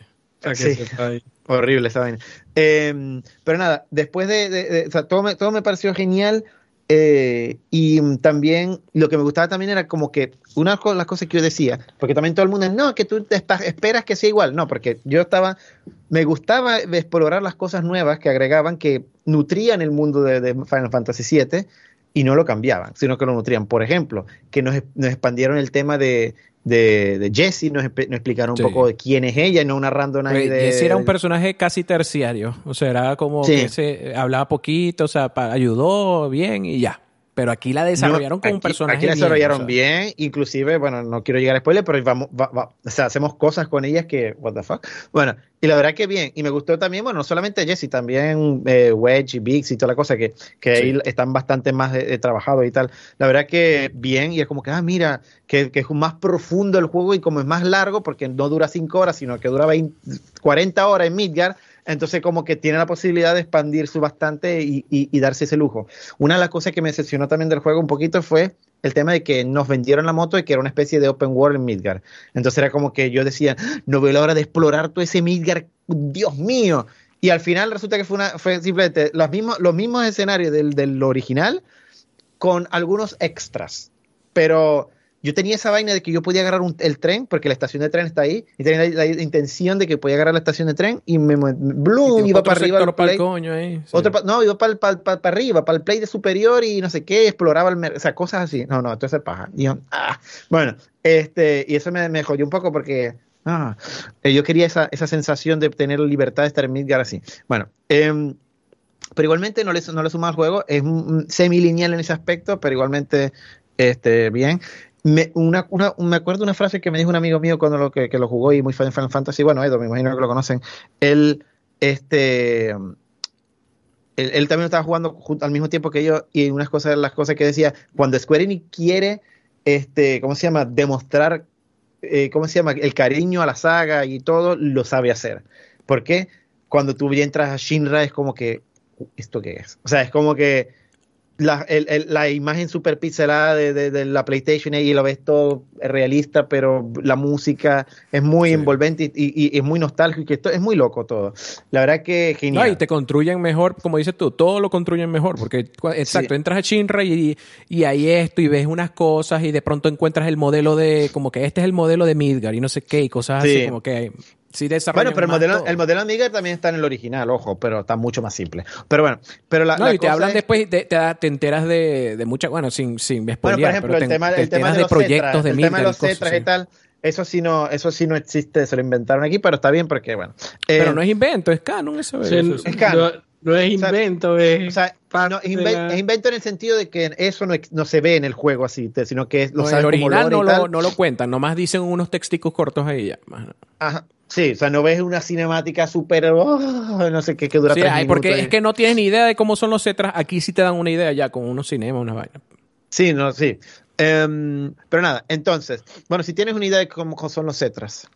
C: sí, horrible esa vaina. Eh, pero nada, después de, o sea, todo, me, todo me pareció genial. Eh, y también lo que me gustaba también era como que una de las cosas que yo decía, porque también todo el mundo, no, que tú estás, esperas que sea igual, no, porque yo estaba, me gustaba explorar las cosas nuevas que agregaban, que nutrían el mundo de, de Final Fantasy VII y no lo cambiaban, sino que lo nutrían. Por ejemplo, que nos, nos expandieron el tema de, de, de Jessie, nos, explicaron un poco de quién es ella, no una random
A: ahí de... Jessie era un personaje casi terciario, o sea, era como que se hablaba poquito, o sea, ayudó bien y ya. Pero aquí la desarrollaron como un personaje.
C: Aquí la desarrollaron bien, inclusive, bueno, no quiero llegar a spoiler, pero vamos, o sea, hacemos cosas con ellas que, what the fuck. Bueno, y la verdad que bien. Y me gustó también, bueno, no solamente Jesse, también eh, Wedge y Biggs y toda la cosa, que, que ahí están bastante más eh, trabajados y tal. La verdad que bien, y es como que, ah, mira, que, que, es más profundo el juego y como es más largo, porque no dura 5 horas, sino que dura 20, 40 horas en Midgard entonces como que tiene la posibilidad de expandirse bastante y, darse ese lujo. Una de las cosas que me decepcionó también del juego un poquito fue el tema de que nos vendieron la moto y que era una especie de open world en Midgar. Entonces era como que yo decía, no veo la hora de explorar todo ese Midgar, Dios mío. Y al final resulta que fue, una, simplemente los mismos, escenarios del original con algunos extras. Pero yo tenía esa vaina de que yo podía agarrar el tren, porque la estación de tren está ahí, y tenía la, intención de que podía agarrar la estación de tren y me bloom, iba para arriba.
A: Para el coño
C: no, iba para, para, para, arriba, para el play de superior y no sé qué, exploraba el o sea, cosas así. No, no, entonces paja. Y ah. Bueno, este, y eso me, me jodió un poco porque ah, eh, yo quería esa, esa sensación de tener libertad de estar en Midgar así. Bueno, eh, pero igualmente no le, no le suma al juego, es semi-lineal en ese aspecto, pero igualmente este, bien. Me, una, una, me acuerdo una frase que me dijo un amigo mío cuando lo, que, lo jugó y muy fan de Final Fantasy, bueno, Edo, me imagino que lo conocen. Él, este, él, también estaba jugando al mismo tiempo que yo y unas cosas, las cosas que decía, cuando Square Enix quiere, este, ¿cómo se llama? Demostrar, eh, ¿cómo se llama? El cariño a la saga y todo, lo sabe hacer. ¿Por qué? Cuando tú entras a Shinra es como que, ¿esto qué es? O sea, es como que la, la imagen super pixelada de, la PlayStation y lo ves todo realista, pero la música es muy envolvente y, es muy nostálgico. Esto es muy loco todo. La verdad que genial.
A: No, y te construyen mejor, como dices tú, todo lo construyen mejor. Porque, exacto, entras a Shinra y, y hay esto y ves unas cosas y de pronto encuentras el modelo de, como que este es el modelo de Midgar y no sé qué y cosas así, como que
C: bueno, pero el modelo, el modelo Amiga también está en el original, ojo, pero está mucho más simple. Pero bueno, pero la,
A: no, y te hablan después, te, te, enteras de, de muchas, bueno, sin, sin
C: bueno, por ejemplo, el, tema, el tema de, los proyectos de El tema de los cetras y tal, eso sí no, eso sí no existe, se lo inventaron aquí, pero está bien porque, bueno.
A: pero eh, no es invento, es canon eso. es,
D: canon. No, es invento, es,
C: o sea, no, es invento en el sentido de que eso no, no, se ve en el juego así, sino que lo
A: no, el original no, lo, no lo cuentan, nomás dicen unos texticos cortos ahí ya.
C: Ajá. Sí, o sea, no ves una cinemática súper, oh, no sé qué, que dura sí, tres
A: Porque es que no tienes ni idea de cómo son los cetras. Aquí sí te dan una idea ya con unos cinemas, una vaina.
C: Sí, no, sí. Em, pero nada, entonces, bueno, si tienes una idea de cómo son los cetras.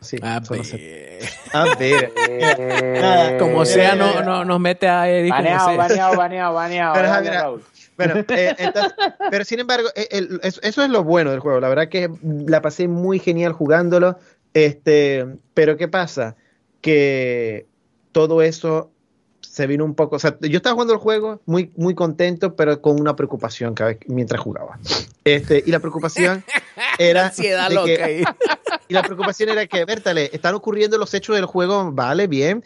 A: Sí, a, ver. a ver. Eh, como sea, no, no, nos mete a Eddie.
B: Baneado, baneado, baneado, baneado.
C: Bueno, eh, pero sin embargo, eh, eso es lo bueno del juego. La verdad que la pasé muy genial jugándolo. Este, pero ¿qué pasa? Que todo eso se vino un poco. O sea, yo estaba jugando el juego muy, muy contento, pero con una preocupación cada vez mientras jugaba. Este, y la preocupación era.
A: ansiedad loca
C: y la preocupación era que, Bertale, están ocurriendo los hechos del juego, vale, bien.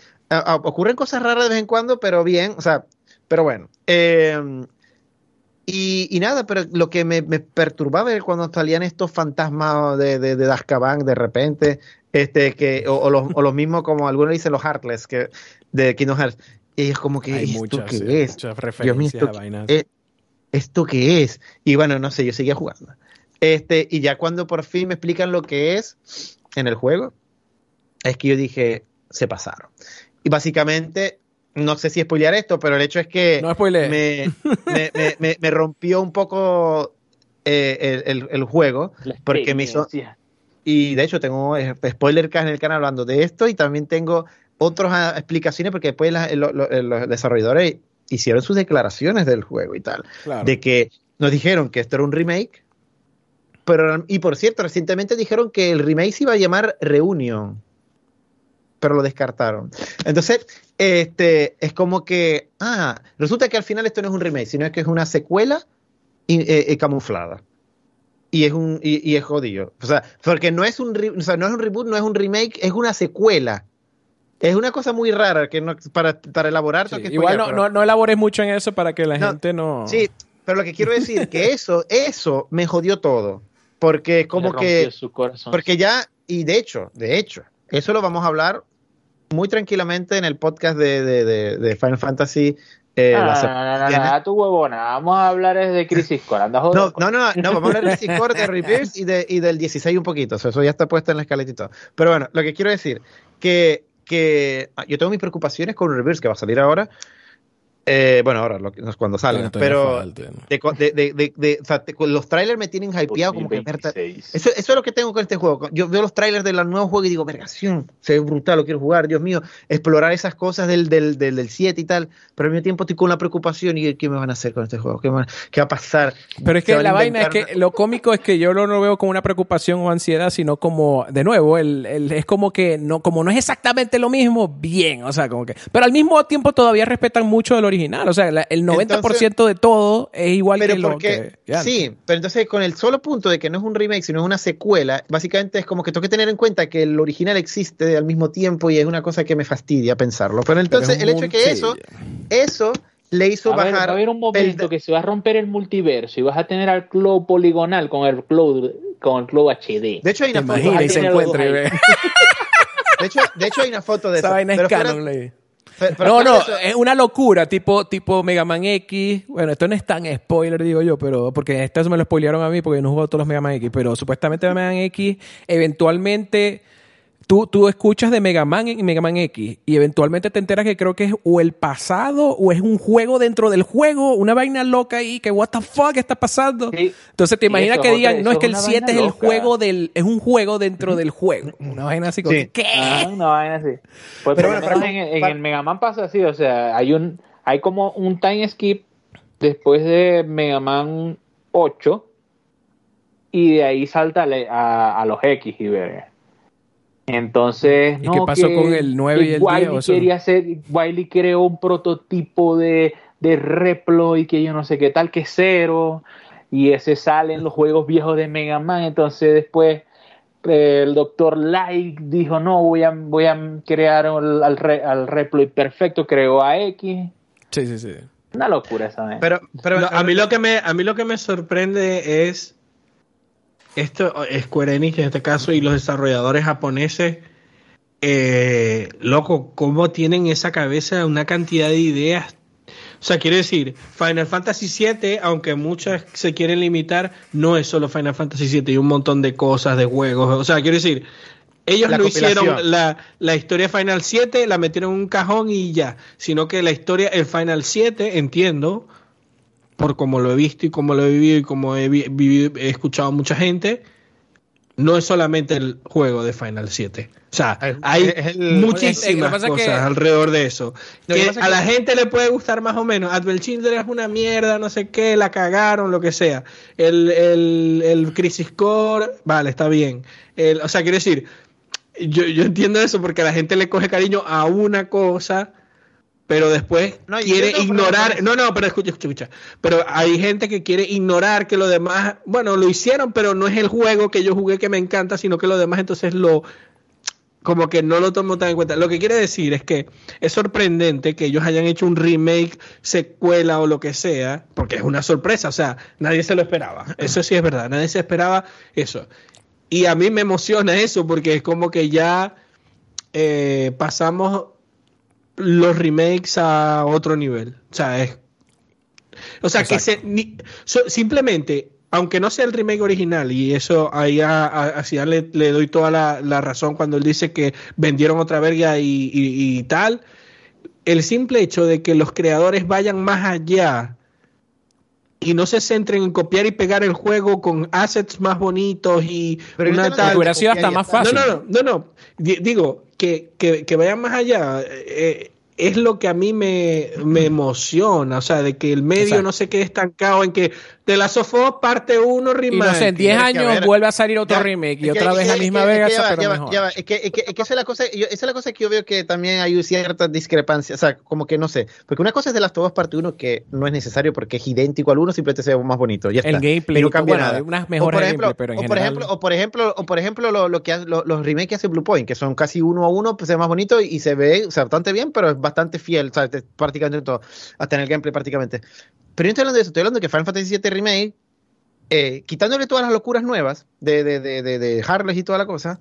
C: ocurren cosas raras de vez en cuando, pero bien. O sea, pero bueno. Eh, y, nada, pero lo que me, perturbaba era cuando salían estos fantasmas de, de, de de repente, este, que, o, los, o los mismos como algunos dicen los Heartless, que, de Kingdom Hearts. Y es como que, Hay ¿esto muchas, qué es? Muchas
A: referencias
C: ¿esto, qué, ¿esto qué es? Y bueno, no sé, yo seguía jugando. Este, y ya cuando por fin me explican lo que es en el juego, es que yo dije, se pasaron. Y básicamente no sé si spoilear esto, pero el hecho es que me, me, rompió un poco eh, el, juego porque me hizo... Y de hecho tengo eh, spoiler en el canal hablando de esto y también tengo otras ah, explicaciones porque después los desarrolladores hicieron sus declaraciones del juego y tal. De que nos dijeron que esto era un remake. Pero, y por cierto, recientemente dijeron que el remake se iba a llamar Reunion pero lo descartaron. Entonces, este, es como que, ah, resulta que al final esto no es un remake, sino que es una secuela eh, eh, camuflada. Y es un y, es jodido. O sea, porque no es un no es un reboot, no es un remake, es una secuela. Es una cosa muy rara que no, para, para elaborar.
A: igual no, no, elabores mucho en eso para que la gente no.
C: Sí, pero lo que quiero decir que eso, eso me jodió todo. Porque es como que. porque ya, y de hecho, de hecho, eso lo vamos a hablar muy tranquilamente en el podcast de, de, de, Final Fantasy.
B: Eh, no, no, no, no, tu huevona. Vamos a hablar de Crisis Core. no,
C: no, no, no, vamos a hablar de Crisis Core, de Reverse y, de, y del 16 un poquito. eso ya está puesto en la escaleta y todo. Pero bueno, lo que quiero decir, que, que ah, yo tengo mis preocupaciones con Reverse, que va a salir ahora, eh, bueno, ahora no es cuando salga, pero los trailers me tienen hypeado como que eso, eso, es lo que tengo con este juego. Yo veo los trailers de los nuevos juegos y digo, vergación, se ve brutal, lo quiero jugar, Dios mío, explorar esas cosas del, del, del, 7 y tal, pero al mismo tiempo estoy con la preocupación y qué me van a hacer con este juego, qué, va a pasar.
A: Pero es que la vaina es que lo cómico es que yo no lo veo como una preocupación o ansiedad, sino como, de nuevo, el, el, es como que no, como no es exactamente lo mismo, bien, o sea, como que, pero al mismo tiempo todavía respetan mucho el original original. O sea, el 90% de todo es igual que lo que.
C: Sí, pero entonces con el solo punto de que no es un remake, sino es una secuela, básicamente es como que tengo que tener en cuenta que el original existe al mismo tiempo y es una cosa que me fastidia pensarlo. Pero entonces el hecho de que eso, eso le hizo bajar.
B: va a haber un momento que se va a romper el multiverso y vas a tener al club poligonal con el club con el club HD.
C: De hecho hay una foto.
A: Y se encuentre,
C: de hecho, de hecho hay una foto de
A: Esa eso. canon, no, no, es una locura, tipo, tipo Mega Man X. Bueno, esto no es tan spoiler, digo yo, pero porque esto me lo spoilearon a mí porque no juego todos los Mega Man X, pero supuestamente Mega Man X eventualmente Tú, tú escuchas de Mega Man y Mega Man X y eventualmente te enteras que creo que es o el pasado o es un juego dentro del juego, una vaina loca ahí, que what the fuck está pasando. Entonces te imaginas que digan, no, es que el 7 es el juego del, es un juego dentro del juego. Una vaina así como, ¿qué?
B: Ah, una vaina así. Pues pero, en, el Mega Man pasa así, o sea, hay un, hay como un time skip después de Mega Man 8 y de ahí salta a, a los X y verga. Entonces,
A: ¿Y qué pasó con el 9 y el
B: Wiley 10? Quería hacer, Wiley creó un prototipo de, de Reploy que yo no sé qué tal, que cero, y ese sale en los juegos viejos de Mega Man. Entonces, después eh, el doctor Light dijo: No, voy a, voy a crear al, al, Reploy perfecto, creó a X.
A: Sí, sí, sí.
B: Una locura esa.
D: Pero, pero a, mí lo que me, a mí lo que me sorprende es esto Square Enix en este caso y los desarrolladores japoneses, eh, loco, cómo tienen esa cabeza una cantidad de ideas. O sea, quiere decir, Final Fantasy VII, aunque muchas se quieren limitar, no es solo Final Fantasy VII, hay un montón de cosas, de juegos. O sea, quiero decir, ellos no hicieron la, la, historia Final 7, la metieron en un cajón y ya, sino que la historia, el Final 7, entiendo, por como lo he visto y como lo he vivido y como he, vivido, he escuchado a mucha gente, no es solamente el juego de Final 7. O sea, hay muchísimas cosas alrededor de eso. Que a la gente le puede gustar más o menos. Advent Children es una mierda, no sé qué, la cagaron, lo que sea. El, el, el Crisis Core, vale, está bien. El, o sea, quiero decir, yo, yo entiendo eso porque a la gente le coge cariño a una cosa pero después quiere ignorar. No, no, pero escucha, escucha, escucha. Pero hay gente que quiere ignorar que lo demás, bueno, lo hicieron, pero no es el juego que yo jugué que me encanta, sino que lo demás entonces lo como que no lo tomo tan en cuenta. Lo que quiere decir es que es sorprendente que ellos hayan hecho un remake, secuela o lo que sea, porque es una sorpresa, o sea, nadie se lo esperaba. Eso sí es verdad, nadie se esperaba eso. Y a mí me emociona eso porque es como que ya eh, pasamos los remakes a otro nivel. O sea, es. O sea, que se, simplemente, aunque no sea el remake original, y eso ahí a, le, doy toda la, razón cuando él dice que vendieron otra verga y, tal, el simple hecho de que los creadores vayan más allá y no se centren en copiar y pegar el juego con assets más bonitos y
A: una tal. Hubiera sido hasta más fácil.
D: No, no, no, no. Digo, que, que, vayan más allá. Eh, es lo que a mí me, emociona, o sea, de que el medio no se quede estancado en que de la Sofó parte 1 remake. Y no
A: sé, en 10 años vuelve a salir otro remake y otra vez la misma Vega, pero mejor.
C: Es que, es que, esa, es la cosa, esa es la cosa que yo veo que también hay ciertas discrepancias, o sea, como que no sé, porque una cosa es de las Sofó parte 1 que no es necesario porque es idéntico al 1, simplemente se ve más bonito, ya está.
A: El gameplay, no cambia nada. unas mejores
C: gameplay, pero en o por ejemplo, o por ejemplo, o por ejemplo lo, lo que los remakes que hace Bluepoint, que son casi uno a uno, pues se ve más bonito y, se ve o sea, bastante bien, pero es bastante fiel, sea, prácticamente todo, hasta en el gameplay prácticamente. Pero yo estoy hablando de eso, estoy hablando de que Final Fantasy VII Remake eh, quitándole todas las locuras nuevas de, de, de, de, Harley y toda la cosa,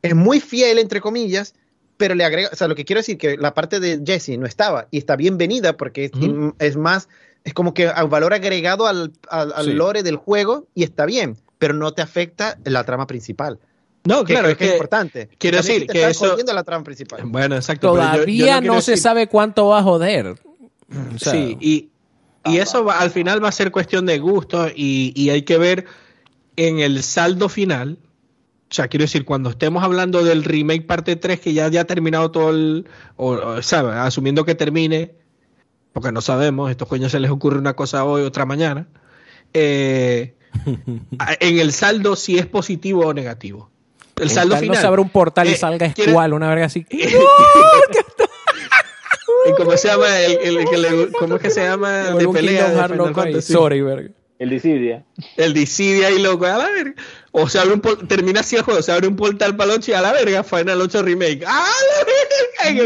C: es muy fiel, entre comillas, pero le agrega, o sea, lo que quiero decir que la parte de Jesse no estaba y está bienvenida porque es, más, es como que un valor agregado al, al, lore del juego y está bien, pero no te afecta la trama principal.
D: No, claro, es, que, es
C: importante.
D: Quiero decir que eso.
C: la trama principal.
D: Bueno, exacto.
A: Todavía no, se sabe cuánto va a joder.
D: sí, y, y eso al final va a ser cuestión de gusto y, hay que ver en el saldo final. O sea, quiero decir, cuando estemos hablando del remake parte 3, que ya, ya ha terminado todo el. O, asumiendo que termine, porque no sabemos, estos coños se les ocurre una cosa hoy, otra mañana. Eh, en el saldo, si es positivo o negativo. El saldo final. No
A: se abre un portal y eh, salga igual, una verga así.
D: ¿Y cómo se llama el, el, que le, cómo es que se llama de pelea
A: de Sorry, verga.
B: El Dissidia.
D: El Dissidia y loco, a la verga. O se abre un termina así el juego, se abre un portal para y a la verga, Final 8 Remake. ¡A la
A: verga!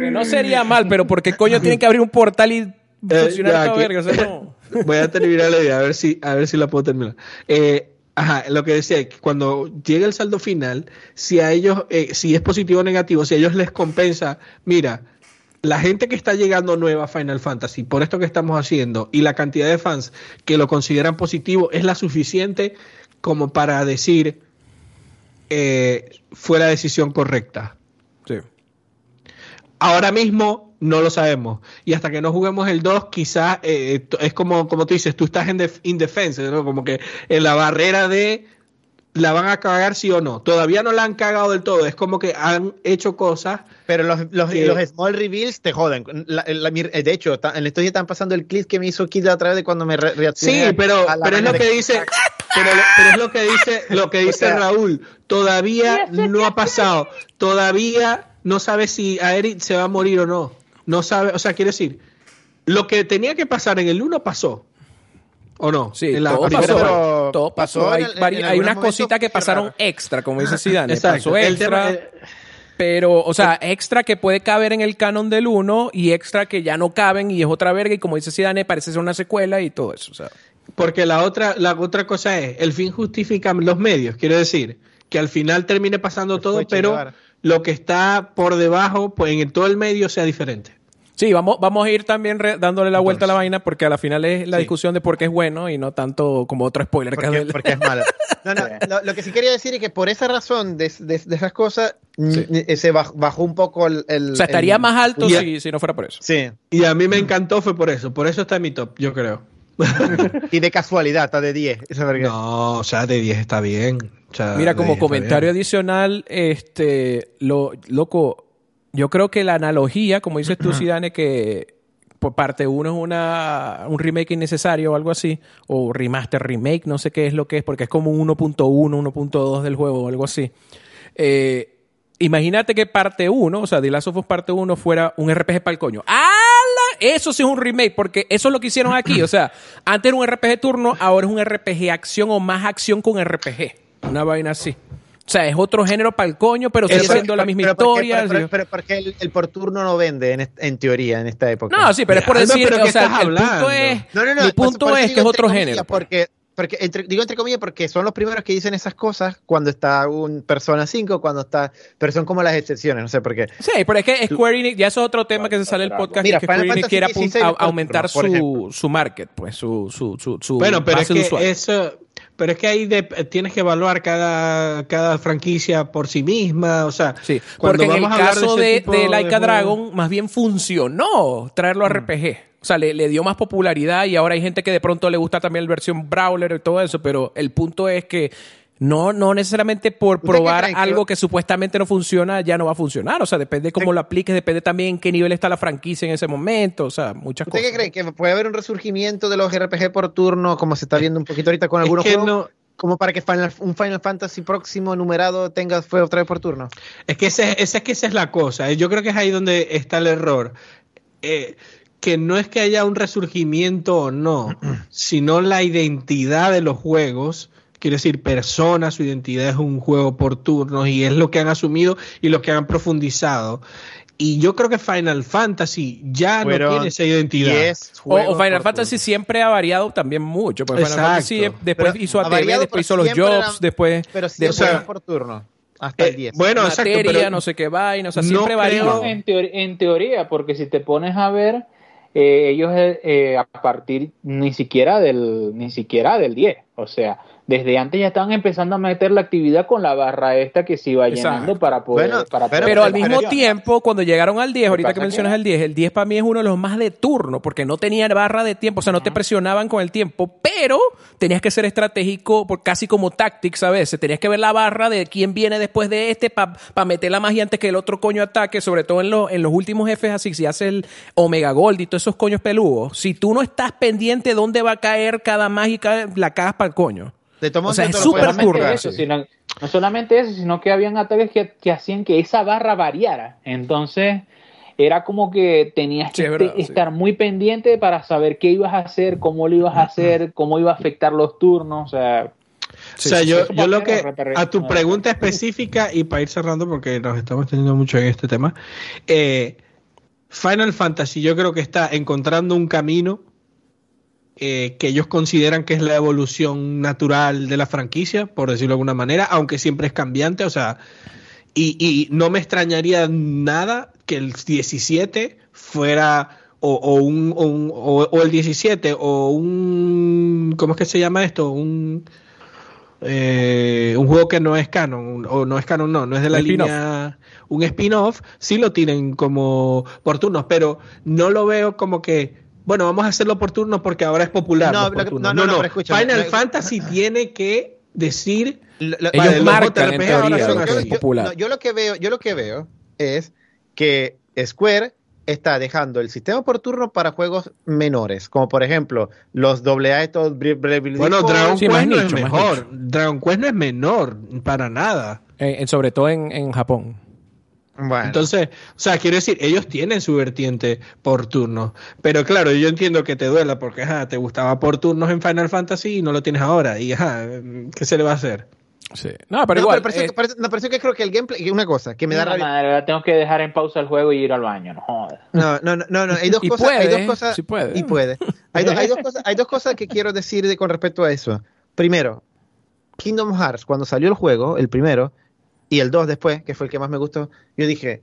A: Que no sería mal, pero porque coño tienen que abrir un portal y eh, funcionar esta verga? O sea, no.
D: Voy a terminar la idea, a ver si, a ver si la puedo terminar. Eh, Ajá, lo que decía, que cuando llega el saldo final, si a ellos, eh, si es positivo o negativo, si a ellos les compensa, mira, la gente que está llegando nueva a Final Fantasy por esto que estamos haciendo y la cantidad de fans que lo consideran positivo es la suficiente como para decir eh, fue la decisión correcta.
A: Sí.
D: Ahora mismo no lo sabemos. Y hasta que no juguemos el 2, quizás eh, es como, como tú dices, tú estás en indefensa, ¿no? como que en la barrera de la van a cagar sí o no. Todavía no la han cagado del todo. Es como que han hecho cosas.
C: Pero los, los, small reveals te joden. de hecho, en estos días están pasando el clip que me hizo Kid a través de cuando me reaccioné.
D: Sí, pero, pero es lo que dice. Pero, es lo que dice, lo que dice Raúl. Todavía no ha pasado. Todavía no sabe si a Eric se va a morir o no. No sabe, o sea, quiere decir, lo que tenía que pasar en el 1 pasó. ¿O no?
A: Sí, todo, pasó, todo pasó. Hay, hay unas cositas que pasaron extra, como dice Zidane. Pasó extra. Pero, o sea, extra que puede caber en el canon del 1 y extra que ya no caben y es otra verga y como dice Zidane parece ser una secuela y todo eso. O sea.
D: Porque la otra, la otra cosa es, el fin justifica los medios, quiero decir, que al final termine pasando todo, pero lo que está por debajo, pues en todo el medio sea diferente.
A: Sí, vamos, vamos a ir también dándole la vuelta a la vaina porque a la final es la discusión de por qué es bueno y no tanto como otro spoiler.
C: Porque, porque es malo. No, no, lo, que sí quería decir es que por esa razón de, esas cosas se bajó, un poco el...
A: o sea, estaría más alto si, si, no fuera por eso.
D: Sí. Y a mí me encantó fue por eso. Por eso está en mi top, yo creo.
C: y de casualidad está de 10.
D: no, o sea, de 10 está bien.
A: Mira, como comentario adicional, este, lo, loco, yo creo que la analogía, como dices tú, Sidane, que por parte uno es una, un remake innecesario o algo así, o remaster, remake, no sé qué es lo que es, porque es como un 1.1, 1.2 del juego o algo así. Eh, imagínate que parte 1, o sea, The Last of Us parte 1 fuera un RPG para el coño. ¡Ala! Eso sí es un remake, porque eso es lo que hicieron aquí. O sea, antes era un RPG turno, ahora es un RPG acción o más acción con RPG. Una vaina así. O sea, es otro género para el coño, pero sigue siendo la misma historia.
C: pero, porque el, el, por turno no vende en, teoría en esta época.
A: No, sí, pero es por decir, o sea, el punto es, no, no, no, mi punto es que es otro género.
C: Porque porque digo entre comillas porque son los primeros que dicen esas cosas cuando está un Persona 5, cuando está, pero son como las excepciones, no sé por qué.
A: Sí, pero es que Square Enix, ya eso es otro tema que se sale el podcast, Mira, que Square Enix quiere aumentar su, su market, pues su, su, su, su
D: bueno, pero es que eso, pero es que ahí tienes que evaluar cada, cada franquicia por sí misma, o sea,
A: sí, porque en el caso de, de, Laika Dragon más bien funcionó traerlo a mm. RPG. O sea, le, dio más popularidad y ahora hay gente que de pronto le gusta también la versión Brawler y todo eso, pero el punto es que no, no necesariamente por probar algo que... supuestamente no funciona ya no va a funcionar. O sea, depende de cómo lo apliques, depende también en qué nivel está la franquicia en ese momento. O sea, muchas cosas.
C: ¿Usted qué cree? ¿Que puede haber un resurgimiento de los RPG por turno, como se está viendo un poquito ahorita con algunos juegos? como para que un Final Fantasy próximo numerado tenga fue otra vez por turno.
D: Es que, ese, es que esa es la cosa. Yo creo que es ahí donde está el error. Eh, que no es que haya un resurgimiento o no, sino la identidad de los juegos. Quiere decir, personas, su identidad es un juego por turnos y es lo que han asumido y lo que han profundizado. Y yo creo que Final Fantasy ya no tiene esa identidad.
A: O, Final Fantasy siempre ha variado también mucho. Porque Final Fantasy después hizo ATV, después hizo los Jobs, después.
C: Pero siempre por turno hasta el 10.
A: Eh, bueno, Materia, no sé qué vaina, o sea, siempre varió.
B: En, en, teoría, porque si te pones a ver, eh, ellos eh, a partir ni siquiera del ni siquiera del 10, o sea, desde antes ya estaban empezando a meter la actividad con la barra esta que se iba llenando para poder...
A: pero, al mismo tiempo, cuando llegaron al 10, ahorita que mencionas el 10, el 10 para mí es uno de los más de turno, porque no tenía barra de tiempo, o sea, no te presionaban con el tiempo, pero tenías que ser estratégico, por casi como tactics a veces, tenías que ver la barra de quién viene después de este para meter la magia antes que el otro coño ataque, sobre todo en, en los últimos jefes así, si hace el Omega Gold y todos esos coños peludos, si tú no estás pendiente de dónde va a caer cada mágica, la cagas para el coño
B: o sea, es súper no solamente eso, sino que habían ataques que, hacían que esa barra variara. Entonces, era como que tenías que estar muy pendiente para saber qué ibas a hacer, cómo lo ibas a hacer, cómo iba a afectar los turnos. O sea,
D: o sea, yo, yo lo que, a tu pregunta específica y para ir cerrando, porque nos estamos teniendo mucho en este tema, eh, Final Fantasy yo creo que está encontrando un camino eh, que ellos consideran que es la evolución natural de la franquicia, por decirlo de alguna manera, aunque siempre es cambiante, o sea, y, no me extrañaría nada que el 17 fuera o, un, o, el 17 o un ¿cómo es que se llama esto? un eh, un juego que no es canon o no es canon no no es de la línea un spin-off sí lo tienen como por turnos pero no lo veo como que bueno, vamos a hacerlo por turno porque ahora es popular. No, no, no, no, Final Fantasy tiene que decir
A: ellos marcan en teoría
C: popular. Yo, lo que veo, yo lo que veo es que Square está dejando el sistema por turno para juegos menores, como por ejemplo los AA estos
D: Bueno, Dragon Quest no es mejor. Dragon Quest no es menor para nada.
A: Eh, sobre todo en, en Japón.
D: Entonces, o sea, quiero decir, ellos tienen su vertiente por turnos. Pero claro, yo entiendo que te duela porque te gustaba por turnos en Final Fantasy y no lo tienes ahora. Y ajá, ¿qué se le va a hacer?
A: Sí. No, pero igual.
C: Pero eh, me parece, que creo que el gameplay. Una cosa que me da
B: rabia. tengo que dejar en pausa el juego y ir al baño, no jodas. No,
C: no, no, no, Hay dos cosas. hay dos cosas sí puede. Y puede. Hay, hay, dos cosas, hay dos cosas que quiero decir de, con respecto a eso. Primero, Kingdom Hearts, cuando salió el juego, el primero, y el 2 después, que fue el que más me gustó, yo dije,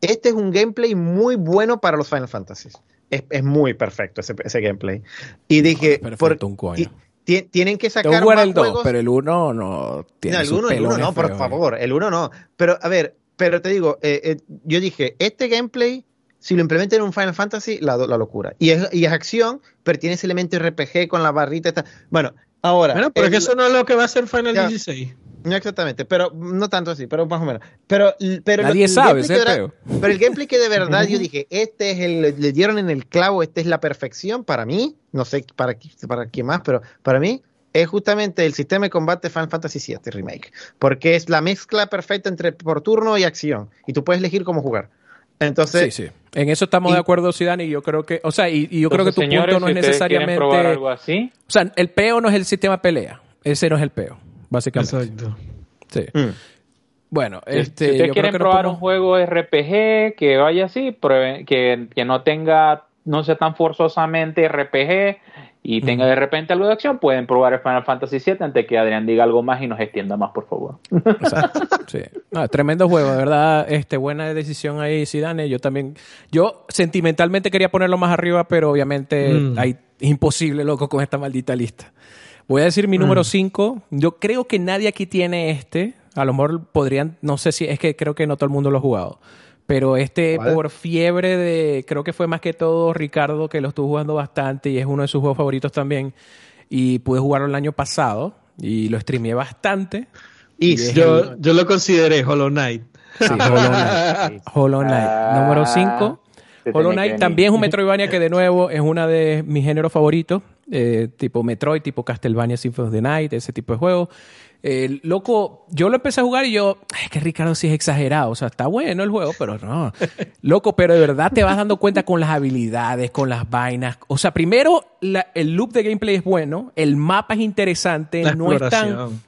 C: este es un gameplay muy bueno para los Final Fantasy. Es, muy perfecto ese, gameplay. Y dije,
A: perfecto, un coño.
C: tienen que sacar
A: más el 2, pero el 1 no tiene
C: no, el 1, no, por favor, el 1 no. Pero a ver, pero te digo, eh, eh, yo dije, este gameplay si lo implementan en un Final Fantasy, la, la locura. Y es, y es acción, pero tiene ese elemento RPG con la barrita. Esta. Bueno, ahora.
D: Bueno, pero que eso no es lo que va a ser Final 16.
C: No exactamente, pero no tanto así, pero más o menos. Pero, pero
A: Nadie sabe,
C: pero el gameplay que de verdad yo dije, este es el, le dieron en el clavo, esta es la perfección para mí, no sé para, para quién más, pero para mí es justamente el sistema de combate Final Fantasy VII Remake, porque es la mezcla perfecta entre por turno y acción, y tú puedes elegir cómo jugar. Entonces,
A: sí, sí. En eso estamos de acuerdo, Zidane, y yo creo que, o sea, y, yo creo que tu punto no es necesariamente.
B: Probar algo así?
A: O sea, el peo no es el sistema pelea. Ese no es el peo, básicamente. Exacto. Sí. Mm. Bueno, este.
B: Si ustedes quieren probar un juego RPG que vaya así, que, que no tenga, no sea tan forzosamente RPG, y tenga de repente algo de acción, pueden probar el Final Fantasy VII antes que Adrián diga algo más y nos extienda más, por favor.
A: Exacto. Sí. tremendo juego, de verdad. Este, buena decisión ahí, Zidane. Yo también, yo sentimentalmente quería ponerlo más arriba, pero obviamente mm. hay, es imposible, loco, con esta maldita lista. Voy a decir mi número 5. Mm. Yo creo que nadie aquí tiene este. A lo mejor podrían, no sé si, es que creo que no todo el mundo lo ha jugado. Pero este por fiebre de, creo que fue más que todo Ricardo que lo estuvo jugando bastante y es uno de sus juegos favoritos también. Y pude jugarlo el año pasado y lo streameé bastante.
D: Y, yo, yo lo consideré Hollow Knight.
A: Sí, Hollow Knight. Hollow Knight. Número 5. Hollow Knight también es un Metroidvania que de nuevo es una de mis géneros favoritos. Eh, tipo Metroid, tipo Castlevania Symphony of the Night, ese tipo de juego. El loco, yo lo empecé a jugar y yo, es que Ricardo sí es exagerado, o sea, está bueno el juego, pero no. Loco, pero de verdad te vas dando cuenta con las habilidades, con las vainas. O sea, primero, el loop de gameplay es bueno, el mapa es interesante, no es tan...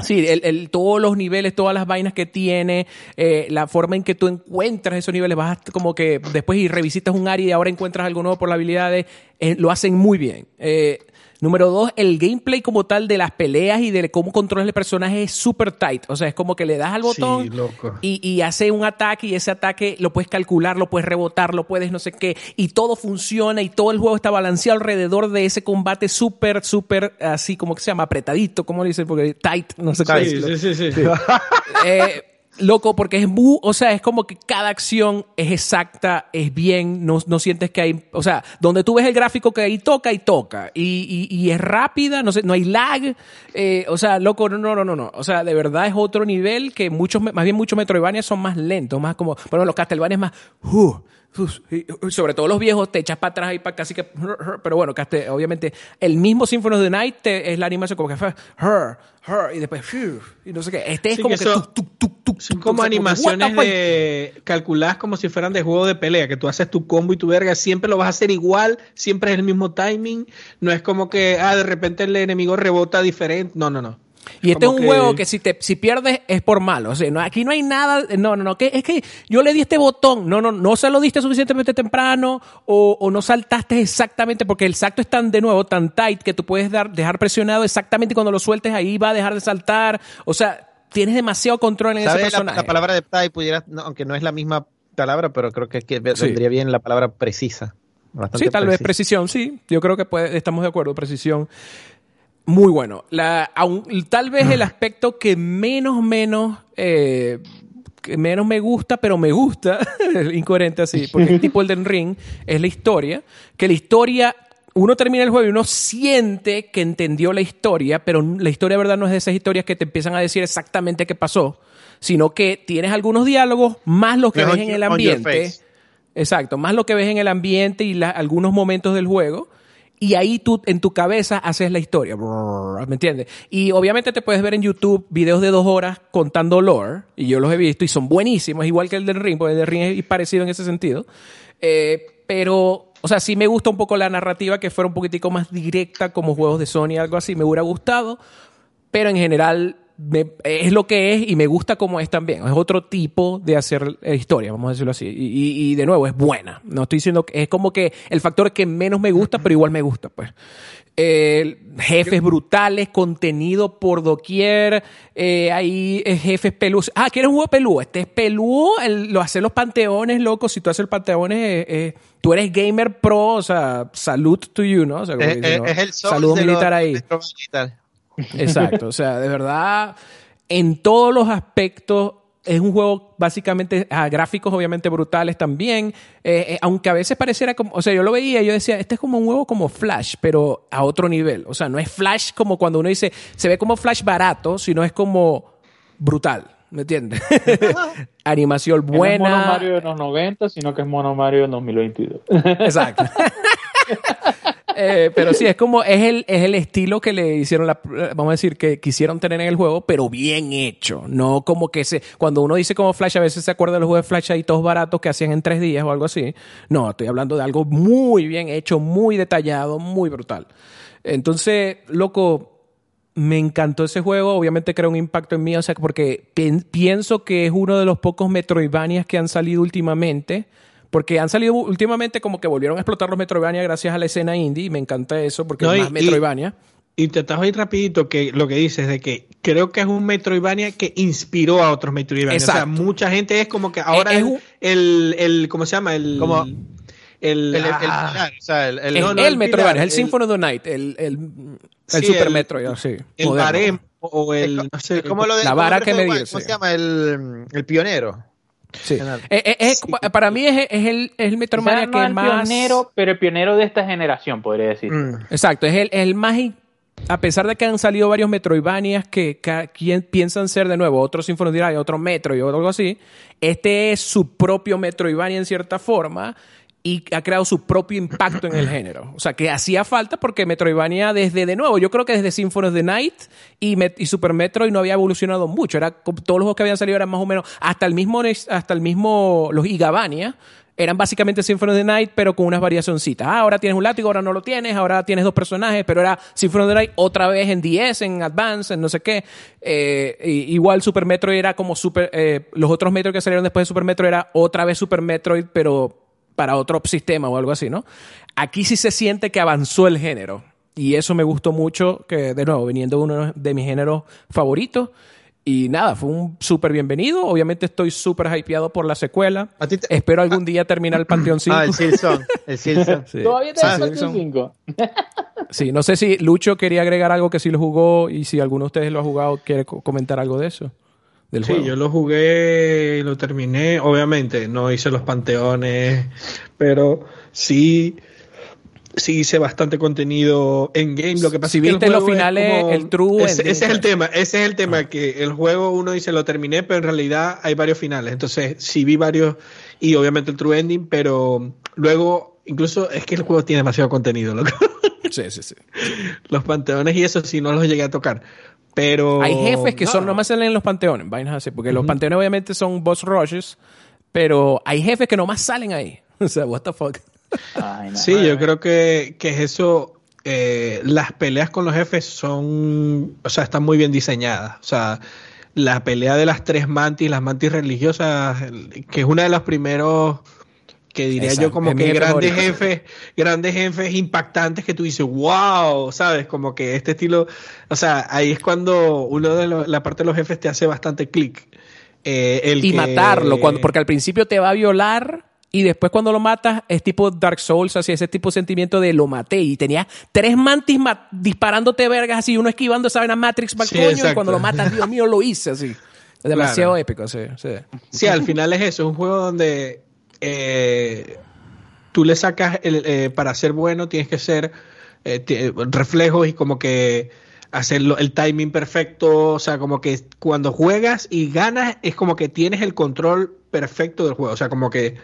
A: Sí, el, todos los niveles, todas las vainas que tiene, eh, la forma en que tú encuentras esos niveles, vas como que después y revisitas un área y ahora encuentras algo nuevo por las habilidades, eh, lo hacen muy bien. Eh, Número dos, el gameplay como tal de las peleas y de cómo controlas el personaje es súper tight. O sea, es como que le das al botón Y, hace un ataque y ese ataque lo puedes calcular, lo puedes rebotar, lo puedes no sé qué. Y todo funciona y todo el juego está balanceado alrededor de ese combate súper, súper así como que se llama apretadito, como le dicen, porque tight, no sé qué.
D: Sí, sí, sí. sí.
A: eh, loco, porque es muy, o sea, es como que cada acción es exacta, es bien, no, no sientes que hay, o sea, donde tú ves el gráfico que ahí toca y toca, y, y, es rápida, no sé, no hay lag, eh, o sea, loco, no, no, no, no, o sea, de verdad es otro nivel que muchos, más bien muchos Metroidvania son más lentos, más como, bueno, los Castlevania es más, uh, sobre todo los viejos te echas para atrás y para casi que pero bueno obviamente el mismo Symphony of the Night es la animación como que fue y después y no sé qué. Este es como que,
D: son como animaciones de calculadas como si fueran de juego de pelea que tú haces tu combo y tu verga siempre lo vas a hacer igual siempre es el mismo timing no es como que ah de repente el enemigo rebota diferente no no no
A: y este es un juego que si te si pierdes es por malo. O sea, no, aquí no hay nada. No, no, no. Que, es que yo le di este botón. No, no, no se lo diste suficientemente temprano o, o no saltaste exactamente porque el salto es tan de nuevo, tan tight que tú puedes dar, dejar presionado exactamente y cuando lo sueltes ahí va a dejar de saltar. O sea, tienes demasiado control en ese personaje.
C: La, la palabra de tight pudiera, aunque no es la misma palabra, pero creo que, que vendría bien la palabra precisa.
A: sí, tal vez precisión, sí. Yo creo que puede, estamos de acuerdo, precisión muy bueno. La, tal vez el aspecto que menos, menos, eh, que menos me gusta, pero me gusta, incoherente así, porque es tipo Elden Ring, es la historia, que la historia, uno termina el juego y uno siente que entendió la historia, pero la historia, verdad, no es de esas historias que te empiezan a decir exactamente qué pasó, sino que tienes algunos diálogos, más lo que ves en el ambiente. Exacto, más lo que ves en el ambiente y algunos momentos del juego y ahí tú en tu cabeza haces la historia. ¿Me entiendes? Y obviamente te puedes ver en YouTube videos de dos horas contando lore, y yo los he visto y son buenísimos, igual que el del Ring, porque el del Ring es parecido en ese sentido. Eh, pero, o sea, sí me gusta un poco la narrativa que fuera un poquitico más directa como juegos de Sony, algo así, me hubiera gustado, pero en general es lo que es y me gusta como es también. Es otro tipo de hacer historia, vamos a decirlo así. Y, de nuevo, es buena. No estoy diciendo que es como que el factor que menos me gusta, pero igual me gusta, pues. jefes brutales, contenido por doquier, eh, hay eh, jefes peludos. Ah, ¿quieres un juego peludo? Este es peludo, lo hace los panteones, loco. Si tú haces el panteones, eh, tú eres gamer pro, o sea, salud to you, ¿no? O sea,
C: es, el saludo militar ahí.
A: Exacto, o sea, de verdad, en todos los aspectos es un juego básicamente a gráficos obviamente brutales también, eh, eh, aunque a veces pareciera como, o sea, yo lo veía, yo decía, este es como un juego como Flash, pero a otro nivel, o sea, no es Flash como cuando uno dice, se ve como Flash barato, sino es como brutal. ¿Me entiendes? Animación buena.
B: No es Mono Mario de los 90, sino que es Mono Mario de 2022.
A: Exacto. Eh, pero sí, es como, es el, es el estilo que le hicieron, la, vamos a decir, que quisieron tener en el juego, pero bien hecho. No como que se, cuando uno dice como Flash, a veces se acuerda de los juegos de Flash ahí todos baratos que hacían en tres días o algo así. No, estoy hablando de algo muy bien hecho, muy detallado, muy brutal. Entonces, loco, me encantó ese juego. Obviamente creó un impacto en mí, o sea, porque pienso que es uno de los pocos Metroidvanias que han salido últimamente porque han salido últimamente como que volvieron a explotar los Metroidvania gracias a la escena indie y me encanta eso porque es más Metroidvania.
D: Y, te estás ahí rapidito que lo que dices de que creo que es un Metroidvania que inspiró a otros Metroidvania. O sea, mucha gente es como que ahora es, el, el, ¿cómo se llama? El,
A: como, el, el, ah, o sea, el, el, Metroidvania, es el Symphony of the Night, el, el, el Super Metroid, sí.
D: El barem o el, no sé,
C: como lo de,
A: la vara que me dio.
C: ¿Cómo se llama? El, el pionero.
A: Sí. Eh, eh, para mí es, el, es el Metroidvania que es más.
B: pionero, pero el pionero de esta generación, podría decir. Mm.
A: Exacto, es el, el más. A pesar de que han salido varios Metroidvanias que, que piensan ser de nuevo otro Symphony of otro Metro y algo así, este es su propio Metroidvania en cierta forma y ha creado su propio impacto en el género. O sea, que hacía falta porque Metroidvania desde, de nuevo, yo creo que desde Symphony of the Night y, y Super Metroid no había evolucionado mucho. Era, todos los juegos que habían salido eran más o menos, hasta el mismo, hasta el mismo, los Igavania, eran básicamente Symphony of the Night, pero con unas variacioncitas. Ah, ahora tienes un látigo, ahora no lo tienes, ahora tienes dos personajes, pero era Symphony of the Night otra vez en DS, en Advance, en no sé qué. Eh, igual Super Metroid era como Super... Eh, los otros Metroid que salieron después de Super Metroid era otra vez Super Metroid, pero para otro sistema o algo así, ¿no? Aquí sí se siente que avanzó el género. Y eso me gustó mucho, que de nuevo, viniendo uno de mis géneros favoritos. Y nada, fue un súper bienvenido. Obviamente estoy súper hypeado por la secuela. Espero algún día terminar el Panteón 5.
C: Ah, el Silson. El Silson.
B: Todavía te el Panteón 5.
A: sí, no sé si Lucho quería agregar algo que sí lo jugó y si alguno de ustedes lo ha jugado, quiere comentar algo de eso
D: sí, yo lo jugué y lo terminé. Obviamente, no hice los panteones, pero sí, sí hice bastante contenido en game. Lo que pasa
A: si viste los finales, el true.
D: Ese, es el tema, ese es el tema, ah. que el juego uno dice lo terminé, pero en realidad hay varios finales. Entonces, sí vi varios y obviamente el true ending, pero luego, incluso es que el juego tiene demasiado contenido, loco.
A: Sí, sí, sí.
D: Los panteones y eso sí no los llegué a tocar. Pero.
A: Hay jefes que son, nomás salen en los panteones, vainas así, porque los panteones obviamente son boss rushes, pero hay jefes que nomás salen ahí. o sea, what the fuck.
D: sí, yo creo que, que es eso. Eh, las peleas con los jefes son. O sea, están muy bien diseñadas. O sea, la pelea de las tres mantis, las mantis religiosas, que es una de los primeros que diría yo como que grandes jefes, grandes jefes impactantes que tú dices, wow, ¿sabes? Como que este estilo, o sea, ahí es cuando uno de la parte de los jefes te hace bastante clic.
A: Eh, y matarlo, cuando, porque al principio te va a violar y después cuando lo matas es tipo Dark Souls, así ese tipo de sentimiento de lo maté y tenía tres mantis disparándote vergas así, uno esquivando esa vena Matrix para coño y cuando lo matas, Dios mío, lo hice así. Demasiado épico, sí, sí.
D: Sí, al final es eso, es un juego donde eh, tú le sacas, el, eh, para ser bueno tienes que ser eh, reflejos y como que hacerlo el timing perfecto, o sea, como que cuando juegas y ganas es como que tienes el control perfecto del juego, o sea, como que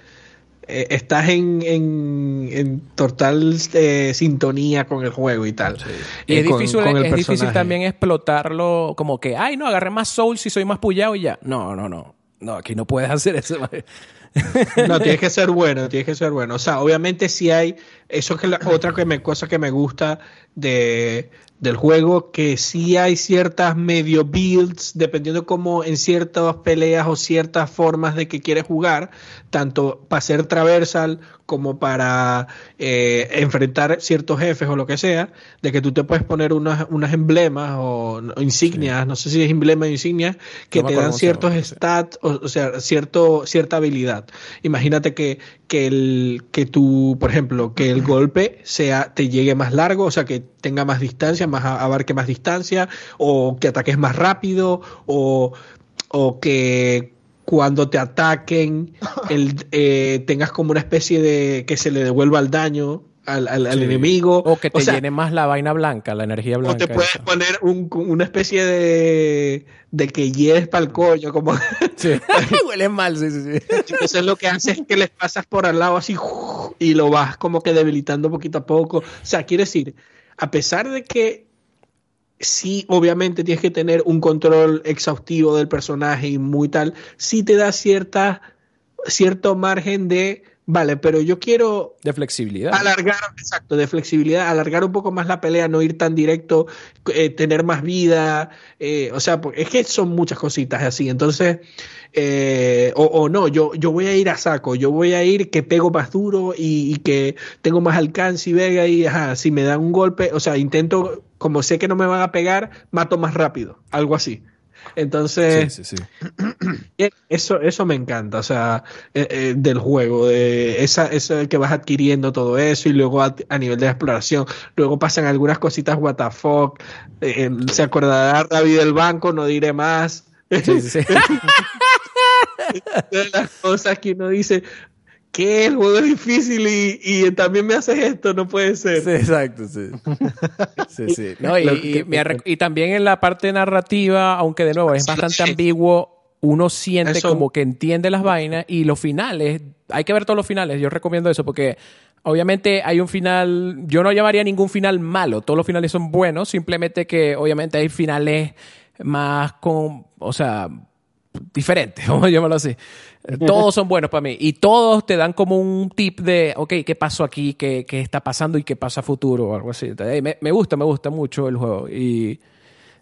D: eh, estás en, en, total sintonía con el juego y tal.
A: Y es, difícil, es difícil también explotarlo como que, ay, no, agarré más soul si soy más pullado y ya. No, no, no. No, aquí no puedes hacer eso.
D: No, tienes que ser bueno, tienes que ser bueno. O sea, obviamente si hay, eso es que la, otra que me, cosa que me gusta de, del juego que sí hay ciertas medio builds, dependiendo como en ciertas peleas o ciertas formas de que quieres jugar, tanto para ser traversal como para eh, enfrentar ciertos jefes o lo que sea, de que tú te puedes poner unas, unas emblemas o, insignias, no sé si es emblema o insignias, que te dan ciertos stats, o, sea, cierto, cierta habilidad. Imagínate que, que, el, que tú, por ejemplo, que el golpe sea, te llegue más largo, o sea, que tenga más distancia, más abarque más distancia, o que ataques más rápido, o, o que cuando te ataquen el, eh, tengas como una especie de que se le devuelva el daño al, enemigo.
A: O que te llene más la vaina blanca, la energía blanca. O
D: te puedes poner una especie de, de que hieres para el coño, como...
A: Sí. Huele mal, sí, sí, sí.
D: Entonces lo que hace es que les pasas por al lado así y lo vas como que debilitando poquito a poco. O sea, quiere decir, a pesar de que sí, obviamente tienes que tener un control exhaustivo del personaje y muy tal, sí te da cierta, cierto margen de Vale, pero yo quiero...
A: De flexibilidad.
D: Alargar, exacto, de flexibilidad, alargar un poco más la pelea, no ir tan directo, eh, tener más vida, eh, o sea, es que son muchas cositas así, entonces, eh, o, no, yo, yo voy a ir a saco, yo voy a ir que pego más duro y, que tengo más alcance y vega y, ajá, si me dan un golpe, o sea, intento, como sé que no me van a pegar, mato más rápido, algo así. Entonces, Eso, eso me encanta, o sea, eh, eh, del juego, de esa, eso que vas adquiriendo todo eso y luego a, nivel de exploración, luego pasan algunas cositas, what the fuck, eh, se acordará David del banco, no diré más. las cosas que uno dice, ¿qué? El juego es difícil y, también me haces esto, no puede ser.
A: Sí, exacto, sí. sí, sí. y, también en la parte narrativa, aunque de nuevo es bastante ambiguo, uno siente como que entiende las vainas y los finales, hay que ver todos los finales, yo recomiendo eso porque obviamente hay un final, yo no llamaría ningún final malo, todos los finales son buenos, simplemente que obviamente hay finales más con, o sea, diferentes, vamos a llamarlo así. Todos son buenos para mí. Y todos te dan como un tip de, ok, ¿qué pasó aquí? ¿Qué, qué está pasando y qué pasa a futuro? O algo así. Me, me, gusta, me gusta mucho el juego. Y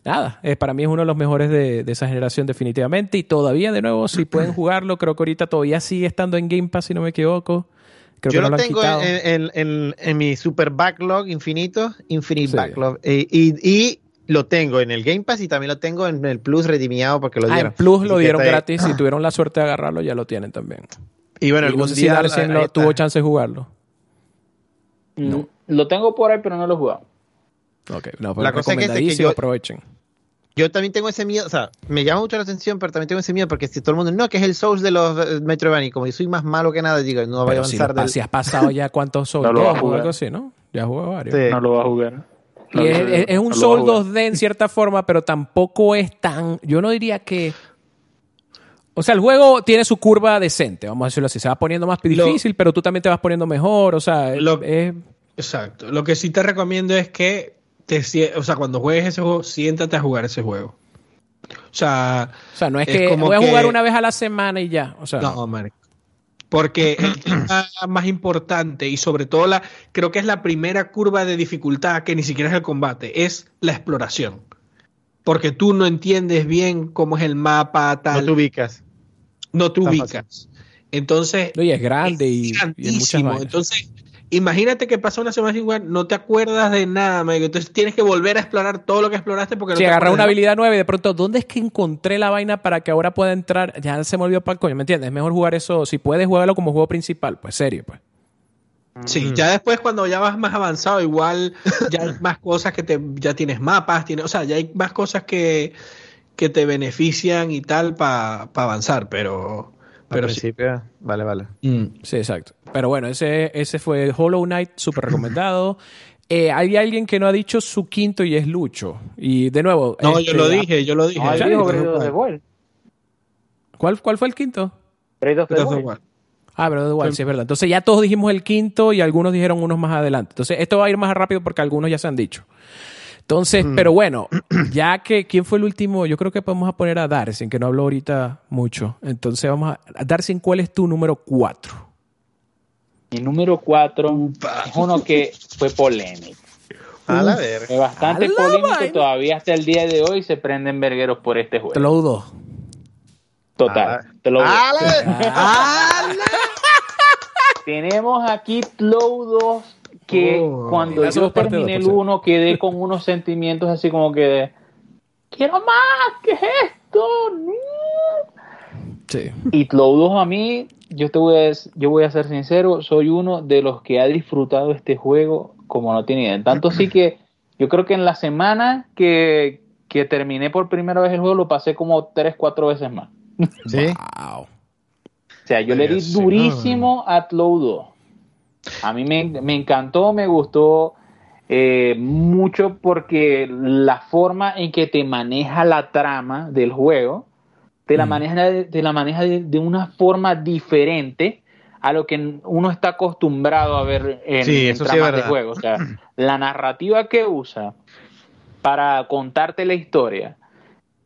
A: nada, es, para mí es uno de los mejores de, esa generación definitivamente. Y todavía, de nuevo, si pueden jugarlo, creo que ahorita todavía sigue estando en Game Pass, si no me equivoco.
C: Yo lo, tengo en, en, en, mi super backlog infinito, Infinite Backlog. y, y lo tengo en el Game Pass y también lo tengo en el Plus redimiado porque lo ah, dieron.
A: Ah, Plus lo dieron gratis. Si tuvieron la suerte de agarrarlo, ya lo tienen también.
C: Y bueno,
A: no sé si Darcy lo, tuvo chance de jugarlo.
B: Mm, no. Lo tengo por ahí, pero no lo he jugado.
A: Ok, no, pero la cosa es que, yo, aprovechen.
C: Yo también tengo ese miedo, o sea, me llama mucho la atención, pero también tengo ese miedo porque si todo el mundo, no, que es el Souls de los eh, Metroidvania, como yo soy más malo que nada, digo, no voy a avanzar
A: si, si has pasado ya cuántos Souls,
B: no lo va a jugar.
A: algo así, ¿no? Ya jugado varios.
B: No lo va a jugar.
A: Y es, un Soul 2D en cierta forma, pero tampoco es tan. Yo no diría que. O sea, el juego tiene su curva decente, vamos a decirlo así. Se va poniendo más difícil, pero tú también te vas poniendo mejor. O sea, es.
D: Exacto. Lo que sí te recomiendo es que te, o sea, cuando juegues ese juego, siéntate a jugar ese juego. O sea,
A: o sea no es, que voy a jugar una vez a la semana y ya. O sea,
D: no, Marco. Porque el tema más importante y sobre todo la, creo que es la primera curva de dificultad que ni siquiera es el combate, es la exploración. Porque tú no entiendes bien cómo es el mapa, tal.
C: No te ubicas.
D: No te ubicas. Entonces.
A: Oye, es grande y,
D: y Entonces, imagínate que pasa una semana sin jugar, no te acuerdas de nada, amigo. Entonces tienes que volver a explorar todo lo que exploraste porque no
A: Si agarras una habilidad nueva y de pronto, ¿dónde es que encontré la vaina para que ahora pueda entrar? Ya se me olvidó para el coño, ¿me entiendes? Es mejor jugar eso, si puedes jugarlo como juego principal, pues serio, pues.
D: Sí, ya después cuando ya vas más avanzado, igual ya hay más cosas que te, ya tienes mapas, tienes, o sea, ya hay más cosas que, que te benefician y tal para avanzar, pero
C: pero principio, vale, vale.
A: Mm, sí, exacto. Pero bueno, ese, ese fue Hollow Knight, súper recomendado. Eh, hay alguien que no ha dicho su quinto y es Lucho. Y de nuevo.
D: No, yo lo este, dije, yo lo dije.
A: ¿Cuál, ¿Cuál fue el quinto?
B: Breath of.
A: Ah, Breath of the Wild, sí, es verdad. Entonces ya todos dijimos el quinto y algunos dijeron unos más adelante. Entonces esto va a ir más rápido porque algunos ya se han dicho. Entonces, mm. pero bueno, ya que, ¿quién fue el último? Yo creo que podemos poner a Darcy, que no habló ahorita mucho. Entonces vamos a, Darcy, ¿cuál es tu número cuatro?
B: Mi número cuatro es uno que fue polémico.
C: A la ver.
B: Fue bastante polémico. Todavía hasta el día de hoy se prenden vergueros por este juego.
A: Te lo dudo.
B: Total. Te lo dudo. Tenemos aquí Tlow 2 que oh, cuando yo terminé el 1 quedé con unos sentimientos así como que quiero más, ¿qué es esto?
A: Sí.
B: Y Tlow 2 a mí, yo te voy a, yo voy a ser sincero, soy uno de los que ha disfrutado este juego como no tiene idea. Tanto sí que yo creo que en la semana que, que terminé por primera vez el juego lo pasé como 3, 4 veces más.
A: Sí.
B: O sea, yo le di durísimo a Tlow 2. A mí me, me encantó, me gustó eh, mucho porque la forma en que te maneja la trama del juego, te la mm. maneja, de, la maneja de, una forma diferente a lo que uno está acostumbrado a ver en, sí, tramas de juego. O sea, la narrativa que usa para contarte la historia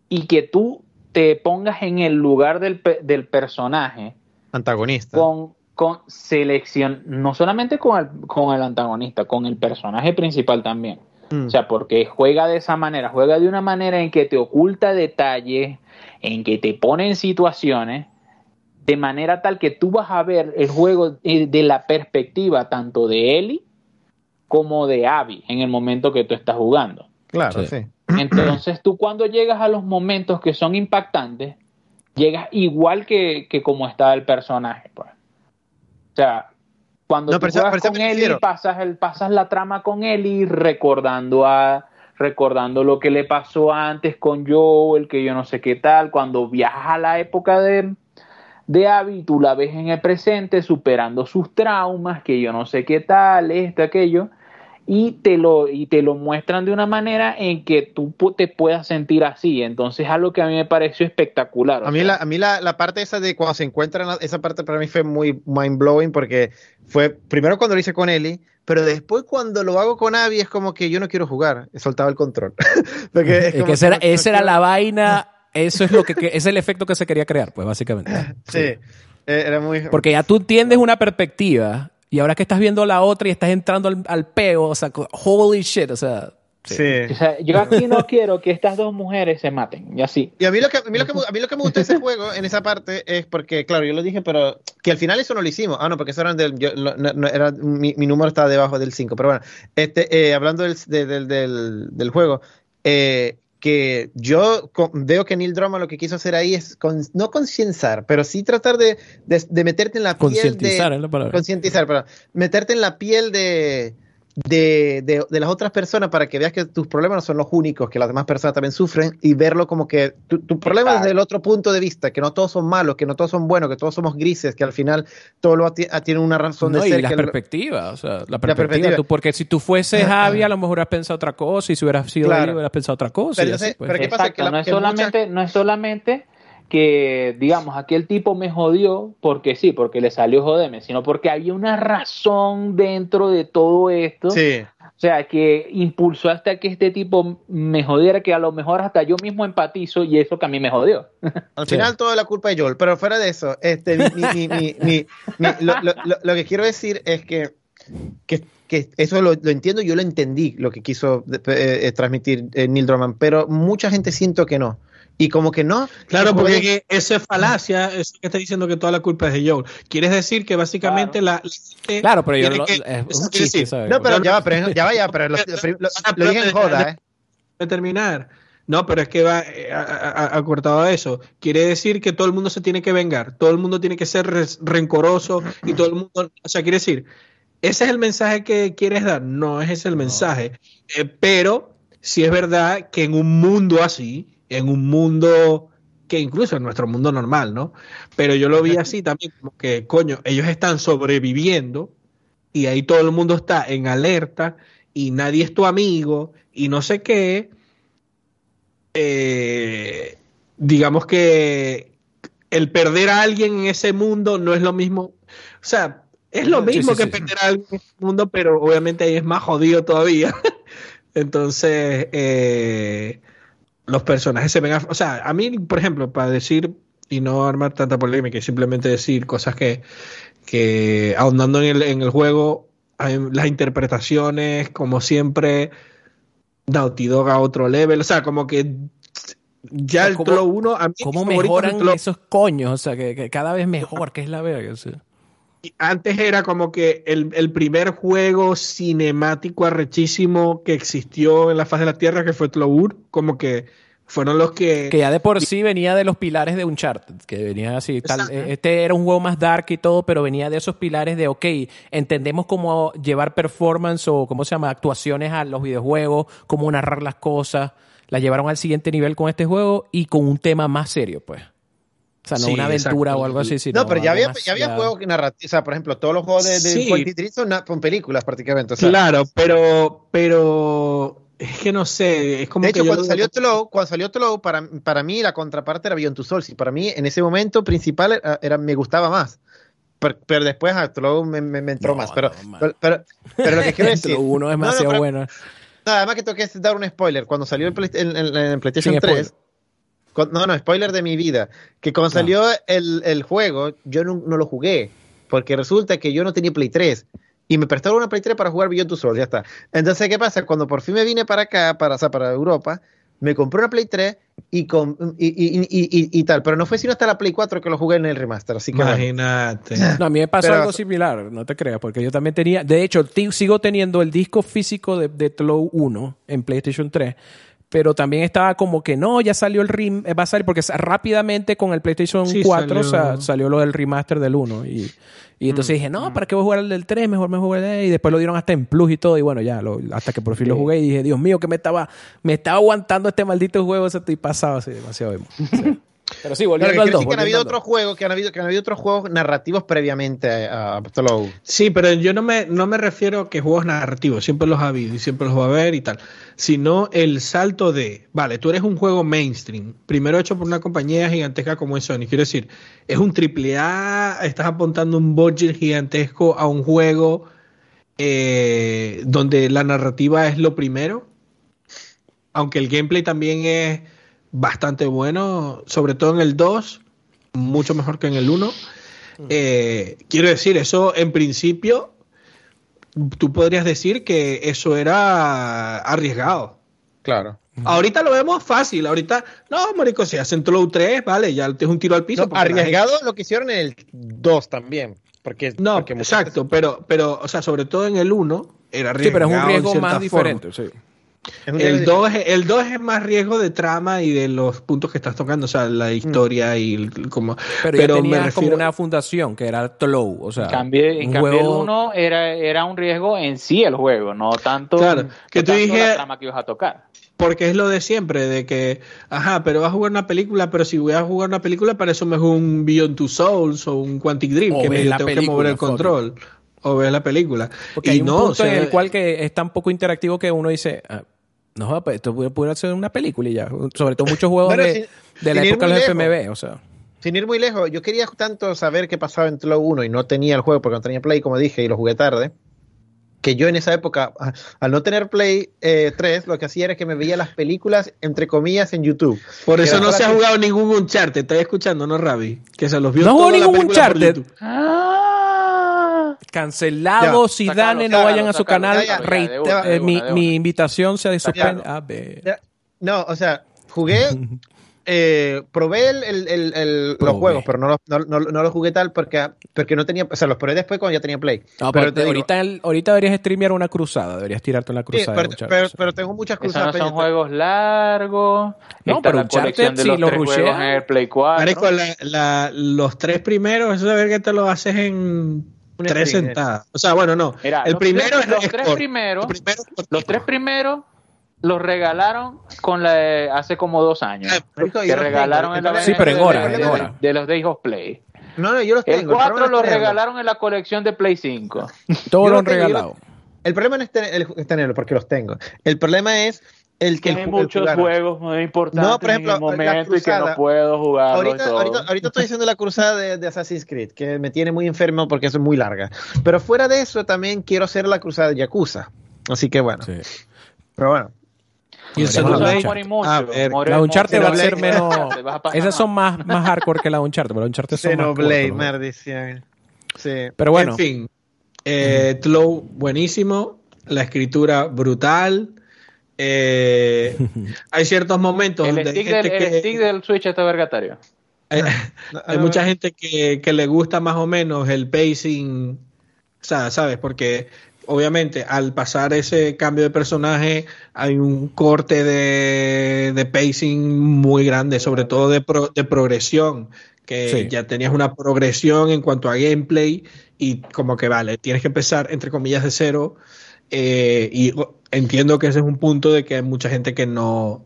B: y que tú te pongas en el lugar del, del personaje
C: antagonista
B: con, con selección, no solamente con el, con el antagonista, con el personaje principal también. Mm. O sea, porque juega de esa manera, juega de una manera en que te oculta detalles, en que te pone en situaciones, de manera tal que tú vas a ver el juego de la perspectiva tanto de Ellie como de Abby en el momento que tú estás jugando.
C: Claro, sí.
B: Entonces tú cuando llegas a los momentos que son impactantes, llegas igual que, que como está el personaje. Pues. O sea, cuando tú juegas con Ellie, pasas, el, pasas la trama con Ellie recordando a recordando lo que le pasó antes con Joel, que yo no sé qué tal, cuando viajas a la época de, de Abby, tú la ves en el presente superando sus traumas, que yo no sé qué tal, esto, aquello, y te lo y te lo muestran de una manera en que tú te puedas sentir así. Entonces algo que a mí me pareció espectacular
C: a mí la a mí la, la, parte esa de cuando se encuentran esa parte para mí fue muy mind blowing porque fue primero cuando lo hice con Ellie pero después cuando lo hago con Abby es como que yo no quiero jugar he soltado el control.
A: Porque es que esa era, esa era la vaina eso es lo que, es el efecto que se quería crear pues básicamente.
C: Sí, sí. Eh, era muy
A: porque ya tú entiendes una perspectiva y ahora que estás viendo la otra y estás entrando al, al peo, o sea, holy shit, o sea.
B: Sí. O sea, yo aquí no quiero que estas dos mujeres se maten, y así.
C: Y a mí lo que, a mí lo que, a mí lo que me gustó de ese juego, en esa parte, es porque, claro, yo lo dije, pero que al final eso no lo hicimos. Ah, no, porque eso era del, yo, no, era, mi, mi, número estaba debajo del 5, pero bueno, este, eh, hablando del, del, del, del juego, eh, que yo veo que Neil Drummond lo que quiso hacer ahí es no concienciar, pero sí tratar de, de, meterte en la piel de... Concientizar, pero meterte en la piel de de, de, las otras personas para que veas que tus problemas no son los únicos, que las demás personas también sufren y verlo como que tu, problema es desde el otro punto de vista, que no todos son malos, que no todos son buenos, que todos somos grises, que al final todo lo tiene una razón de ser.
A: Y la perspectiva, o sea, la perspectiva, porque si tú fueses Javi, a lo mejor hubieras pensado otra cosa, y si hubieras sido claro. hubieras pensado otra cosa.
B: Pero, pues. ¿qué pasa? Que no, es solamente, no es solamente que, digamos, aquel tipo me jodió porque sí, porque le salió jodeme, sino porque había una razón dentro de todo esto.
C: Sí.
B: O sea, que impulsó hasta que este tipo me jodiera, que a lo mejor hasta yo mismo empatizo y eso que a mí me jodió.
C: Al final toda la culpa de Joel, pero fuera de eso, este, mi, mi, lo, lo, lo, que quiero decir es que, que, que eso lo, entiendo, yo lo entendí, lo que quiso eh, eh, transmitir eh, Neil Drummond, pero mucha gente siento que no. Y como que no.
D: Claro, porque eso es falacia, eso que está diciendo que toda la culpa es de Joel. Quieres decir que básicamente la,
A: Claro, pero yo lo, es un chiste,
C: No, pero ya va, pero, ya vaya, pero lo, lo, dije en joda, ¿eh?
D: De terminar. No, pero es que va eh, acortado a eso. Quiere decir que todo el mundo se tiene que vengar, todo el mundo tiene que ser rencoroso y todo el mundo, o sea, quiere decir, ese es el mensaje que quieres dar, no ese es el mensaje, eh, pero si es verdad que en un mundo así, en un mundo que incluso en nuestro mundo normal, ¿no? Pero yo lo vi así también, como que, coño, ellos están sobreviviendo y ahí todo el mundo está en alerta y nadie es tu amigo y no sé qué. Eh, digamos que el perder a alguien en ese mundo no es lo mismo. O sea, es lo mismo que perder a alguien en ese mundo, pero obviamente ahí es más jodido todavía. Entonces, eh, los personajes se ven, o sea, a mí, por ejemplo, para decir y no armar tanta polémica y simplemente decir cosas que, que ahondando en el, en el juego, las interpretaciones, como siempre, Naughty Dog a otro level, o sea, como que ya el Tolo 1 a mí
A: ¿Cómo mejoran esos coños? O sea, que, cada vez mejor, que es la verga. O sea
D: antes era como que el, el, primer juego cinemático arrechísimo que existió en la faz de la Tierra, que fue Tlour, como que fueron los que...
A: Que ya de por sí venía de los pilares de Uncharted, que venía así, tal, este era un juego más dark y todo, pero venía de esos pilares de, ok, entendemos cómo llevar performance o, ¿cómo se llama?, actuaciones a los videojuegos, cómo narrar las cosas, la llevaron al siguiente nivel con este juego y con un tema más serio, pues. O sea, no una aventura o algo así. Sino
C: no, pero ya había, ya había juegos narrativos. O sea, por ejemplo, todos los juegos de, de son, películas prácticamente.
D: claro, pero, pero es que no sé. Es como
C: de hecho, cuando, salió Tlow, cuando salió Tlow, para, para mí la contraparte era Beyond Two Souls. Y para mí, en ese momento principal, era, me gustaba más. Pero, después a Tlow me, me, entró más. Pero, pero, pero, lo que quiero decir.
A: uno es demasiado bueno.
C: Nada, además que tengo que dar un spoiler. Cuando salió en, PlayStation 3. No, no, spoiler de mi vida. Que cuando salió el, el, juego, yo no, no, lo jugué. Porque resulta que yo no tenía Play 3. Y me prestaron una Play 3 para jugar Beyond Two Souls, ya está. Entonces, ¿qué pasa? Cuando por fin me vine para acá, para, o sea, para Europa, me compré una Play 3 y, con, y, y, y, tal, pero no fue sino hasta la Play 4 que lo jugué en el remaster, así que
D: Imagínate.
A: No, a mí me pasó algo similar, no te creas, porque yo también tenía, de hecho, sigo teniendo el disco físico de, de Tlow 1 en PlayStation 3, pero también estaba como que no, ya salió el rim, va a salir, porque rápidamente con el PlayStation 4 salió... salió lo del remaster del 1 y y entonces mm. dije, no, ¿para qué voy a jugar el del 3? Mejor me jugué el Y después lo dieron hasta en Plus y todo. Y bueno, ya, hasta que por fin lo jugué y dije, Dios mío, que me estaba, me estaba aguantando este maldito juego. Se estoy pasado así demasiado.
C: Pero sí, volviendo al 2. Que han habido otros juegos, que han habido, que han habido otros juegos narrativos previamente a Apostolo.
D: Sí, pero yo no me, no me refiero a que juegos narrativos, siempre los ha habido y siempre los va a haber y tal. Sino el salto de, vale, tú eres un juego mainstream, primero hecho por una compañía gigantesca como es Sony. Quiero decir, es un triple A, estás apuntando un budget gigantesco a un juego eh, donde la narrativa es lo primero. Aunque el gameplay también es bastante bueno, sobre todo en el 2, mucho mejor que en el 1. Mm. Eh, quiero decir, eso en principio, tú podrías decir que eso era arriesgado.
C: Claro.
D: Ahorita lo vemos fácil, ahorita, no, marico, si hacen Tlow 3, vale, ya te es un tiro al piso.
C: arriesgado lo que hicieron en el 2 también. Porque,
D: no, exacto, pero, pero, o sea, sobre todo en el 1 era arriesgado. Sí,
A: pero es un riesgo más diferente, sí.
D: El 2, el 2 es más riesgo de trama y de los puntos que estás tocando, o sea, la historia y como.
A: Pero, pero me refiero... como una fundación que era Tlow, o sea.
B: En cambio, en cambio el 1 era, era un riesgo en sí el juego, no tanto,
D: claro, que tú dije,
B: la trama que ibas a tocar.
D: Porque es lo de siempre, de que, ajá, pero vas a jugar una película, pero si voy a jugar una película, para eso mejor un Beyond Two Souls o un Quantic Dream, que me tengo que mover el control. O ver la película.
A: Porque y hay un no, punto en el cual que es tan poco interactivo que uno dice, ah, no, pues esto puede ser una película y ya. Sobre todo muchos juegos de, la época de los FMV, o sea.
C: Sin ir muy lejos, yo quería tanto saber qué pasaba en Tlow 1 y no tenía el juego porque no tenía Play, como dije, y lo jugué tarde. Que yo en esa época, al no tener Play 3, eh, lo que hacía era que me veía las películas, entre comillas, en YouTube.
D: Por eso no se ha jugado ningún Uncharted. Estoy escuchando, ¿no, Ravi? Que se los vio
A: No jugó ningún Uncharted. Ah cancelado. si Dane, no vayan a su canal. mi, invitación se suspende. A ver.
C: No, o sea, jugué. Eh, probé el, los juegos, pero no los, no, no, jugué tal porque, porque no tenía. O sea, los probé después cuando ya tenía Play.
A: pero, ahorita, ahorita deberías streamear una cruzada, deberías tirarte una cruzada.
C: pero, tengo muchas cruzadas.
B: no son juegos largos. No, pero un de si los, los en el Play 4.
D: los tres primeros, eso de ver que te lo haces en tres sentadas. O sea, bueno, no. el primero es
B: los tres primeros, los tres primeros los regalaron con la hace como dos años. Ah, que regalaron en la
A: sí, pero en hora,
B: de, los Days of Play.
C: No, no, yo los tengo.
B: El 4 los regalaron en la colección de Play 5.
A: Todos lo han regalado.
C: El problema no es, tenerlo, porque los tengo. El problema es el que
B: hay muchos juegos muy importantes no, por ejemplo, en el momento y que no puedo jugar.
C: Ahorita, ahorita, ahorita, estoy haciendo la cruzada de, Assassin's Creed, que me tiene muy enfermo porque es muy larga. Pero fuera de eso, también quiero hacer la cruzada de Yakuza. Así que bueno. Sí. Pero bueno.
A: Y el ver, la Uncharted va a ser menos. Esas son más, más hardcore que la Uncharted, pero la Uncharted son
C: más maldición.
D: Sí. Pero bueno. En fin. Eh, buenísimo. La escritura brutal. Eh, hay ciertos momentos
B: el donde stick, del, que, el stick del Switch está vergatario.
D: Hay, hay mucha gente que, que, le gusta más o menos el pacing, o sea, ¿sabes? Porque obviamente al pasar ese cambio de personaje hay un corte de, de pacing muy grande, sobre todo de, de progresión, que ya tenías una progresión en cuanto a gameplay y como que vale, tienes que empezar entre comillas de cero eh, y entiendo que ese es un punto de que hay mucha gente que no,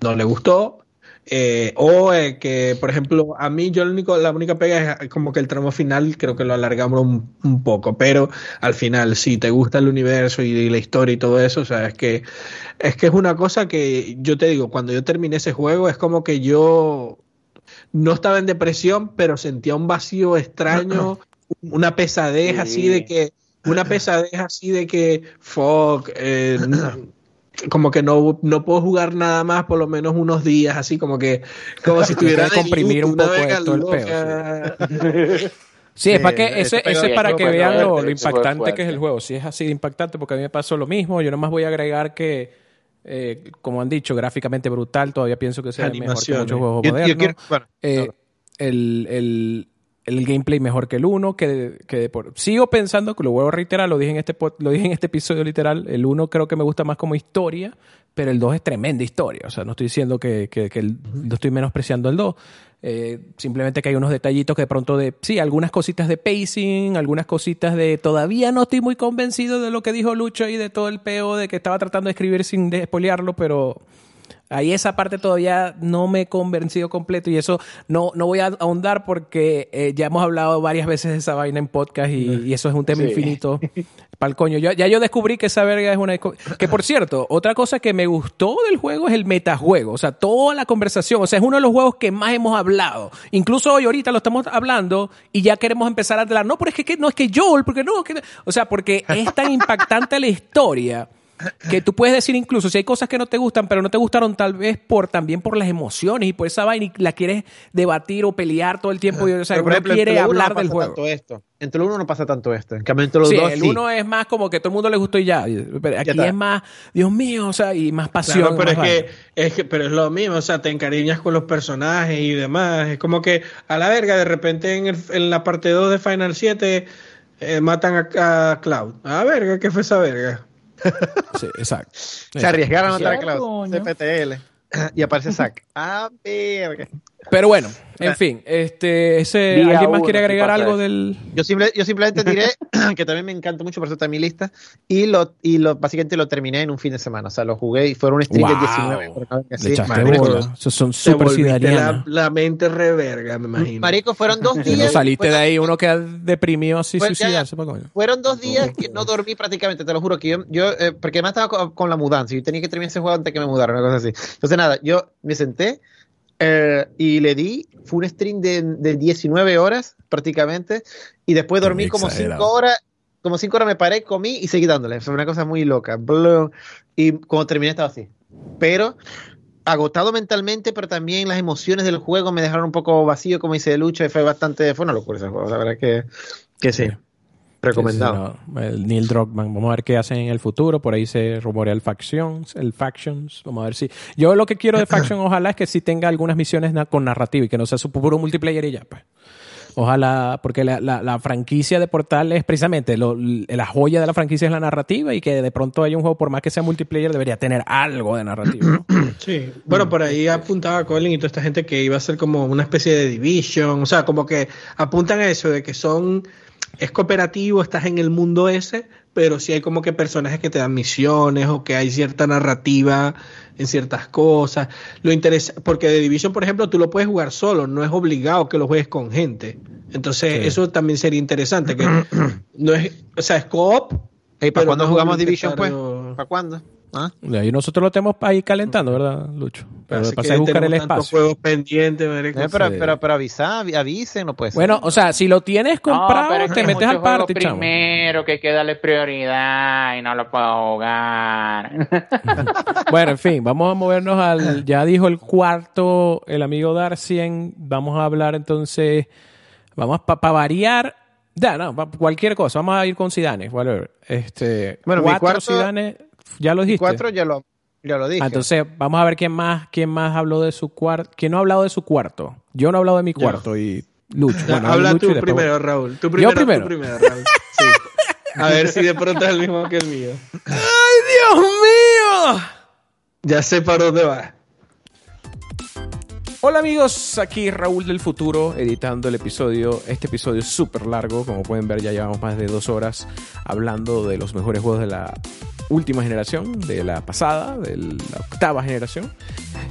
D: no le gustó. Eh, o eh, que, por ejemplo, a mí yo único, la única pega es como que el tramo final creo que lo alargamos un, poco, pero al final, si te gusta el universo y, la historia y todo eso, o sea, es que, es que es una cosa que yo te digo, cuando yo terminé ese juego es como que yo no estaba en depresión, pero sentía un vacío extraño, una pesadez así de que, una pesadez así de que, fuck, eh, como que no, no puedo jugar nada más por lo menos unos días, así como que, como si estuviera
A: comprimir un poco esto el peo. Sí. es para que, ese, es para que vean lo, impactante que es el juego. Si es así de impactante, porque a mí me pasó lo mismo. Yo nomás voy a agregar que, eh, como han dicho, gráficamente brutal. Todavía pienso que sea mejor que muchos juegos modernos. Eh, el, el, el gameplay mejor que el 1, que, que por... sigo pensando, que lo vuelvo a reiterar, lo dije en este, lo dije en este episodio literal, el 1 creo que me gusta más como historia, pero el 2 es tremenda historia, o sea, no estoy diciendo que, que, que no estoy menospreciando el 2, eh, simplemente que hay unos detallitos que de pronto de, sí, algunas cositas de pacing, algunas cositas de, todavía no estoy muy convencido de lo que dijo Lucho y de todo el peo de que estaba tratando de escribir sin despolearlo, pero Ahí esa parte todavía no me he convencido completo y eso no, no voy a ahondar porque eh, ya hemos hablado varias veces de esa vaina en podcast y, eso es un tema infinito. Para el coño. ya yo descubrí que esa verga es una... Que por cierto, otra cosa que me gustó del juego es el metajuego. O sea, toda la conversación. O sea, es uno de los juegos que más hemos hablado. Incluso hoy ahorita lo estamos hablando y ya queremos empezar a hablar. No, pero es que no es que Joel, porque no... o sea, porque es tan impactante la historia que tú puedes decir incluso si hay cosas que no te gustan, pero no te gustaron tal vez por también por las emociones y por esa vaina y la quieres debatir o pelear todo el tiempo. Y, o sea, uno quiere hablar del juego.
C: Tanto esto. Entre el uno no pasa tanto esto. En cambio, entre los dos.
A: El uno es más como que todo el mundo le gustó y ya. Pero aquí es más, Dios mío, o sea, y más pasión.
D: pero es, que, es que, pero es lo mismo, o sea, te encariñas con los personajes y demás. Es como que a la verga, de repente en, en la parte 2 de Final 7 eh, matan a, a Cloud. A la verga, ¿qué fue esa verga?
A: Sí, exacto.
C: Se arriesgaron a matar a Cloud. CPTL. Y aparece Zack. Ah, verga.
A: Pero bueno, en fin, este, ese, ¿alguien más quiere agregar algo del...?
C: Yo, simple, yo simplemente diré que también me encanta mucho, por eso está en mi lista, y lo, y lo básicamente lo terminé en un fin de semana, o sea, lo jugué y fueron un stream de 19.
A: Eso son súper
D: la, la, mente reverga, me imagino.
C: Marico, fueron dos días...
A: no saliste de ahí, uno queda deprimido así, suicidarse.
C: fueron dos días que no dormí prácticamente, te lo juro, que yo, yo eh, porque además estaba con, la mudanza, y tenía que terminar ese juego antes que me mudara, una cosa así. Entonces nada, yo me senté eh, y le di, fue un stream de, de, 19 horas prácticamente, y después dormí como 5 horas, como 5 horas me paré, comí y seguí dándole. Fue una cosa muy loca. Y cuando terminé estaba así. Pero agotado mentalmente, pero también las emociones del juego me dejaron un poco vacío, como dice Lucho, y fue bastante, fue una locura ese juego, la verdad que, que sí. Recomendado.
A: el Neil Druckmann. Vamos a ver qué hacen en el futuro. Por ahí se rumorea el Factions. El Factions. Vamos a ver si. Yo lo que quiero de Faction, ojalá, es que sí tenga algunas misiones con narrativa y que no sea su puro multiplayer y ya, pues. Ojalá, porque la, la, franquicia de Portal es precisamente la joya de la franquicia es la narrativa y que de pronto hay un juego, por más que sea multiplayer, debería tener algo de narrativa.
D: Sí, bueno, por ahí apuntaba Colin y toda esta gente que iba a ser como una especie de division, o sea, como que apuntan a eso, de que son es cooperativo, estás en el mundo ese, pero sí hay como que personajes que te dan misiones o que hay cierta narrativa en ciertas cosas. Lo interesa, porque de Division, por ejemplo, tú lo puedes jugar solo, no es obligado que lo juegues con gente. Entonces, eso también sería interesante, que no es, o sea, es co-op.
C: ¿Para cuándo jugamos Division, pues? ¿Para cuándo?
A: ¿Ah? Y ahí nosotros lo tenemos ahí calentando, ¿verdad, Lucho? Pero
D: pasé a buscar el espacio. juegos pendientes,
C: eh, pero, pero, pero, avisa, avisen, no puede ser.
A: Bueno, o sea, si lo tienes comprado, te metes al party,
B: primero que hay que darle prioridad y no lo puedo jugar.
A: bueno, en fin, vamos a movernos al. Ya dijo el cuarto, el amigo Darcien. Vamos a hablar entonces. Vamos para variar. Ya, no, cualquier cosa. Vamos a ir con Zidane, whatever. Este,
C: bueno, mi cuarto,
A: ¿Ya lo dijiste?
C: Cuatro ya lo, ya lo dije.
A: Ah, entonces, vamos a ver quién más, quién más habló de su cuarto. ¿Quién no ha hablado de su cuarto? Yo no he hablado de mi cuarto y Lucho.
D: Bueno, Habla tú primero, Raúl. Tú primero, Yo primero. primero Raúl. Sí. A ver si de pronto es el mismo que el mío.
A: ¡Ay, Dios mío!
D: Ya sé para dónde va.
A: Hola amigos, aquí Raúl del futuro editando el episodio, este episodio es súper largo, como pueden ver ya llevamos más de dos horas hablando de los mejores juegos de la última generación, de la pasada, de la octava generación.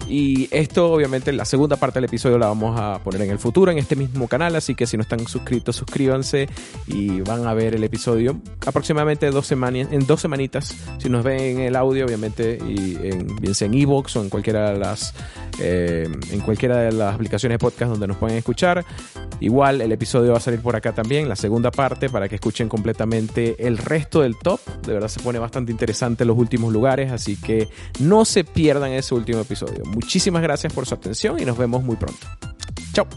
A: Y esto, obviamente, la segunda parte del episodio la vamos a poner en el futuro, en este mismo canal. Así que si no están suscritos, suscríbanse y van a ver el episodio aproximadamente dos semanas, en dos semanitas. Si nos ven en el audio, obviamente, y en, bien sea en Evox o en cualquiera de las eh, en cualquiera de las aplicaciones de podcast donde nos pueden escuchar. Igual el episodio va a salir por acá también, la segunda parte, para que escuchen completamente el resto del top. De verdad se pone bastante interesante los últimos lugares, así que no se pierdan ese último episodio. Muchísimas gracias por su atención y nos vemos muy pronto. Chao.